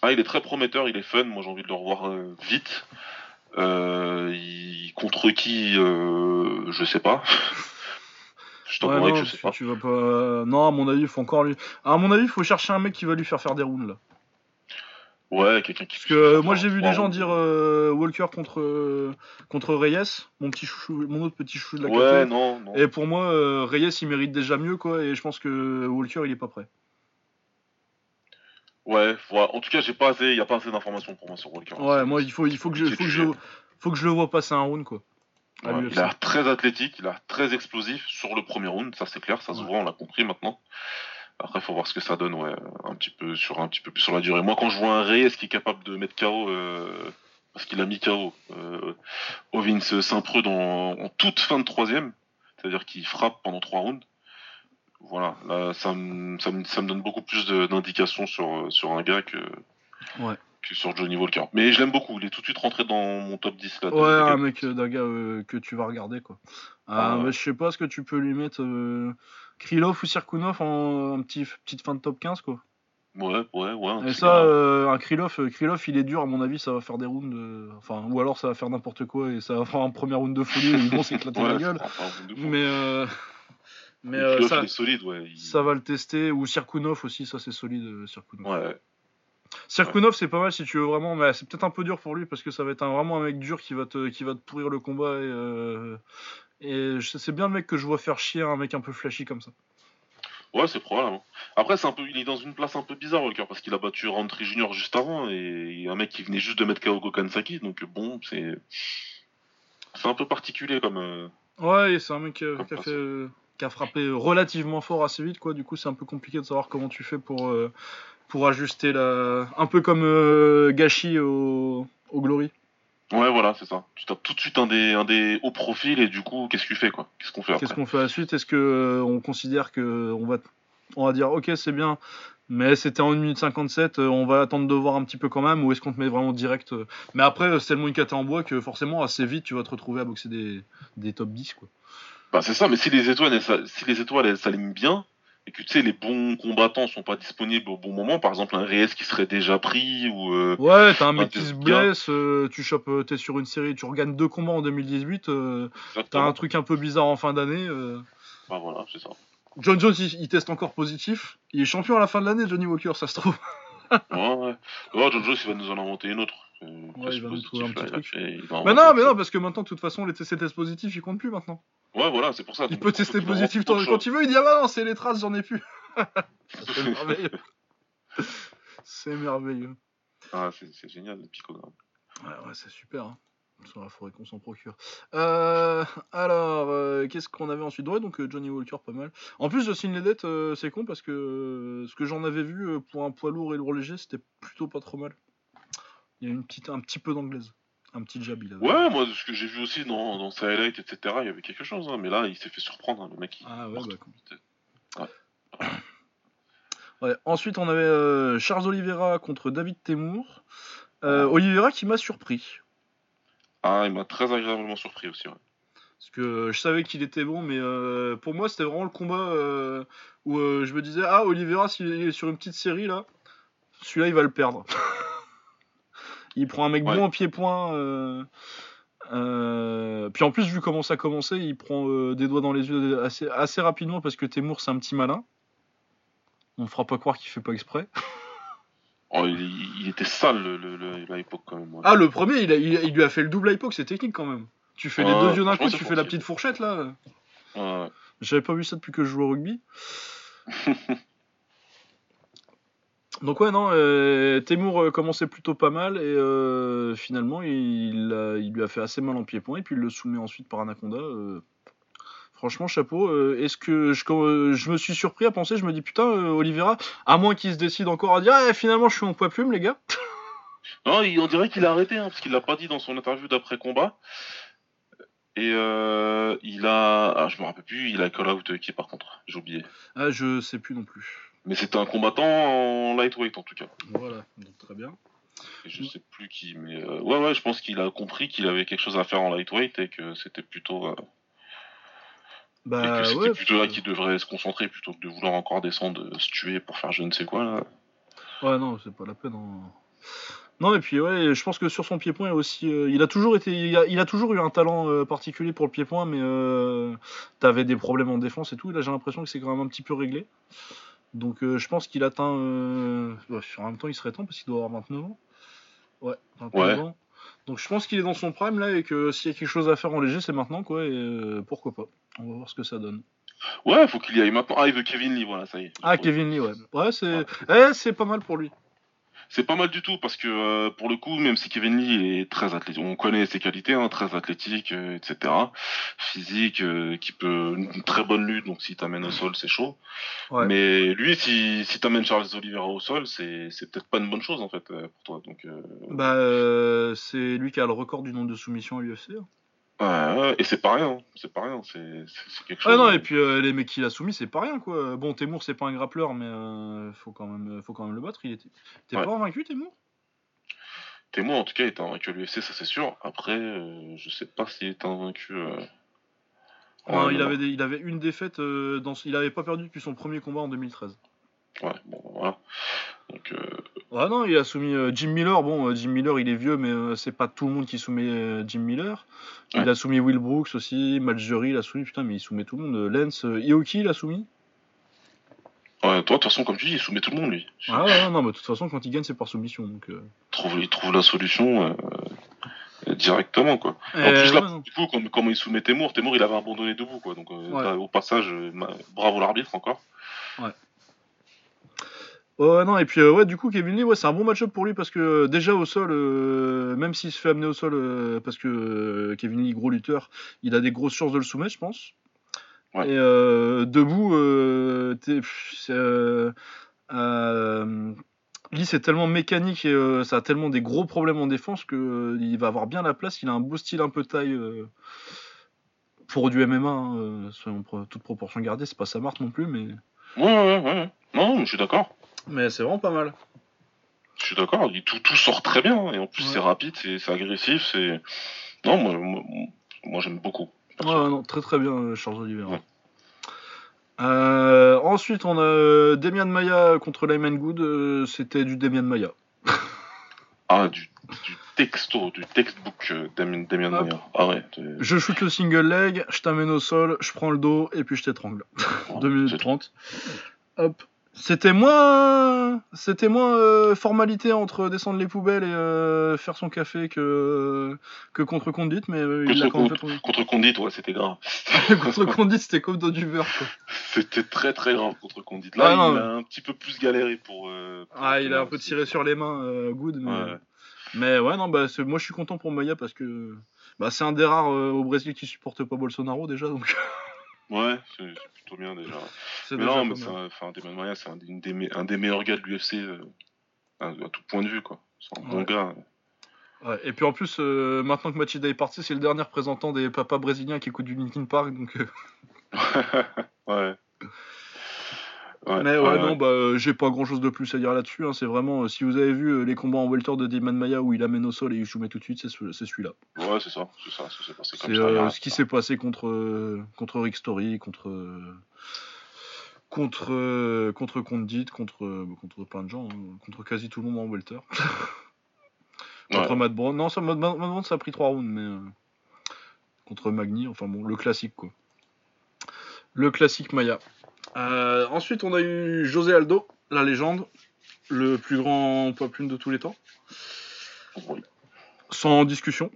Ah, il est très prometteur, il est fun. Moi, j'ai envie de le revoir euh, vite. Euh, il- Contre qui euh, Je sais pas. [LAUGHS] je Ouais, non, que je sais tu, pas. tu vas pas non à mon avis il faut encore lui à mon avis il faut chercher un mec qui va lui faire faire des rounds là Ouais, quelqu'un qui. Parce que moi j'ai vu des gens dire Walker contre contre Reyes, mon petit chouchou, mon autre petit chouchou de la Ouais, KT. non, non. Et pour moi Reyes il mérite déjà mieux quoi et je pense que Walker il est pas prêt. Ouais, en tout cas, j'ai pas assez, y a pas assez d'informations pour moi sur Walker. Ouais, moi il faut il faut que je faut que je faut que je le vois passer un round quoi. Ouais, il a l'air très athlétique, il a l'air très explosif sur le premier round, ça c'est clair, ça se voit, on l'a compris maintenant. Après, faut voir ce que ça donne, ouais, un petit peu sur un petit peu plus sur la durée. Moi, quand je vois un Reyes qui est capable de mettre KO, euh, parce qu'il a mis KO, euh, Ovins Saint-Preux dans en toute fin de troisième, c'est-à-dire qu'il frappe pendant trois rounds. Voilà, là, ça me, ça me, ça me donne beaucoup plus d'indications sur, sur un gars que, Ouais. que sur Johnny Walker. Mais je l'aime beaucoup, il est tout de suite rentré dans mon top 10 là. Ouais, un gars. mec euh, d'un gars euh, que tu vas regarder quoi. Ah, Ah, ouais. je sais pas ce que tu peux lui mettre euh, Krylov ou Sirkunov en un petit petite fin de top 15 quoi. Ouais, ouais, ouais. un Et ça, euh, un Krylov, euh, Krylov, il est dur, à mon avis, ça va faire des rounds. euh, Enfin, ou alors ça va faire n'importe quoi et ça va faire un premier round de folie et ils vont s'éclater [LAUGHS] la gueule. Mais, euh, mais euh, ça, il est solide, ouais. il- ça va le tester. Ou Sirkunov aussi, ça c'est solide, euh, Sirkunov. Ouais, Sirkunov, c'est pas mal si tu veux vraiment, mais c'est peut-être un peu dur pour lui parce que ça va être un- vraiment un mec dur qui va te, qui va te pourrir le combat. Et, euh, et c'est bien le mec que je vois faire chier un mec un peu flashy comme ça. ouais, c'est probable. hein. Après, c'est un peu, il est dans une place un peu bizarre, Walker, parce qu'il a battu Rantry Junior juste avant et un mec qui venait juste de mettre KO Gokansaki, donc bon, c'est, c'est un peu particulier comme. euh, Ouais, c'est un mec qui, a fait, euh, qui a frappé relativement fort assez vite, quoi. Du coup, c'est un peu compliqué de savoir comment tu fais pour, euh, pour ajuster la. Un peu comme euh, Gachi au, au Glory. Ouais, voilà, c'est ça. Tu tapes tout de suite un des, un des hauts profils et du coup, qu'est-ce que tu fais, quoi? Qu'est-ce qu'on fait Qu'est-ce qu'on fait à la suite Est-ce que euh, on considère que on va, on va dire, ok, c'est bien, Mais c'était en 1 minute 57, euh, on va attendre de voir un petit peu quand même, ou est-ce qu'on te met vraiment direct Mais après, c'est tellement une cata en bois que forcément, assez vite, tu vas te retrouver à boxer des, des top 10, quoi. Bah c'est ça, mais si les étoiles, elles si les étoiles elles s'alignent bien et que tu sais les bons combattants sont pas disponibles au bon moment, par exemple un Reyes qui serait déjà pris ou euh, Ouais, t'as un mec qui se blesse, euh, tu chopes, euh, t'es sur une série, tu regagnes deux combats en 2018, euh, t'as un truc un peu bizarre en fin d'année. Bah voilà, c'est ça. John Jones, il, il teste encore positif. Il est champion à la fin de l'année, Johnny Walker, ça se trouve. Ouais, ouais. Ouais, John Jones il va nous en inventer une autre. Ouais, il va nous trouver un petit truc. fait- Mais non, mais non, parce que maintenant, de toute façon, les tests positifs, ils comptent plus maintenant. Ouais, voilà, c'est pour ça. Il peut tester positif chose. quand il veut, il dit Ah bah non, c'est les traces, j'en ai plus. [LAUGHS] c'est merveilleux. c'est merveilleux. Ah, c'est c'est génial le picogramme. Ouais, ouais, c'est super. Hein. Ça, il faudrait qu'on s'en procure. Euh, alors, euh, qu'est-ce qu'on avait ensuite? Ouais, donc euh, Johnny Walker, pas mal. En plus, Justin Ledet, euh, c'est con parce que euh, ce que j'en avais vu euh, pour un poids lourd et lourd léger, c'était plutôt pas trop mal. Il y a une petite, un petit peu d'anglaise. Un petit jab, il avait. Ouais, moi, ce que j'ai vu aussi dans, dans sa highlight, etc., il y avait quelque chose, hein, mais là, il s'est fait surprendre, hein, le mec. il Ah ouais, bah, vite. Ouais. Ensuite, on avait euh, Charles Oliveira contre David Temur. Euh, Ouais. Oliveira qui m'a surpris. Ah, il m'a très agréablement surpris aussi, ouais. Parce que je savais qu'il était bon, mais euh, pour moi, c'était vraiment le combat euh, où euh, je me disais Ah, Oliveira, s'il est sur une petite série là, celui-là, il va le perdre. [LAUGHS] il prend un mec Ouais. bon en pied-point. euh, euh, puis en plus, vu comment ça commençait, il prend euh, des doigts dans les yeux assez, assez rapidement parce que Temur, c'est un petit malin. On ne fera pas croire qu'il fait pas exprès. [LAUGHS] Oh, il, il était sale, le, le, quand même. ouais. Ah, le premier, il, a- il, il lui a fait le double hypoc, c'est technique quand même. Tu fais les deux yeux d'un coup, tu fais la petite fourchette là. J'avais pas vu ça depuis que je joue au rugby. [LAUGHS] Donc ouais non, euh, Temur euh, commençait plutôt pas mal et euh, finalement il, a- il lui a fait assez mal en pied-point et puis il le soumet ensuite par Anaconda. euh. franchement chapeau. Est-ce que je, me suis surpris à penser, je me dis putain Oliveira, à moins qu'il se décide encore à dire Eh, finalement je suis en poids plume les gars. [LAUGHS] Non, on dirait qu'il a arrêté, hein, parce qu'il l'a pas dit dans son interview d'après-combat. Et euh, il a... Ah, je me rappelle plus, il a call out qui par contre, j'ai oublié. Ah je sais plus non plus. Mais c'était un combattant en lightweight en tout cas. Voilà donc très bien. Et je sais plus qui, mais euh, ouais, ouais, je pense qu'il a compris qu'il avait quelque chose à faire en lightweight et que c'était plutôt, euh, et Bah que c'était ouais. plutôt là qu'il devrait se concentrer plutôt que de vouloir encore descendre, euh, se tuer pour faire je ne sais quoi là. Ouais, non, c'est pas la peine. hein. Non, et puis ouais, je pense que sur son pied-point, il a aussi, euh, il a toujours été, il a, il a toujours eu un talent euh, particulier pour le pied-point, mais euh, t'avais des problèmes en défense et tout. Là, j'ai l'impression que c'est quand même un petit peu réglé. Donc, euh, je pense qu'il atteint. euh, ouais, en même temps, il serait temps parce qu'il doit avoir 29 ans. Ouais, 29 Ouais. ans. Donc, je pense qu'il est dans son prime là et que s'il y a quelque chose à faire en léger, c'est maintenant quoi. Et euh, pourquoi pas On va voir ce que ça donne. Ouais, faut qu'il y aille maintenant. Ah, il veut Kevin Lee, voilà, ça y est. Ah, Kevin Lee, ouais. Ouais, c'est, Ouais. eh, c'est pas mal pour lui. C'est pas mal du tout parce que euh, pour le coup, même si Kevin Lee est très athlétique, on connaît ses qualités, hein, très athlétique, euh, etc. Physique, euh, qui peut une très bonne lutte, donc s'il t'amène au sol, c'est chaud. Ouais. Mais lui, si, si t'amènes Charles Oliveira au sol, c'est c'est peut-être pas une bonne chose en fait euh, pour toi. Donc euh, Bah, euh, c'est lui qui a le record du nombre de soumissions à l'UFC. hein. Ouais, ouais, et c'est pas rien, c'est pas rien, c'est quelque chose. Ah non, et puis euh, les mecs qu'il a soumis, c'est pas rien quoi. Bon, Temur, c'est pas un grappleur, mais euh, faut, quand même, faut quand même le battre. Il était... T'es Ouais. pas invaincu, Temur Témoin en tout cas est invaincu à l'UFC, ça c'est sûr. Après, euh, je sais pas s'il est invaincu. euh, Non, en il, avait des- il avait une défaite, euh, dans... il avait pas perdu depuis son premier combat en 2013. Ouais, bon voilà. Donc euh, Ah non, il a soumis euh, Jim Miller. Bon, euh, Jim Miller, il est vieux, mais c'est pas tout le monde qui soumet Jim Miller. Il Ouais. a soumis Will Brooks aussi, Maljury, il a soumis, putain, mais il soumet tout le monde. Lance, euh, Ioki, il a soumis. ouais, toi de toute façon comme tu dis, il soumet tout le monde lui. Ah ouais, non, mais de toute façon, quand il gagne, c'est par soumission. Donc, euh... trouve, il trouve la solution euh, directement quoi. en Euh, plus là, non. du coup, comme, comme il soumet Temur, Temur il avait abandonné debout quoi. Donc euh, Ouais. au passage, bravo l'arbitre encore. Ouais, non, et puis euh, ouais, du coup, Kevin Lee, ouais, c'est un bon match-up pour lui parce que euh, déjà au sol, euh, même s'il se fait amener au sol, euh, parce que euh, Kevin Lee, gros lutteur, il a des grosses chances de le soumettre, je pense. Ouais. Et euh, debout, euh, euh, euh, Lee, c'est tellement mécanique et euh, ça a tellement des gros problèmes en défense que euh, il va avoir bien la place. Il a un beau style un peu taille euh, pour du MMA, hein, euh, selon toute proportion gardée. C'est pas sa marque non plus, mais. Ouais, ouais, ouais, ouais. Non, je suis d'accord. Mais c'est vraiment pas mal. Je suis d'accord, tout, tout sort très bien, et en plus c'est rapide, c'est agressif, c'est... Non, moi, moi, j'aime beaucoup. Ouais, non, très très bien, euh, Charles Oliver. Euh, ensuite, on a euh, Demian Maya contre Lyman Good. C'était du Demian Maya. [LAUGHS] ah, du, texto, du textbook Demian, Demian Maya. Ah ouais. Je shoot le single leg, je t'amène au sol, je prends le dos et puis je t'étrangle. [LAUGHS] 2 minutes 30. Hop, c'était moins, c'était moins euh, formalité entre descendre les poubelles et euh, faire son café que que contre Condit, mais euh, il l'a quand même fait. Contre Condit, ouais, c'était grave. [LAUGHS] contre Condit, c'était comme dans du beurre. C'était très très grave contre Condit. Là, ah, il a un petit peu plus galéré pour. ah, il a un peu tiré sur les mains, good. Mais... Ouais. mais ouais, non, bah moi je suis content pour Maya parce que bah, c'est un des rares au Brésil qui supporte pas Bolsonaro déjà, donc. [LAUGHS] Ouais, c'est plutôt bien déjà. Mais non, mais c'est un, c'est un, des, un des meilleurs gars de l'UFC euh, à, tout point de vue, quoi. C'est un bon gars. Ouais, et puis en plus, euh, maintenant que Machida est parti, c'est le dernier représentant des papas brésiliens qui écoutent du Linkin Park, donc. Euh. [LAUGHS] [LAUGHS] ouais mais ouais, non, bah, euh, j'ai pas grand chose de plus à dire là-dessus. Hein. C'est vraiment, euh, si vous avez vu euh, les combats en welter de Demon Maya où il amène au sol et il soumet tout de suite, c'est celui-là. Ouais, c'est ça, c'est ça, C'est ce qui s'est passé contre, contre Rick Story, contre. Contre, contre Condit, contre, contre plein de gens, hein. contre quasi tout le monde en welter. [LAUGHS] contre Matt Brown. Non, ça, Matt, Brown, ça a pris 3 rounds, mais. contre Magni, enfin bon, le classique quoi. Le classique Maya. Euh, ensuite, on a eu José Aldo, la légende, le plus grand poids plume de tous les temps. Sans discussion.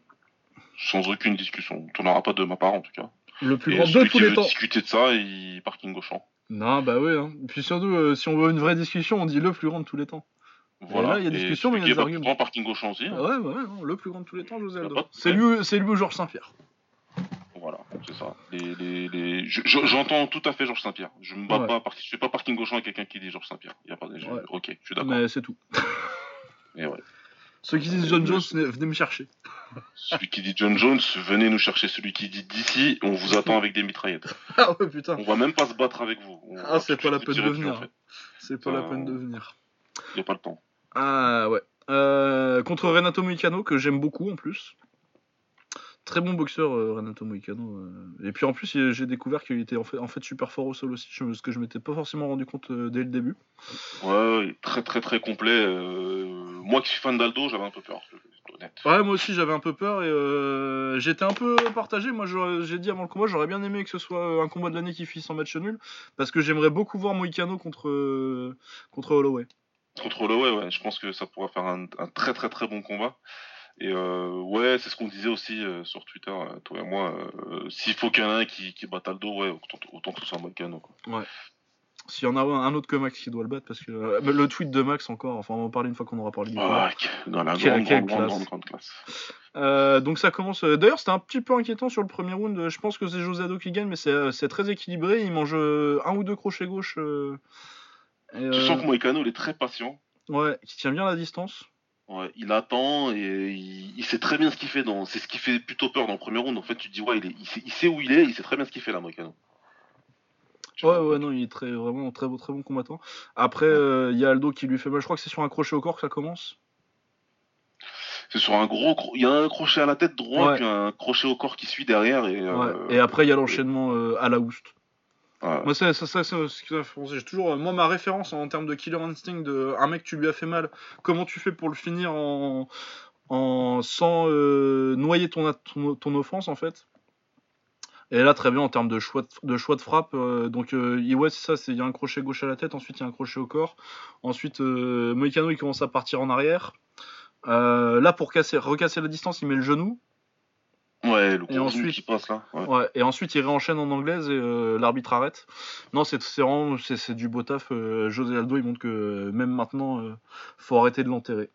Sans aucune discussion. Tu n'en auras pas de ma part en tout cas. Le plus grand de tous les temps. discuter de ça, il parking gauchant. Non, bah oui. Hein. Puis surtout, euh, si on veut une vraie discussion, on dit le plus grand de tous les temps. Voilà. Il y a discussion, mais il y a des arguments. Grand parking gauchant aussi. Hein. Ouais, ouais, non, le plus grand de tous les temps, José Aldo. C'est lui, c'est lui ou Georges Saint-Pierre. C'est ça. Les, les, J'entends tout à fait Georges Saint-Pierre. Je ne pas, je fais pas parking gauchant avec quelqu'un qui dit Georges Saint-Pierre. Il y a pas de... Ok, je suis d'accord. Mais c'est tout. [LAUGHS] Et ouais. Ceux qui disent John Jones, venez me chercher. Celui qui dit John Jones, venez nous chercher. Celui qui dit d'ici, on vous attend avec des mitraillettes. [LAUGHS] ah ouais, putain. On va même pas se battre avec vous. ah, c'est pas la peine de venir. C'est pas la peine de venir. Il n'y a pas le temps. Ah ouais. Euh, contre Renato Moicano, que j'aime beaucoup en plus. Très bon boxeur, euh, Renato Moicano. Euh. Et puis en plus, j'ai découvert qu'il était en fait, en fait super fort au sol aussi, ce que je m'étais pas forcément rendu compte euh, dès le début. Ouais, très très très complet. moi qui suis fan d'Aldo, j'avais un peu peur. Ouais, moi aussi j'avais un peu peur et j'étais un peu partagé. Moi j'ai dit avant le combat, j'aurais bien aimé que ce soit un combat de l'année qui finisse en match nul parce que j'aimerais beaucoup voir Moicano contre, contre Holloway. Contre Holloway, ouais, je pense que ça pourrait faire un, un très très très bon combat. Et euh, ouais, c'est ce qu'on disait aussi euh, sur Twitter, euh, toi et moi. S'il faut qu'il y en ait un qui, qui batte Aldo, ouais, autant, autant que ce soit Moicano. Quoi. Ouais. S'il y en a un autre que Max qui doit le battre, parce que le tweet de Max encore, enfin on va en parler une fois qu'on aura parlé du ah, dans la grande, grande, grande, grande, classe. donc ça commence. D'ailleurs, c'était un petit peu inquiétant sur le premier round. Je pense que c'est José Ado qui gagne, mais c'est très équilibré. Il mange un ou deux crochets gauche. tu sens que Moicano, il est très patient. Ouais, qui tient bien la distance. Ouais, il attend et il, sait très bien ce qu'il fait. Dans... C'est ce qui fait plutôt peur dans le premier round. En fait, tu te dis, ouais, il, il, sait, où il est, il sait très bien ce qu'il fait là, Moicano. Ouais, ouais, non, il est très, vraiment très, très bon combattant. Après, euh, il y a Aldo qui lui fait mal. Je crois que c'est sur un crochet au corps que ça commence. C'est sur un gros. Il y a un crochet à la tête droit, puis un crochet au corps qui suit derrière. Et, euh, et après, il y a l'enchaînement euh, à la houste. Moi, c'est ça, ça, ce qui m'a fait J'ai toujours, moi, ma référence en termes de killer instinct, de un mec, tu lui as fait mal, comment tu fais pour le finir en, en sans euh, noyer ton, ton, offense, en fait? Et là, très bien en termes de choix de, choix de frappe. Euh, donc, euh, ouais, c'est ça, il y a un crochet gauche à la tête, ensuite il y a un crochet au corps. Ensuite, Moïcano, il commence à partir en arrière. là, pour casser, recasser la distance, il met le genou. Ouais, le et ensuite, qui passe là. Ouais. et ensuite il réenchaîne en anglaise et euh, l'arbitre arrête. Non, c'est vraiment c'est du beau taf. Euh, José Aldo, il montre que même maintenant, euh, faut arrêter de l'enterrer.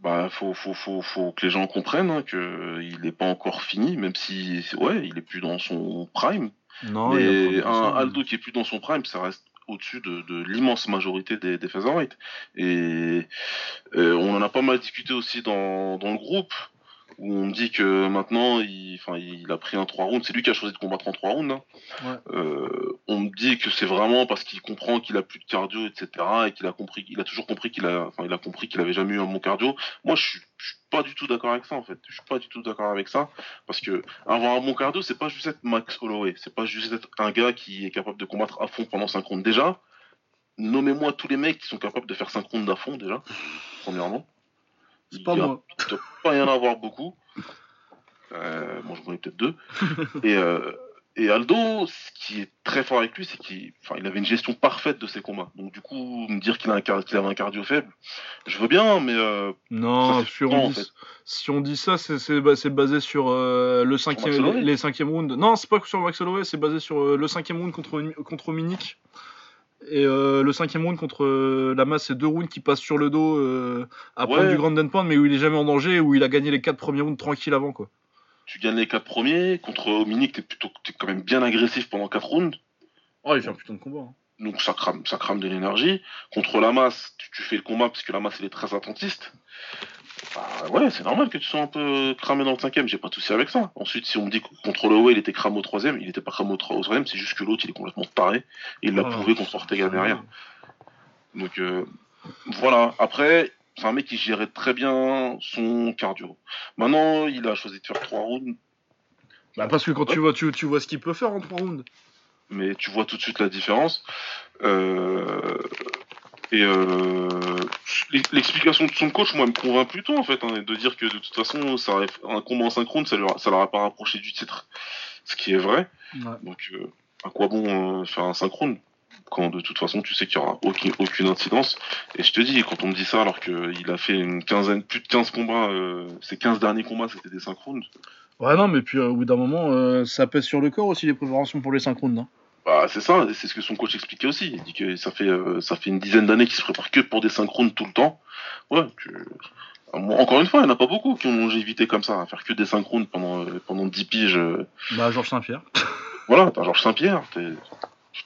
Bah, faut, faut, faut, faut que les gens comprennent hein, qu'il n'est pas encore fini, même si, ouais, il est plus dans son prime. Non, mais un Aldo qui est plus dans son prime, ça reste au-dessus de, l'immense majorité des, des featherweight. Et euh, on en a pas mal discuté aussi dans, le groupe. Où on me dit que maintenant, il, enfin, il a pris un 3 rounds. C'est lui qui a choisi de combattre en 3 rounds. Hein. Ouais. Euh, on me dit que c'est vraiment parce qu'il comprend qu'il a plus de cardio, etc. Et qu'il a compris, il a toujours compris qu'il a, enfin, il a compris qu'il avait jamais eu un bon cardio. Moi, je suis, je suis pas du tout d'accord avec ça, en fait. Je suis pas du tout d'accord avec ça. Parce que avoir un bon cardio, c'est pas juste être Max Holloway. C'est pas juste être un gars qui est capable de combattre à fond pendant 5 rounds. Déjà, nommez-moi tous les mecs qui sont capables de faire 5 rounds à fond, déjà. [LAUGHS] Premièrement. C'est pas moi. il doit pas y en avoir beaucoup. Euh, moi, j'en connais peut-être deux. [LAUGHS] et, euh, et Aldo, ce qui est très fort avec lui, c'est qu'il il avait une gestion parfaite de ses combats. Donc, du coup, me dire qu'il avait un cardio faible, je veux bien, mais euh, Non, Ça, si on, en dit, fait. si on dit ça, c'est c'est ba- c'est basé sur euh, le cinquième, les, les cinquièmes rounds. Non, c'est pas sur Max Holloway, c'est basé sur euh, le cinquième round contre, contre Minnick. Et euh, le cinquième round contre euh, la masse, c'est deux rounds qui passent sur le dos euh, à prendre Ouais. du grand and pound, mais où il est jamais en danger, où il a gagné les quatre premiers rounds tranquille avant, quoi. tu gagnes les quatre premiers. Contre Ominic, t'es plutôt t'es quand même bien agressif pendant quatre rounds. Oh, il fait un putain de combat. hein. Donc ça crame, ça crame de l'énergie. Contre la masse, tu, tu fais le combat parce que la masse elle est très attentiste. Bah ouais, c'est normal que tu sois un peu cramé dans le cinquième, j'ai pas de souci avec ça. Ensuite, si on me dit que contre le il était cramé au troisième, il était pas cramé au troisième, c'est juste que l'autre il est complètement taré. Et il l'a Ah, prouvé contre Ortega derrière. Donc euh, voilà. Après, c'est un mec qui gérait très bien son cardio. Maintenant, il a choisi de faire trois rounds, Bah, parce que quand tu vois, tu, tu vois ce qu'il peut faire en trois rounds. mais tu vois tout de suite la différence. Euh, et euh, l'explication de son coach, moi, me convainc plutôt en fait, hein, de dire que de toute façon, ça un combat en synchrone, ça leur, ça leur a pas rapproché du titre, ce qui est vrai. Ouais. Donc, euh, à quoi bon euh, faire un synchrone quand de toute façon tu sais qu'il y aura aucune, aucune incidence Et je te dis, quand on me dit ça, alors qu'il a fait une quinzaine, plus de 15 combats, euh, ses 15 derniers combats c'était des synchrones, Ouais, non, mais puis euh, au bout d'un moment, euh, ça pèse sur le corps aussi les préparations pour les synchrones. Hein. Bah, c'est ça, c'est ce que son coach expliquait aussi. Il dit que ça fait, euh, ça fait une dizaine d'années qu'il se prépare que pour des synchrones tout le temps. Ouais, tu- bon, encore une fois, il n'y en a pas beaucoup qui ont longévité comme ça, à faire que des synchrones pendant, euh, pendant 10 piges. euh. Bah, Georges Saint-Pierre. [LAUGHS] Voilà, t'as Georges Saint-Pierre,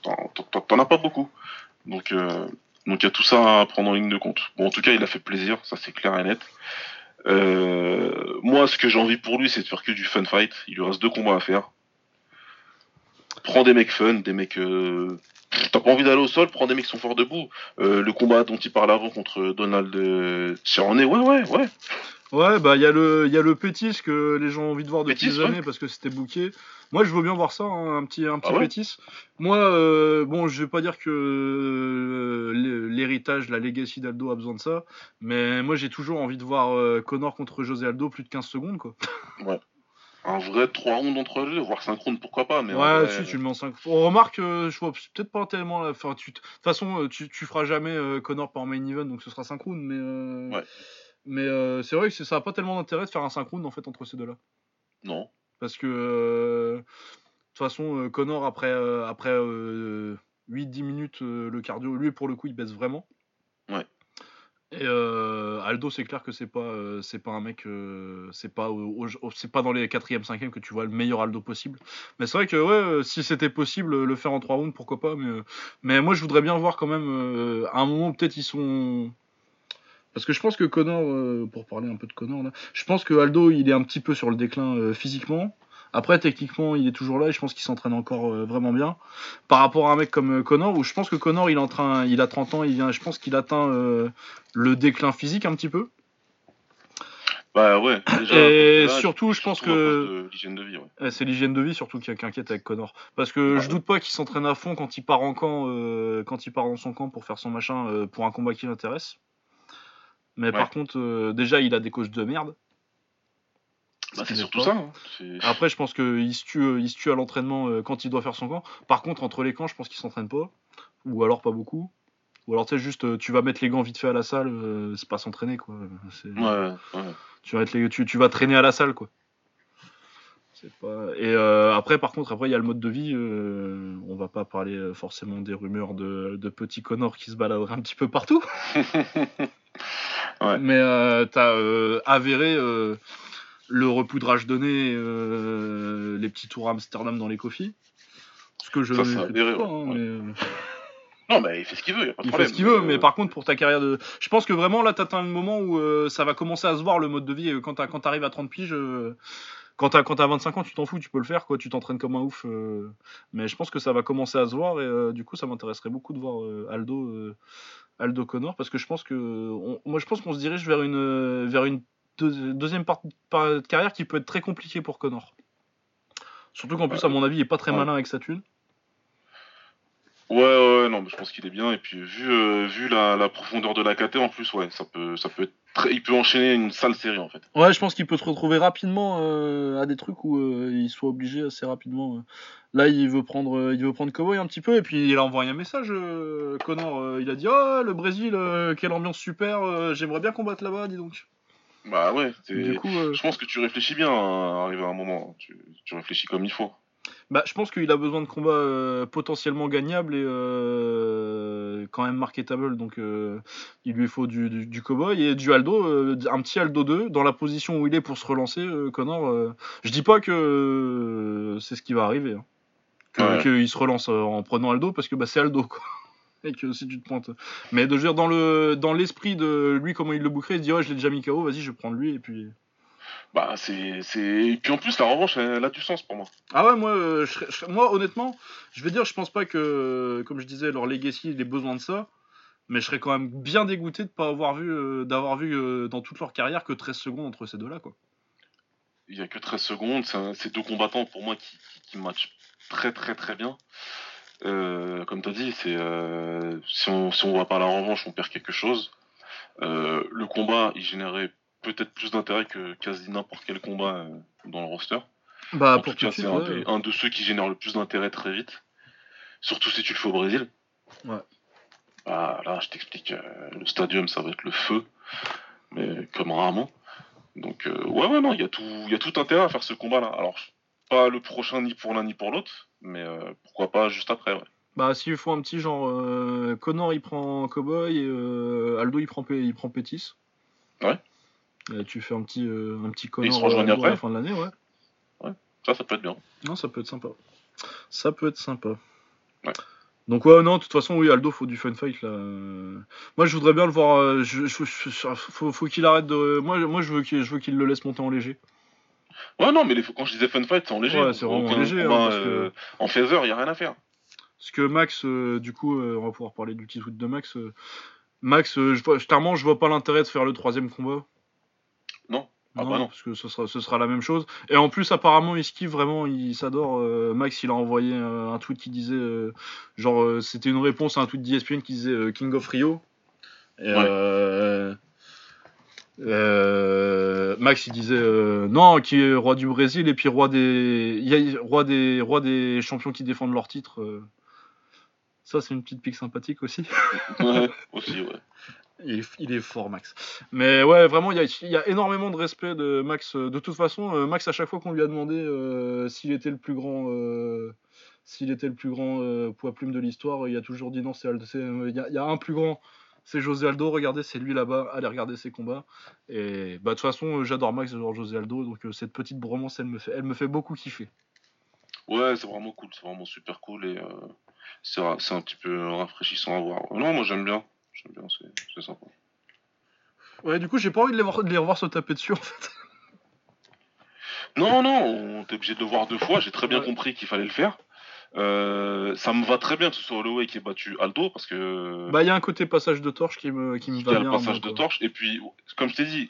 t'en- as pas beaucoup. Donc, euh, donc il y a tout ça à prendre en ligne de compte. Bon, en tout cas, il a fait plaisir, ça c'est clair et net. Euh, moi, ce que j'ai envie pour lui, c'est de faire que du fun fight. Il lui reste deux combats à faire. Prends des mecs fun, des mecs. Euh... T'as pas envie d'aller au sol, prends des mecs qui sont forts debout. Euh, le combat dont il parlait avant contre Donald euh, Cerrone, ouais, ouais, ouais. Ouais, bah il y, a le- il y a le Pétis que les gens ont envie de voir depuis des ouais. années parce que c'était booké. Moi, je veux bien voir ça, hein, un petit, un petit Ah ouais Pétis. Moi, euh, bon, je vais pas dire que l'hé- l'héritage, la legacy d'Aldo a besoin de ça, mais moi, j'ai toujours envie de voir Connor contre José Aldo plus de 15 secondes, quoi. Un vrai 3 rounds entre eux, voire synchrone, pourquoi pas. Mais ouais, vrai, si, tu le mets en 5. On remarque, euh, je vois peut-être pas tellement la fin. Tu... De toute façon, euh, tu, tu feras jamais euh, Connor par main event, donc ce sera synchrone, mais. euh, Ouais. Mais euh, c'est vrai que ça a pas tellement d'intérêt de faire un synchrone en fait entre ces deux-là. Non. Parce que euh, de toute façon, euh, Connor, après, euh, après euh, 8-10 minutes, euh, le cardio, lui, pour le coup, il baisse vraiment. Ouais. Et euh, Aldo, c'est clair que c'est pas, euh, c'est pas un mec, euh, c'est pas, au- au- c'est pas dans les 4e, 5e que tu vois le meilleur Aldo possible. Mais c'est vrai que ouais, si c'était possible, le faire en 3 rounds, pourquoi pas. Mais, mais moi, je voudrais bien voir quand même, à un moment, peut-être ils sont. Parce que je pense que Connor, pour parler un peu de Connor là, je pense que Aldo il est un petit peu sur le déclin physiquement. Après, techniquement, il est toujours là et je pense qu'il s'entraîne encore euh, vraiment bien. Par rapport à un mec comme euh, Connor, où je pense que Connor il est en train, il a 30 ans, il vient, je pense qu'il atteint euh, le déclin physique un petit peu. Bah ouais. Déjà, Et là, surtout, je pense que- cause de l'hygiène de vie, ouais. Ouais, c'est l'hygiène de vie surtout qui, qui inquiète avec Connor. Parce que je doute pas qu'il s'entraîne à fond quand il part en camp, euh, quand il part dans son camp pour faire son machin, euh, pour un combat qui l'intéresse. Mais par contre, euh, déjà, il a des coachs de merde. Bah, c'est surtout ça. hein. Après, je pense qu'il se tue, euh, il se tue à l'entraînement euh, quand il doit faire son camp. Par contre, entre les camps, je pense qu'il s'entraîne pas. Ou alors pas beaucoup. Ou alors, tu sais, juste, euh, tu vas mettre les gants vite fait à la salle, euh, c'est pas s'entraîner, quoi. Ouais, ouais. tu vas, être les- tu, tu vas traîner à la salle, quoi. Pas... Et euh, après, par contre, après, il y a le mode de vie. euh, on va pas parler forcément des rumeurs de, de petits Connors qui se baladeraient un petit peu partout. [LAUGHS] Ouais. Mais euh, t'as euh, avéré euh, le repoudrage donné, euh, les petits tours à Amsterdam dans les coffees. Ce que je Ça, avéré, pas, hein, Ouais. [LAUGHS] mais, euh, Non, mais il fait ce qu'il veut, y a pas de Il fait ce qu'il veut, mais Euh, par contre, pour ta carrière de. Je pense que vraiment, là, t'atteins le moment où euh, ça va commencer à se voir le mode de vie. euh, Quand t'arrives à 30 piges, euh, quand t'as quand t'as 25 ans, tu t'en fous, tu peux le faire, quoi. Tu t'entraînes comme un ouf. Mais je pense que ça va commencer à se voir, et euh, du coup, ça m'intéresserait beaucoup de voir euh, Aldo, euh, Aldo Connor, parce que je pense que. on- Moi, je pense qu'on se dirige vers une, vers une deux- deuxième part, part de carrière qui peut être très compliquée pour Connor. Surtout qu'en plus, à mon avis, il est pas très malin avec sa thune. Ouais, ouais, non, mais je pense qu'il est bien. Et puis, vu, euh, vu la, la profondeur de la KT, en plus, ouais, ça peut, ça peut être très... Il peut enchaîner une sale série, en fait. Ouais, je pense qu'il peut se retrouver rapidement euh, à des trucs où euh, il soit obligé assez rapidement. euh. Là, il veut prendre, euh, il veut prendre Cowboy un petit peu, et puis il a envoyé un message. euh, Connor, euh, il a dit oh le Brésil, euh, quelle ambiance super, euh, j'aimerais bien combattre là-bas, dis donc. Bah ouais, c'est- Du coup, euh, je pense que tu réfléchis bien à arriver à un moment. Tu, tu réfléchis comme il faut. bah, je pense qu'il a besoin de combats euh, potentiellement gagnables et euh, quand même marketable, donc il lui faut du, du, du Cowboy et du Aldo, un petit Aldo 2 dans la position où il est pour se relancer. Connor, je dis pas que c'est ce qui va arriver. hein. Ouais. qu'il se relance en prenant Aldo parce que bah, c'est Aldo quoi. Et que si tu te pointes. Mais de dire dans le dans l'esprit de lui comment il le bouquerait, il se dit ouais je l'ai déjà mis KO, vas-y je vais prendre lui et puis. Bah, c'est. c'est- Et puis en plus, la revanche, elle a du sens pour moi. Ah ouais moi euh, je je moi honnêtement je vais dire je pense pas que comme je disais leur legacy il ait besoin de ça. Mais je serais quand même bien dégoûté de pas avoir vu euh, d'avoir vu euh, dans toute leur carrière que 13 secondes entre ces deux là quoi. Il y a que 13 secondes. C'est deux combattants pour moi qui, qui, qui matchent très très très bien. Euh, comme tu as dit, c'est euh, si on si on va pas la revanche, on perd quelque chose. Euh, le combat, il générait peut-être plus d'intérêt que quasi n'importe quel combat dans le roster. Bah en pour tout cas, c'est un, ouais. un de ceux qui génèrent le plus d'intérêt très vite. Surtout si tu le fais au Brésil. Ouais. Bah, là, je t'explique, le stadium, ça va être le feu, mais comme rarement. Donc, ouais, ouais, non, il y, a tout- il y a tout intérêt à faire ce combat-là. Alors, pas le prochain ni pour l'un ni pour l'autre, mais euh, pourquoi pas juste après, ouais. Bah s'il faut un petit genre euh, Connor il prend Cowboy et euh, Aldo il prend P- il prend Pétis. Ouais. Et tu fais un petit euh, un petit ils Connor se rejoignent Aldo à la après fin de l'année ouais. Ça, ça peut être bien. Non ça peut être sympa. Ça peut être sympa. Ouais. Donc ouais non de toute façon oui Aldo faut du fun fight là. Moi je voudrais bien le voir. euh, je, je- je- faut, faut qu'il arrête de. Moi moi je veux qu'il je veux qu'il le laisse monter en léger. Ouais, non, mais les- quand je disais fun fight, c'est en léger. Ouais, c'est vraiment léger, hein, combat, parce que- euh, En phaser, il y a rien à faire. Parce que Max, euh, du coup, euh, on va pouvoir parler du petit tweet de Max. Max, je vois, clairement, je vois pas l'intérêt de faire le troisième combat. Non. Ah non, bah non. parce que ce sera, ce sera la même chose. Et en plus, apparemment, skiffe vraiment, il s'adore. euh, Max, il a envoyé euh, un tweet qui disait, euh, genre, c'était une réponse à un tweet d'ESPN qui disait King of Rio. Et, Ouais. Euh, Max, il disait euh, non, qui est roi du Brésil et puis roi des, il y a roi des, roi des champions qui défendent leur titre. euh. Ça, c'est une petite pique sympathique aussi. [LAUGHS] Ouais, aussi, ouais. Il est, il est fort, Max. Mais ouais, vraiment, il y a, il y a énormément de respect de Max. De toute façon, euh, Max, à chaque fois qu'on lui a demandé euh, s'il était le plus grand, euh, s'il était le plus grand poids plume de l'histoire, il a toujours dit non. C'est Aldo- c'est, il y, a- il y a un plus grand, c'est José Aldo. Regardez, c'est lui là-bas. Allez regarder ses combats. Et bah de toute façon, euh, j'adore Max, j'adore José Aldo. Donc euh, cette petite bromance, elle me fait, elle me fait beaucoup kiffer. Ouais, c'est vraiment cool, c'est vraiment super cool et euh, c'est un petit peu rafraîchissant à voir. Non, moi j'aime bien, j'aime bien, c'est c'est sympa. Ouais, du coup, j'ai pas envie de les, voir, de les revoir se taper dessus en fait. Non, non, on est obligé de le voir deux fois, j'ai très bien Ouais. compris qu'il fallait le faire. Euh, ça me va très bien que ce soit Holloway qui ait battu Aldo parce que Bah, il y a un côté passage de torche qui me, qui me il y va a bien. le passage de torche et puis comme je t'ai dit,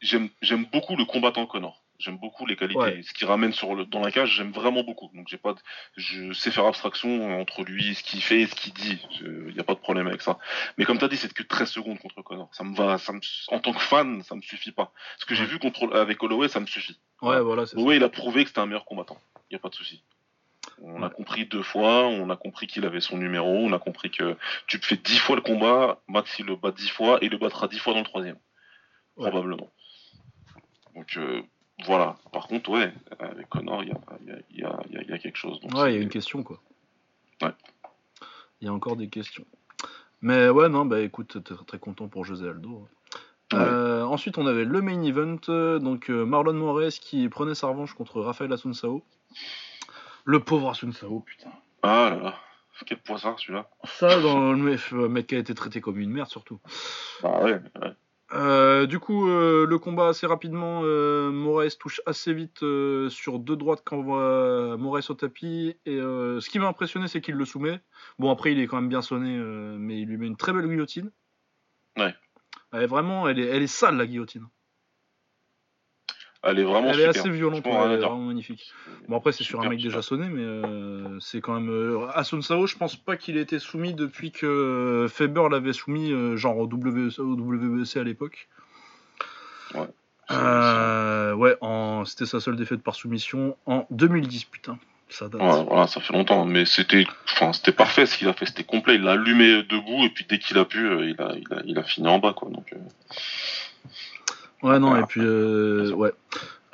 j'aime j'aime beaucoup le combattant Connor. J'aime beaucoup les qualités, Ouais. ce qu'il ramène sur le, dans la cage, j'aime vraiment beaucoup. Donc j'ai pas, de- je sais faire abstraction entre lui, ce qu'il fait, et ce qu'il dit. Il n'y a pas de problème avec ça. Mais comme tu as dit, c'est que 13 secondes contre Connor. Ça me va, ça me, en tant que fan, ça me suffit pas. Ce que j'ai vu contre, avec Holloway, ça me suffit. Ouais, voilà, c'est ça. Holloway, il a prouvé que c'était un meilleur combattant. Il n'y a pas de souci. On a compris deux fois, on a compris qu'il avait son numéro, on a compris que tu fais dix fois le combat, Max il le bat dix fois et il le battra dix fois dans le troisième. Ouais. Probablement. Donc euh, voilà. Par contre, ouais, avec Connor, il y a, y, y, y quelque chose. Donc, Ouais, il y a une question quoi. Ouais. Il y a encore des questions. Mais ouais, non, bah écoute, t'es très content pour José Aldo. Ouais. Euh, ensuite, on avait le main event, euh, donc euh, Marlon Moraes qui prenait sa revanche contre Rafael Asunsao. Le pauvre Asunsao, putain. Ah là là. quel poisson celui-là Ça, dans le mec qui a été traité comme une merde, surtout. Bah ouais, ouais. Euh, du coup, euh, le combat assez rapidement, euh, Moraes touche assez vite euh, sur deux droites quand on voit Moraes au tapis. Et ce qui m'a impressionné, c'est qu'il le soumet. Bon, après, il est quand même bien sonné, mais il lui met une très belle guillotine. Ouais. Elle est vraiment, elle est, elle est sale la guillotine. Elle est vraiment Elle est assez violente, elle est vraiment magnifique. Bon, après, c'est sur un mec déjà sonné, mais euh, c'est quand même. Euh, Asun Sao, je pense pas qu'il ait été soumis depuis que euh, Faber l'avait soumis, genre au WEC à l'époque. Ouais. Euh, ouais, en... c'était sa seule défaite par soumission en 2010, putain. Ça date. Ouais, voilà, ça fait longtemps, mais c'était, enfin, c'était parfait ce qu'il a fait, c'était complet. Il l'a allumé debout et puis dès qu'il a pu, il a, il a, il a fini en bas, quoi. Donc, euh, Ouais, non, Voilà. et puis, euh, ouais.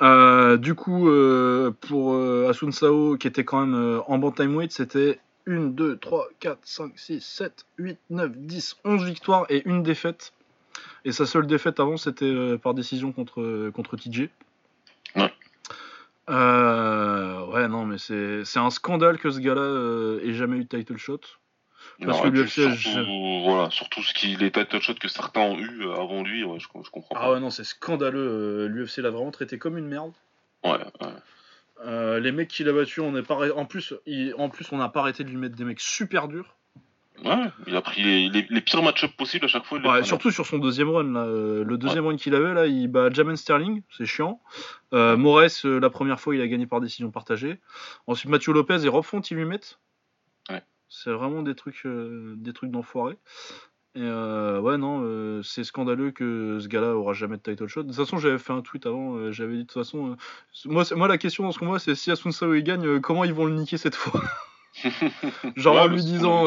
Euh, du coup, euh, pour euh, Asun Sao, qui était quand même euh, en bantamweight, c'était 1, 2, 3, 4, 5, 6, 7, 8, 9, 10, 11 victoires et une défaite. Et sa seule défaite avant, c'était par décision contre, contre TJ. Ouais. Euh, ouais, non, mais c'est un scandale que ce gars-là ait jamais eu de title shot. Parce que l'UFC, surtout, voilà, surtout ce qui, les title shots que certains ont eu euh, avant lui, ouais, je, je comprends Ah pas. ouais, non, c'est scandaleux. L'UFC l'a vraiment traité comme une merde. Ouais, ouais. Euh, les mecs qu'il a battus, on est pas en plus, il- en plus, on n'a pas arrêté de lui mettre des mecs super durs. Ouais, il a pris les, les, les pires match-ups possibles à chaque fois. Ouais, surtout sur son deuxième run. Là. Euh, Le deuxième run qu'il avait, là, il bat Jamen Sterling, c'est chiant. Euh, Moraes, euh, la première fois, il a gagné par décision partagée. Ensuite, Mathieu Lopez et Rob Font, ils lui mettent. Ouais. C'est vraiment des trucs, euh, des trucs d'enfoiré. Et euh, ouais, non, euh, c'est scandaleux que ce gars-là aura jamais de title shot. De toute façon, j'avais fait un tweet avant, euh, j'avais dit de toute façon, moi, moi, la question dans ce combat, c'est si Asun Sao il gagne, comment ils vont le niquer cette fois? [LAUGHS] Genre Ouais, en lui disant,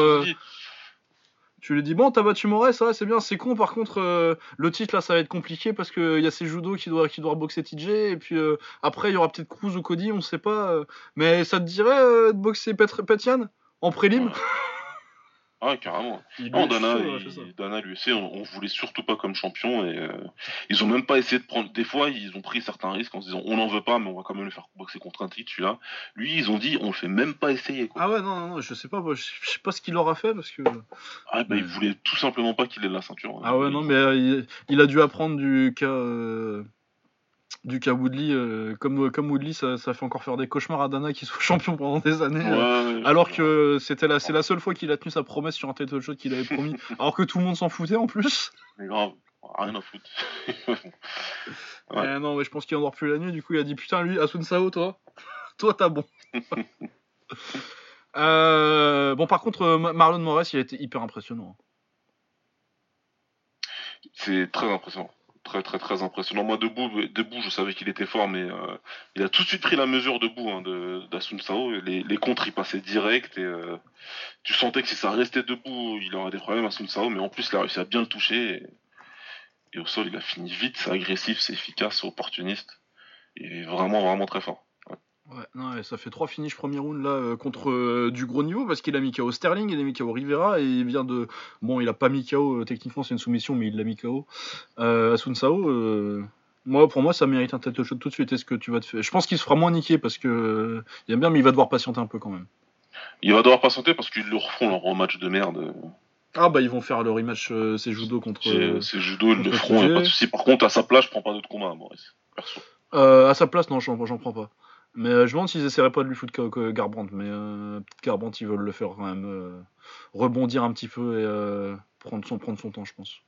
tu lui dis bon t'as battu Moraes ouais c'est bien c'est con par contre euh, le titre là ça va être compliqué parce que il y a ces judo qui doivent qui boxer TJ et puis euh, après il y aura peut-être Cruz ou Cody on sait pas euh, mais ça te dirait de boxer Pet- Petian en prélim Ouais. Ouais, carrément. Il Non, Dana, chaud, il- Dana l'UFC, on, on voulait surtout pas comme champion et euh, ils ont même pas essayé de prendre. Des fois, ils ont pris certains risques en se disant on n'en veut pas, mais on va quand même le faire boxer contre un titre, celui-là. Lui, ils ont dit on le fait même pas essayer. Quoi. ah ouais non, non non je sais pas moi, je sais pas ce qu'il aura fait parce que Ah, bah, ils voulaient tout simplement pas qu'il ait la ceinture. ah ouais non mais euh, il, il a dû apprendre du cas euh, du cas Woodley euh, comme comme Woodley ça, ça fait encore faire des cauchemars à Dana qui soit [LAUGHS] champion pendant des années Ouais, euh, Alors que c'était la, c'est la seule fois qu'il a tenu sa promesse sur un title shot qu'il avait promis, [LAUGHS] alors que tout le monde s'en foutait en plus. Mais grave, rien à foutre. [LAUGHS] Ouais. Euh, non, mais je pense qu'il endort plus la nuit, du coup il a dit putain lui, Asun Sao, toi, toi t'as bon. Euh, bon par contre, euh, Ma- Marlon Moraes il a été hyper impressionnant. C'est très impressionnant. Très très très impressionnant. Moi debout, debout je savais qu'il était fort, mais euh, il a tout de suite pris la mesure debout hein, de d'Asun Sao. Les, les contres il passaient direct et euh, tu sentais que si ça restait debout, il aurait des problèmes Asun Sao, mais en plus il a réussi à bien le toucher. Et, et au sol il a fini vite, c'est agressif, c'est efficace, c'est opportuniste. Il est vraiment vraiment très fort. Ouais, non, ça fait trois finishes premier round là euh, contre euh, du gros niveau parce qu'il a mis KO Sterling, il a mis KO Rivera et il vient de. Bon, il a pas mis KO, euh, techniquement c'est une soumission, mais il l'a mis KO. Euh, Asun Sao, moi pour moi ça mérite un title shot tout de suite. Est-ce que tu vas te faire. Je pense qu'il se fera moins niquer parce que. il aime bien, mais il va devoir patienter un peu quand même. Il va devoir patienter parce qu'ils le referont leur rematch de merde. Ah bah ils vont faire le rematch c'est judo contre. C'est judo, ils le feront, pas de souci. Par contre, à sa place, je prends pas d'autres combats, Maurice. Perso. À sa place, non, j'en prends pas. Mais euh, je me demande s'ils essaieraient pas de lui foutre que Garbrandt. Mais euh, peut-être Garbrandt, ils veulent le faire quand même euh, rebondir un petit peu et euh, prendre, son, prendre son temps, je pense.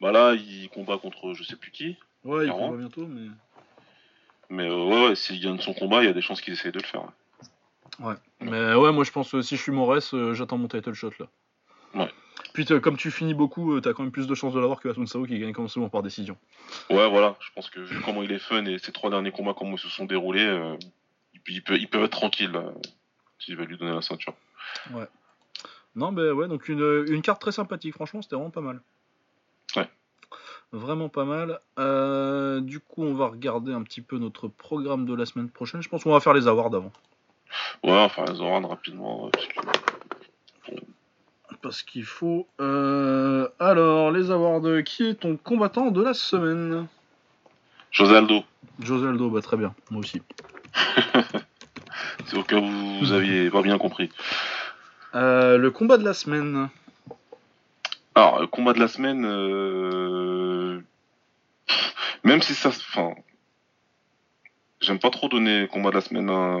Bah là, il combat contre je sais plus qui. Ouais, il combat bientôt, mais. Mais euh, ouais, ouais, s'il gagne son combat, il y a des chances qu'il essaye de le faire. Ouais. Mais ouais, moi je pense euh, si je suis euh, j'attends mon title shot là. Ouais. Puis t'as- comme tu finis beaucoup, euh, t'as quand même plus de chances de l'avoir que Asun Sao qui gagne quand même souvent par décision. Ouais, voilà, je pense que vu comment il est fun et ses trois derniers combats, comment ils se sont déroulés, euh, il, peut, il, peut, il peut être tranquille là, s'il va lui donner la ceinture. Non, mais ouais, donc une, une carte très sympathique, franchement, c'était vraiment pas mal. Ouais. Vraiment pas mal. Euh, du coup, on va regarder un petit peu notre programme de la semaine prochaine. Je pense qu'on va faire les awards avant. Ouais, enfin, les awards rapidement. ouais, parce que- Parce qu'il faut. euh, Alors, les awards. Qui est ton combattant de la semaine? José Aldo, José Aldo, bah très bien, moi aussi. [LAUGHS] c'est au cas où vous aviez pas bien compris. Euh, le combat de la semaine. Alors, le combat de la semaine, euh, même si ça, enfin, j'aime pas trop donner combat de la semaine. à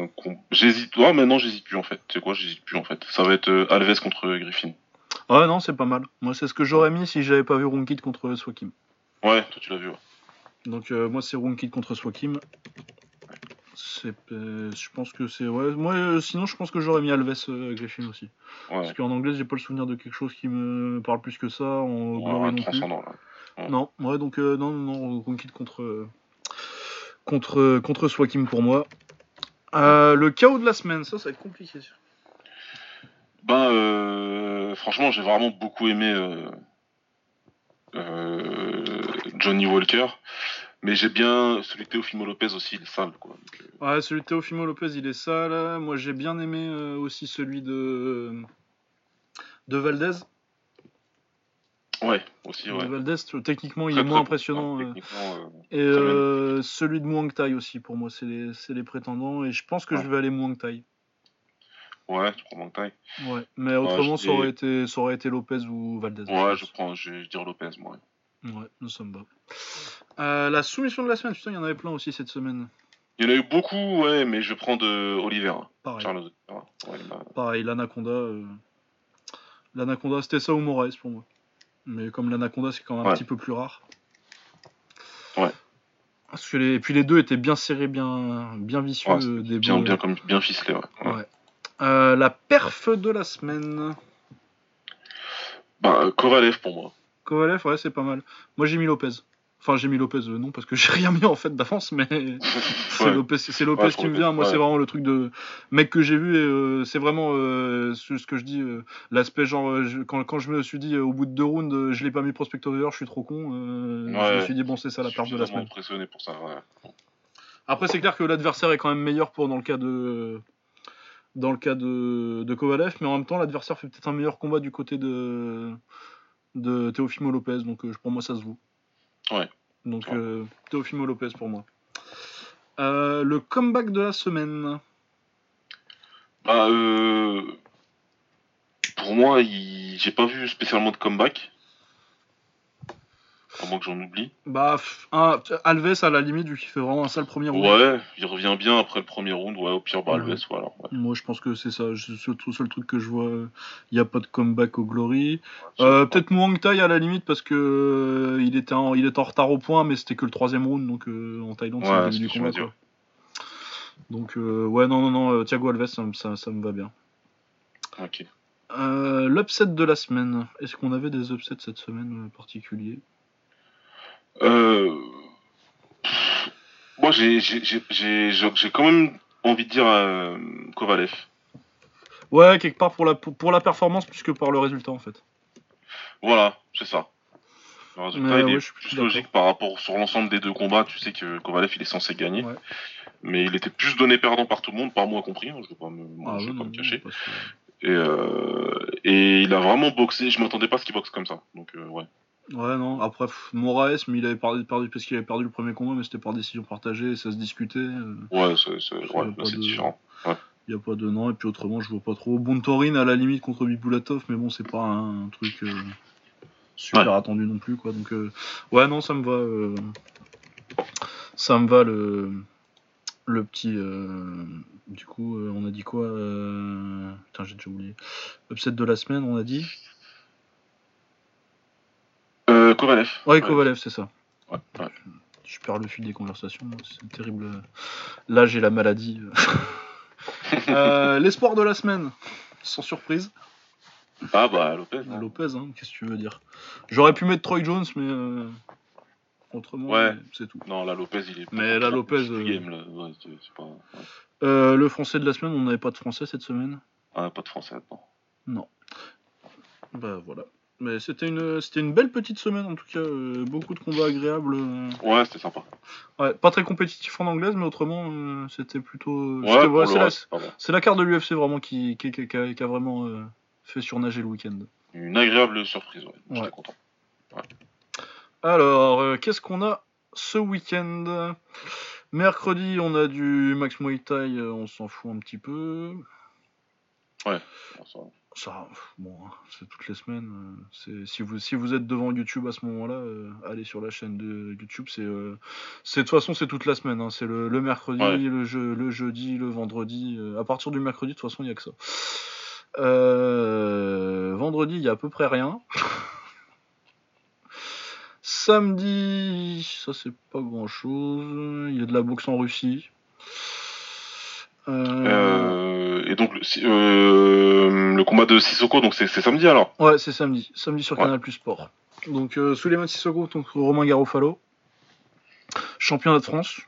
J'hésite. Ouais, maintenant j'hésite plus en fait. Tu sais quoi, j'hésite plus en fait? Ça va être Alves contre Griffin. Ouais, non, c'est pas mal. Moi, c'est ce que j'aurais mis si j'avais pas vu Runkit contre Swakim. Ouais, toi tu l'as vu. ouais. Donc, euh, moi, c'est Runkit contre Swakim. C'est, euh, je pense que c'est. Ouais, moi, euh, sinon, je pense que j'aurais mis Alves Griffin aussi. Ouais. Parce qu'en anglais, j'ai pas le souvenir de quelque chose qui me parle plus que ça. En Ouais, non plus. là. Non, ouais, donc non, non, Runkit contre contre contre Swakim pour moi. Le chaos de la semaine, ça, ça va être compliqué. Ben, euh, franchement, j'ai vraiment beaucoup aimé euh, euh, Johnny Walker, mais j'ai bien celui de Teofimo Lopez aussi, il est sale quoi. Donc, Ouais, celui de Teofimo Lopez, il est sale. Moi, j'ai bien aimé euh, aussi celui de de Valdez. ouais, aussi ouais. De Valdez, techniquement, il est moins impressionnant. euh, et euh, celui de Muang Thai aussi, pour moi, c'est les, prétendants. Et je pense que je vais aller Muang Thai. Ouais, tu prends mon taille. Ouais. Mais autrement, ça, aurait été, ça aurait été Lopez ou Valdez. Ouais, je prends, je vais dire Lopez, moi. Ouais, nous sommes bas. Euh, la soumission de la semaine, putain, il y en avait plein aussi cette semaine. Il y en a eu beaucoup, ouais, mais je prendre euh, Oliveira. Pareil. Charles Oliveira. Ouais, bah, Pareil, l'Anaconda. euh, L'Anaconda, c'était ça ou Moraes pour moi. Mais comme l'Anaconda, c'est quand même un Ouais. petit peu plus rare. Ouais. Parce que les... Et puis les deux étaient bien serrés, bien, bien vicieux. Ouais, euh, des bien, beaux- bien, comme, bien ficelé, ouais. ouais. Euh, la perf de la semaine. Bah, Kovalev pour moi. Kovalev, ouais, c'est pas mal. Moi, j'ai mis Lopez. Enfin, j'ai mis Lopez, euh, non, parce que [LAUGHS] j'ai rien mis en fait d'avance, mais [LAUGHS] c'est Ouais. Lopez, c'est Lopez Ouais, qui me vient. Moi, ouais. c'est vraiment le truc de mec que j'ai vu et euh, c'est vraiment euh, ce, que je dis, l'aspect genre, je- quand, quand je me suis dit au bout de deux rounds, je l'ai pas mis prospect of the year, je suis trop con. Je me suis dit, bon, c'est ça la perte de la semaine. impressionné pour ça. Après, c'est clair que l'adversaire est quand même meilleur pour dans le cas de. Dans le cas de, de Kovalev, mais en même temps, l'adversaire fait peut-être un meilleur combat du côté de, de Teofimo Lopez, donc euh, pour moi, ça se vaut. Ouais. Donc, Ouais. euh, Teofimo Lopez pour moi. Euh, le comeback de la semaine. Bah, euh... Pour moi, il... j'ai pas vu spécialement de comeback. À moins que j'en oublie. Bah, un- Alves, à la limite, vu qu'il fait vraiment un sale premier round. Ouais, il revient bien après le premier round. Ouais, au pire, bah, Ouais. Alves, voilà. Ouais. Moi, je pense que c'est ça. C'est le seul- truc que je vois. Il n'y a pas de comeback au Glory. Euh, Peut-être Muang Thai à la limite parce que euh, il était en, il était en retard au point, mais c'était que le troisième round, donc euh, en Thaïlande c'est Ouais, le début du combat. Quoi. Donc euh, ouais non non non, Thiago Alves ça, me- ça, ça me va bien. Ok. L'upset de la semaine. Est-ce qu'on avait des upsets cette semaine particuliers? Euh... Moi, j'ai j'ai- j'ai- j'ai j'ai quand même envie de dire euh, Kovalev. Ouais quelque part pour la pour, pour la performance plus que par le résultat en fait. Voilà, c'est ça. Le résultat, Mais il ouais, est plus logique par rapport sur l'ensemble des deux combats. Tu sais que Kovalev, il est censé gagner. Ouais. Mais il était plus donné perdant par tout le monde, par moi compris. hein, je vais pas me, moi, Ah, je pas me cacher. Et, euh, et il a vraiment boxé. Je m'attendais pas à ce qu'il boxe comme ça. Donc, euh, ouais. Ouais non après pff, Moraes mais il avait perdu, perdu parce qu'il avait perdu le premier combat mais c'était par décision partagée et ça se discutait. euh, Ouais, c'est ouais, de- différent. Il n'y a pas de nom, et puis autrement, je vois pas trop. Buntorin à la limite contre Bibulatov, mais bon, c'est pas un, truc euh, super Ouais. attendu non plus, quoi. Donc, euh, ouais, non, ça me va. ça me va le, le petit. du coup, on a dit quoi Putain, j'ai déjà oublié. Upset de la semaine, on a dit Euh, Kovalev. Ouais, Kovalev, c'est ça. Ouais, ouais. Je perds le fil des conversations, c'est terrible. Là, j'ai la maladie. Euh, [LAUGHS] L'espoir de la semaine, sans surprise. Ah bah, Lopez. hein. Lopez, hein, qu'est-ce que tu veux dire? J'aurais pu mettre Troy Jones, mais euh, autrement, Ouais. c'est tout. Non, là, Lopez, il est. Mais là, Lopez, euh, game, là. Ouais, c'est c'est pas. ouais. Euh, le français de la semaine, on n'avait pas de français cette semaine. Ah, pas de français là-dedans. Non. Bah voilà. Mais c'était une, c'était une belle petite semaine en tout cas. euh, beaucoup de combats agréables. euh. Ouais, c'était sympa. Ouais, pas très compétitif en anglaise, mais autrement, euh, c'était plutôt. c'était- Ouais, pour c'est, le la, reste, pardon. c'est la carte de l'UFC vraiment qui, qui, qui- qui a, qui a vraiment euh, fait surnager le week-end. Une agréable surprise, ouais. Ouais. J'étais content. Alors, euh, qu'est-ce qu'on a ce week-end? Mercredi, on a du Max Muay Thai, euh, on s'en fout un petit peu. Ça va. Ça, bon, hein, c'est toutes les semaines. euh, si vous si vous êtes devant YouTube à ce moment-là, euh, allez sur la chaîne de YouTube. C'est euh, c'est de toute façon c'est toute la semaine. hein, c'est le, le mercredi, Ouais. le, le jeudi, le vendredi. euh, à partir du mercredi, de toute façon, il y a que ça. Vendredi, il y a à peu près rien. [LAUGHS] Samedi, ça c'est pas grand-chose. Il y a de la boxe en Russie. Euh, et donc, euh, le combat de Sissoko, donc c'est samedi alors? Ouais, c'est samedi. Samedi sur Ouais. Canal Plus Sport. Donc, euh, Souleymane Sissoko, donc Romain Garofalo, championnat de France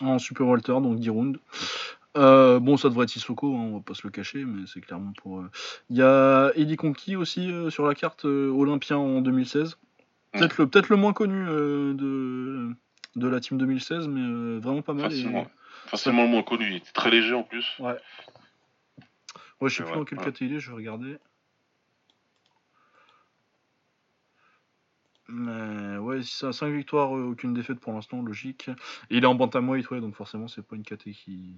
en Super Walter, donc 10 rounds. Euh, bon, ça devrait être Sissoko, hein, on va pas se le cacher, mais c'est clairement pour. euh, Il y a Eddie Conki aussi sur la carte Olympien en 2016. Peut-être le, peut le moins connu de, de la team 2016, mais vraiment pas mal. et- Facilement. Facilement le moins connu. Il était très léger en plus. Ouais. Ouais, je sais plus dans quel ouais. il est, je vais regarder. Mais ouais, ça 5 victoires, euh, aucune défaite pour l'instant, logique. Et il est en bantamweight, ouais, donc forcément, c'est pas une caté qui,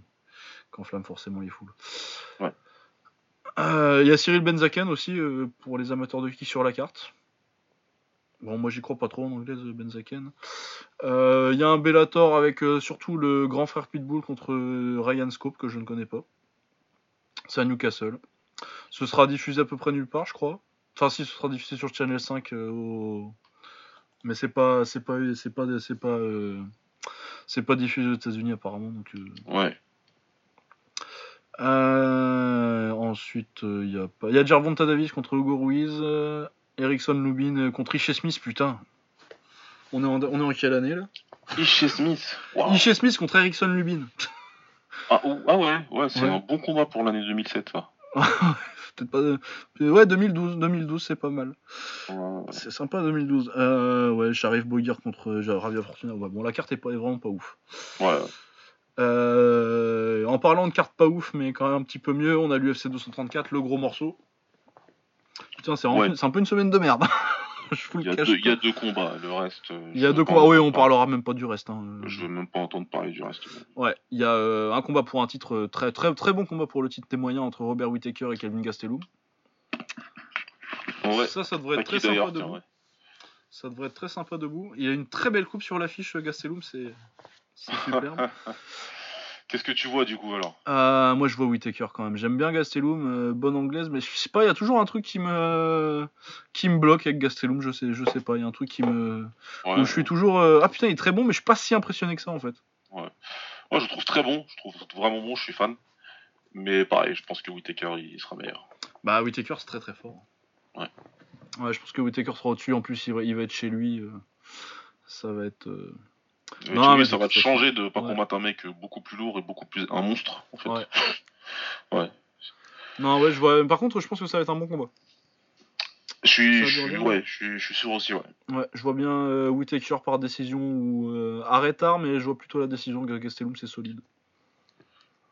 qui enflamme forcément les foules. Ouais. Euh, Il y a Cyril Benzaken aussi, euh, pour les amateurs de kick sur la carte. Bon, moi j'y crois pas trop en anglaise, Benzaken. Euh, Il y a un Bellator avec surtout le grand frère Pitbull contre Ryan Scope, que je ne connais pas. C'est à Newcastle. Ce sera diffusé à peu près nulle part, je crois. Enfin, si, ce sera diffusé sur Channel 5 euh, au... Mais c'est pas, c'est pas, c'est pas, c'est pas, euh, c'est pas diffusé aux États-Unis apparemment. Donc, euh, Ouais. ensuite, il y a pas, il y a Gervonta Davis contre Hugo Ruiz, Erickson Lubin contre Ishii Smith, putain. On est en, on est en quelle année là? Ishii Smith. Ishii Smith contre Erickson Lubin. [LAUGHS] Ah, ah ouais, ouais c'est Ouais. un bon combat pour l'année 2007. Ça. [LAUGHS] Peut-être pas. Ouais, 2012, 2012, c'est pas mal. Ouais. C'est sympa 2012. Euh, ouais, j'arrive Boyer contre euh, Ravia Fortuna. Ouais, bon, la carte est, pas, est vraiment pas ouf. Ouais. Euh, en parlant de carte pas ouf, mais quand même un petit peu mieux, on a l'UFC 234, le gros morceau. Putain, c'est vraiment- Ouais. c'est un peu une semaine de merde. [LAUGHS] [LAUGHS] Je vous Il y, le a cache. deux, il y a pas. deux combats. Le reste. euh, Il y a deux combats. Oui, on parler. parlera même pas du reste. hein. Je veux même pas entendre parler du reste. Ouais, il y a euh, un combat pour un titre euh, très très très bon combat pour le titre témoignant entre Robert Whittaker et Calvin Gastelum. Ouais. Ça, ça devrait être très sympa debout. tiens, ouais. Ça devrait être très sympa debout. Il y a une très belle coupe sur l'affiche Gastelum, c'est superbe. [LAUGHS] Qu'est-ce que tu vois du coup alors? Euh, moi, je vois Whittaker quand même. J'aime bien Gastelum, euh, bonne anglaise, mais je sais pas, il y a toujours un truc qui me qui me bloque avec Gastelum. Je sais, je sais pas. Il y a un truc qui me ouais, où je suis toujours euh, ah putain, il est très bon, mais je suis pas si impressionné que ça en fait. Moi, je le trouve très bon. Je trouve vraiment bon. Je suis fan. Mais pareil, je pense que Whitaker il sera meilleur. Bah Whittaker, c'est très très fort. Ouais. Ouais, je pense que Whittaker sera au-dessus. En plus, il va, il va être chez lui. ça va être. Non, tu mais ça de va te changer de pas ouais. combattre un mec beaucoup plus lourd et beaucoup plus un monstre en fait. Ouais. Ouais. Non, ouais, je vois. Par contre, je pense que ça va être un bon combat. Je suis, je ouais, je suis, je suis sûr aussi, ouais. Ouais, je vois bien euh, Whittaker par décision ou euh, arrêt tard, mais je vois plutôt la décision que Gastelum, c'est solide.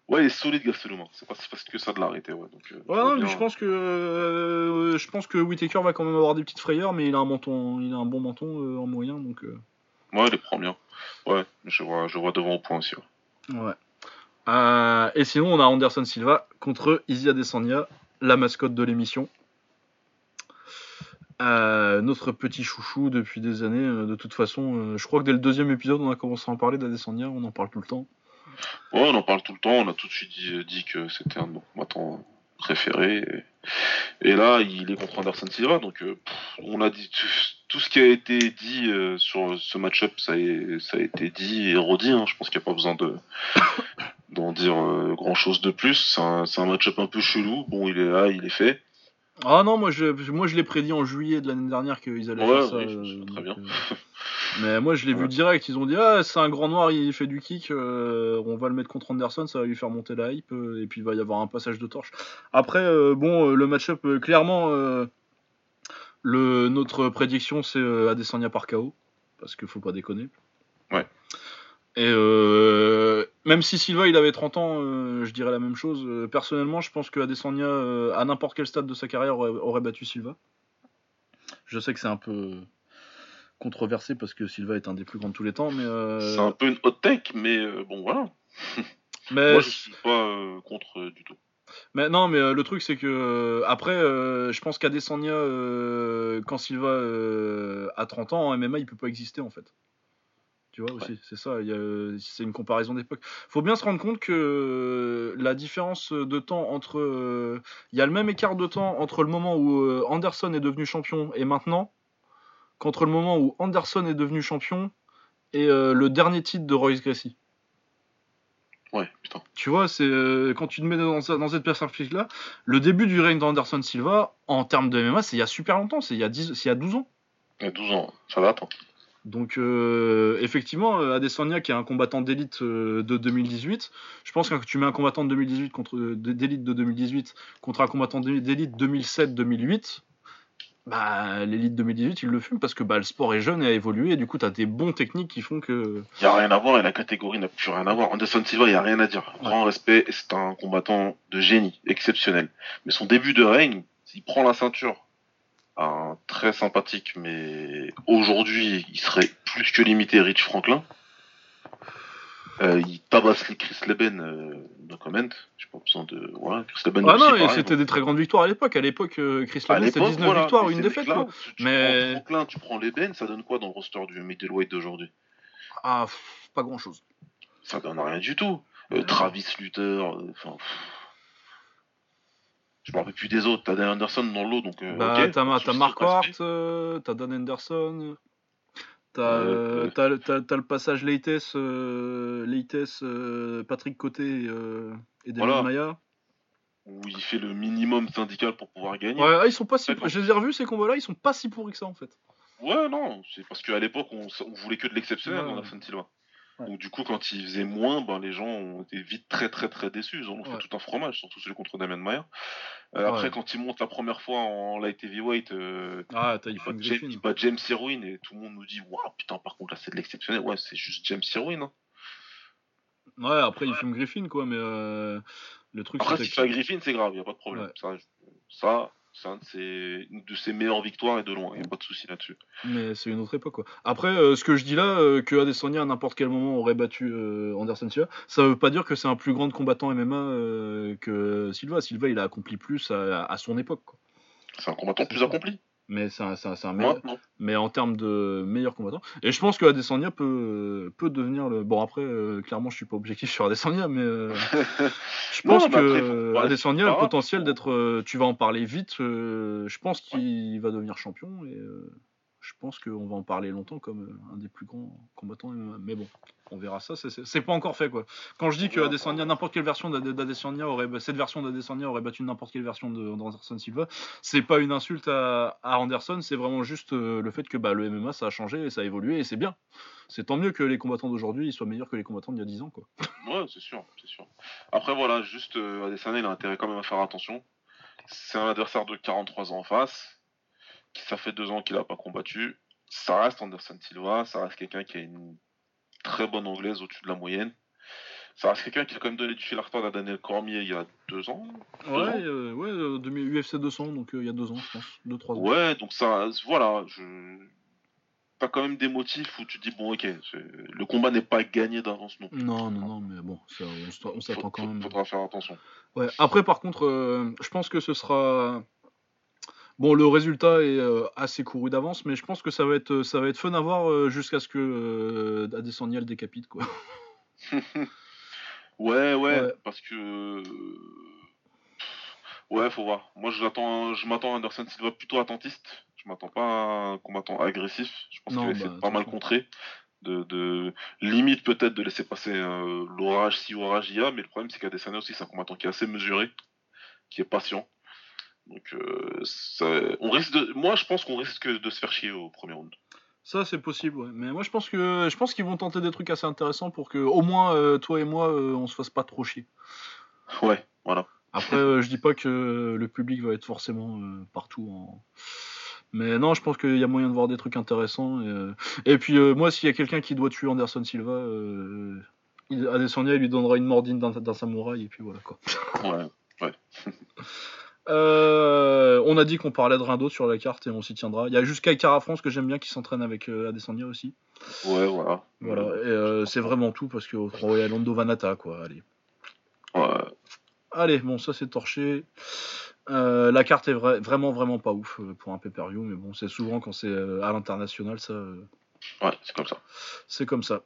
Ouais, il est solide Gastelum. hein. C'est pas facile que ça de l'arrêter, ouais. Donc, euh, Ouais, non, mais je pense que euh, je pense que Whittaker va quand même avoir des petites frayeurs, mais il a un menton, il a un bon menton euh, en moyen, donc Ouais, il les prend bien. Ouais, je vois, je vois devant au point aussi. ouais. ouais. Euh, et sinon, on a Anderson Silva contre Isia Desanya, la mascotte de l'émission. Euh, notre petit chouchou depuis des années. euh, de toute façon, je crois que dès le deuxième épisode, on a commencé à en parler d'Adesanya. On en parle tout le temps. Ouais, on en parle tout le temps. On a tout de suite dit, dit que c'était un nos préférés. Et, là, il est contre Anderson Silva. Donc, euh, on a dit tout, ce qui a été dit euh, sur ce match-up, ça, a- été dit et redit. hein. Je pense qu'il n'y a pas besoin de d'en dire euh, grand-chose de plus. C'est un match-up un peu chelou. Bon, il est là, il est fait. Ah non, moi je, moi je l'ai prédit en juillet de l'année dernière qu'ils allaient Ouais, faire ça. oui, je me souviens très donc, bien. euh, Mais moi je l'ai vu direct, ils ont dit ah c'est un grand noir, il fait du kick, euh, on va le mettre contre Anderson, ça va lui faire monter la hype, euh, et puis il va y avoir un passage de torche. Après, euh, bon, euh, le match-up, euh, clairement, euh, le, notre prédiction c'est euh, Adesanya par KO, parce qu'il faut pas déconner. Ouais. Et euh, même si Silva il avait 30 ans, euh, je dirais la même chose. Euh, personnellement, je pense que Adesanya, euh, à n'importe quel stade de sa carrière, aurait, aurait battu Silva. Je sais que c'est un peu controversé parce que Silva est un des plus grands de tous les temps, mais C'est un peu une hot take, mais bon, voilà. [LAUGHS] mais Moi, je suis pas contre du tout. Mais non, mais le truc c'est que après, je pense qu'Adesanya, quand Silva a 30 ans en MMA, il peut pas exister en fait. Tu vois aussi, c'est ça. C'est une comparaison d'époque. Faut bien se rendre compte que euh, la différence de temps entre, euh, il y a le même écart de temps entre le moment où euh, Anderson est devenu champion et maintenant, qu'entre le moment où Anderson est devenu champion et le dernier titre de Royce Gracie. Ouais, putain. Tu vois, c'est euh, quand tu te mets dans, cette perspective-là, le début du règne d'Anderson Silva, en termes de MMA, c'est il y a super longtemps, c'est il y a 10, c'est il y a 12 ans. Il y a 12 ans, ça date. hein. Donc euh, effectivement, euh, Adesanya qui est un combattant d'élite euh, de 2018, je pense que quand tu mets un combattant de 2018 contre euh, d'élite de 2018 contre un combattant d'élite 2007-2008, bah l'élite 2018 il le fume parce que bah, le sport est jeune et a évolué et du coup tu as des bons techniques qui font que Il n'y a rien à voir et la catégorie n'a plus rien à voir. Anderson Silva, il n'y a rien à dire. Grand respect, c'est un combattant de génie, exceptionnel. Mais son début de règne, il prend la ceinture. Un très sympathique, mais aujourd'hui, il serait plus que limité Rich Franklin. Euh, il tabasse les Chris Leben, euh, no comment. J'ai pas besoin de. Voilà, Chris Leben. ah aussi, non c'était des très grandes victoires à l'époque. À l'époque euh, Chris Leben c'était l'époque, 19 voilà, victoires une défaite mecs-là, quoi. Tu, tu Mais- prends Franklin, tu prends Leben, ça donne quoi dans le roster du middleweight d'aujourd'hui? Ah pff, pas grand chose. Ça donne rien du tout. Euh, Travis Luther, enfin. Je me rappelle plus des autres. T'as Dan Anderson dans l'eau, donc. euh, Bah, t'as, Mark Hart, euh, t'as Dan Henderson, t'as, Euh, euh, t'as, t'as- t'as le passage Leites, euh, Leites, euh, Patrick Côté euh, et David Voilà. Maya. Où il fait le minimum syndical pour pouvoir gagner. Ouais, ah, ils sont pas si. Je les ai revus ces combats-là, ils sont pas si pourris que ça en fait. Ouais, non, c'est parce qu'à l'époque, on, on voulait que de l'exceptionnel Ouais. dans Anderson Silva. Ouais. Donc, du coup, quand il faisait moins, ben, les gens ont été vite très, très, très déçus. Ils ont Ouais. fait tout un fromage, surtout celui contre Damien Mayer. Euh, Après, quand il monte la première fois en light heavyweight, euh, Ah, il bat James, il bat James Irwin et tout le monde nous dit Waouh, putain, par contre, là, c'est de l'exceptionnel. Ouais, c'est juste James Irwin. Hein. Ouais, après il fume Griffin quoi, mais euh, le truc Après, c'est si que- tu fais à Griffin, c'est grave, il a pas de problème. Ça c'est un de ses, une de ses meilleures victoires et de loin, il a pas de souci là-dessus. Mais c'est une autre époque quoi. Après, euh, ce que je dis là, euh, que Adesanya à n'importe quel moment aurait battu euh, Anderson Silva, ça veut pas dire que c'est un plus grand combattant MMA que Silva. Silva il a accompli plus à, à son époque quoi. C'est un combattant plus accompli. Mais c'est un, meilleur- mais en termes de meilleur combattant. Et je pense que Adesanya peut, peut devenir le. Bon après, euh, clairement je suis pas objectif sur Adesanya, mais euh, [LAUGHS] je Non, pense mais que après, Adesanya a le potentiel d'être. euh, tu vas en parler vite. je pense qu'il va devenir champion et je pense qu'on va en parler longtemps comme euh, un des plus grands combattants. Mais bon, on verra ça. c'est- pas encore fait quoi. Quand je dis que Adesanya, n'importe quelle version d'Ade- d'Adesanya aurait, cette version d'Adesanya aurait battu n'importe quelle version de d'Anderson Silva, c'est pas une insulte à, Anderson, c'est vraiment juste euh, le fait que bah, le MMA ça a changé et ça a évolué et c'est bien. C'est tant mieux que les combattants d'aujourd'hui soient meilleurs que les combattants d'il y a 10 ans quoi. [LAUGHS] Ouais, c'est sûr, c'est sûr. Après, voilà, juste euh, Adesanya, il a intérêt quand même à faire attention. C'est un adversaire de 43 ans en face, ça fait deux ans qu'il a pas combattu. Ça reste Anderson Silva, ça reste quelqu'un qui a une très bonne anglaise au-dessus de la moyenne. Ça reste quelqu'un qui a quand même donné du fil à retordre à Daniel Cormier il y a deux ans. Ouais, ans euh, ouais, euh, UFC 200 donc euh, il y a 2 ans je pense, 2-3 ans. Ouais, donc ça, voilà, je... t'as quand même des motifs où tu te dis bon, ok, le combat n'est pas gagné d'avance non. plus. Non, non, non, mais bon, ça, on, s'attend quand même. Faudra faire attention. Ouais. Après, par contre, euh, je pense que ce sera. Bon, le résultat est euh, assez couru d'avance, mais je pense que ça va être, ça va être fun à voir euh, jusqu'à ce que euh, Adesanya le décapite, quoi. [LAUGHS] Ouais, ouais, Ouais. parce que. Ouais, faut voir. Moi, je, m'attends à Anderson Silva plutôt attentiste. Je m'attends pas à un combattant agressif. Je pense qu'il va essayer bah, de pas mal contrer. De, de limite peut-être de laisser passer euh, l'orage si orage il y a, mais le problème c'est qu'Adesanya aussi c'est un combattant qui est assez mesuré, qui est patient. Donc euh, ça- on risque de, moi je pense qu'on risque de se faire chier au premier round. Ça, c'est possible, ouais. Mais moi, je pense que je pense qu'ils vont tenter des trucs assez intéressants pour que, au moins, euh, toi et moi, euh, on se fasse pas trop chier. [LAUGHS] Ouais, voilà. Après, euh, je dis pas que le public va être forcément euh, partout en. Mais non, je pense qu'il y a moyen de voir des trucs intéressants. Et, et puis, moi, s'il y a quelqu'un qui doit tuer Anderson Silva, il- Adesanya il lui donnera une mordine d'un d'un samouraï, et puis voilà quoi. Ouais. [LAUGHS] Euh, on a dit qu'on parlait de d'autre sur la carte et on s'y tiendra. Il y a juste Kai Kara France que j'aime bien qui s'entraîne avec euh, Adesanya aussi. Ouais, voilà. Voilà, et euh, c'est vraiment tout parce que au Royal Lando Vanata quoi. Allez. Ouais. allez, bon, ça c'est torché. Euh, la carte est vra- vraiment, vraiment pas ouf pour un pay-per-view, mais bon, c'est souvent quand c'est à l'international, ça, Ouais, c'est comme ça. c'est comme ça.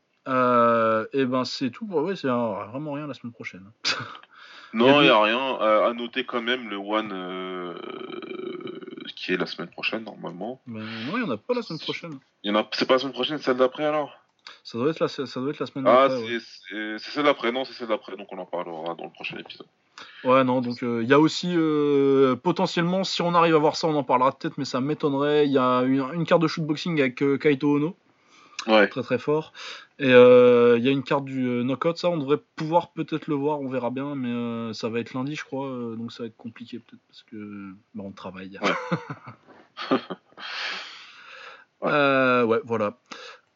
Et ben, c'est tout. Pour... Ouais, c'est un- vraiment rien la semaine prochaine. [LAUGHS] Non, Il n'y a a rien. Euh, à noter quand même le One euh, qui est la semaine prochaine, normalement. Mais non, il y en a pas la semaine prochaine. Il y en a... C'est pas la semaine prochaine, celle d'après alors? Ça doit être la, ça doit être la semaine Ah, d'après. ouais. c'est c'est- c'est celle d'après, non, c'est celle d'après, donc on en parlera dans le prochain épisode. Ouais, non, donc euh, il y a aussi euh, potentiellement, si on arrive à voir ça, on en parlera peut-être, mais ça m'étonnerait. Il y a une, une carte de shootboxing avec euh, Kaito Ono, Ouais, très très fort. Et euh, il y a une carte du euh, knockout, ça on devrait pouvoir peut-être le voir, on verra bien, mais euh, ça va être lundi, je crois, euh, donc ça va être compliqué peut-être parce que bah, on travaille. Ouais. [LAUGHS] [LAUGHS] Ouais. Ouais, voilà.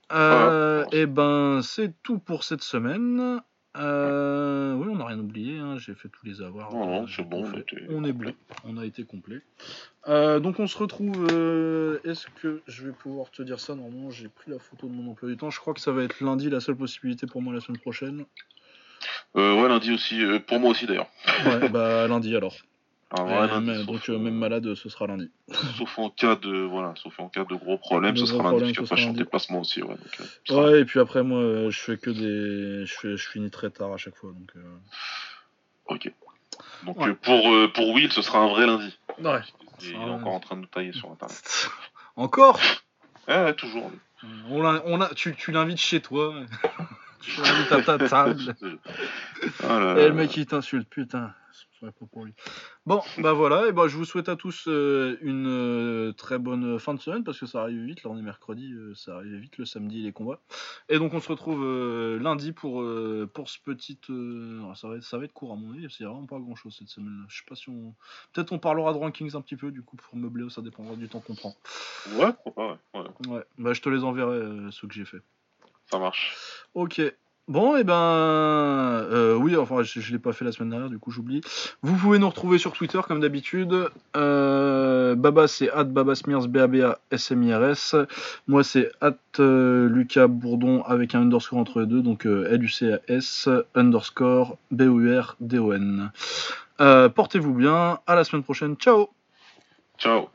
Voilà. et ben, c'est tout pour cette semaine. Euh, oui, on n'a rien oublié. hein, J'ai fait tous les avoirs. Non, non, c'est bon, on fait. était On est bon. On a été complet. Euh, donc on se retrouve. euh, Est-ce que je vais pouvoir te dire ça? Normalement, j'ai pris la photo de mon emploi du temps. Je crois que ça va être lundi la seule possibilité pour moi la semaine prochaine. ouais, lundi aussi, pour moi aussi d'ailleurs. Ouais, bah lundi alors. [LAUGHS] Ah, ouais, Euh, lundi, mais- donc euh, euh, même malade, ce sera lundi. [LAUGHS] sauf en cas de voilà, sauf en cas de gros problèmes, De ce gros sera lundi, parce sera je suis en lundi. déplacement aussi, ouais. Donc, euh, ce sera- Ouais, et puis après moi, euh, je fais que des, je fais, je finis très tard à chaque fois. Donc. euh, Ok. Donc Ouais. euh, pour euh, pour Will, ce sera un vrai lundi. Ouais. Il est encore en train de nous tailler sur internet. [LAUGHS] Encore? Ouais, ouais, toujours. on on l'a- tu, tu l'invites chez toi. [LAUGHS] tu l'invites à ta table. Ah là Et là. le mec il t'insulte, putain. Ce serait pas pour lui. Bon, bah voilà, et bah je vous souhaite à tous euh, une euh, très bonne fin de semaine parce que ça arrive vite. Là on est mercredi, euh, ça arrive vite le samedi les combats. Et donc on se retrouve lundi pour, pour ce petit. alors, ça, va être, ça va être court à mon avis, a vraiment pas grand chose cette semaine. Je sais pas si on. Peut-être on parlera de rankings un petit peu du coup pour meubler, ça dépendra du temps qu'on prend. Ouais, pourquoi pas, ouais. ouais. Ouais, bah je te les enverrai ceux que j'ai fait. Ça marche. Ok. Bon, et ben, euh, oui, enfin, je, je l'ai pas fait la semaine dernière, du coup, j'oublie. Vous pouvez nous retrouver sur Twitter, comme d'habitude. Euh, Baba, c'est at babasmears, b a b a s m i r s Moi, c'est at euh, Lucas Bourdon avec un underscore entre les deux, donc L-U-C-A-S, underscore B-O-U-R-D-O-N. Euh, Portez-vous bien, à la semaine prochaine, ciao Ciao.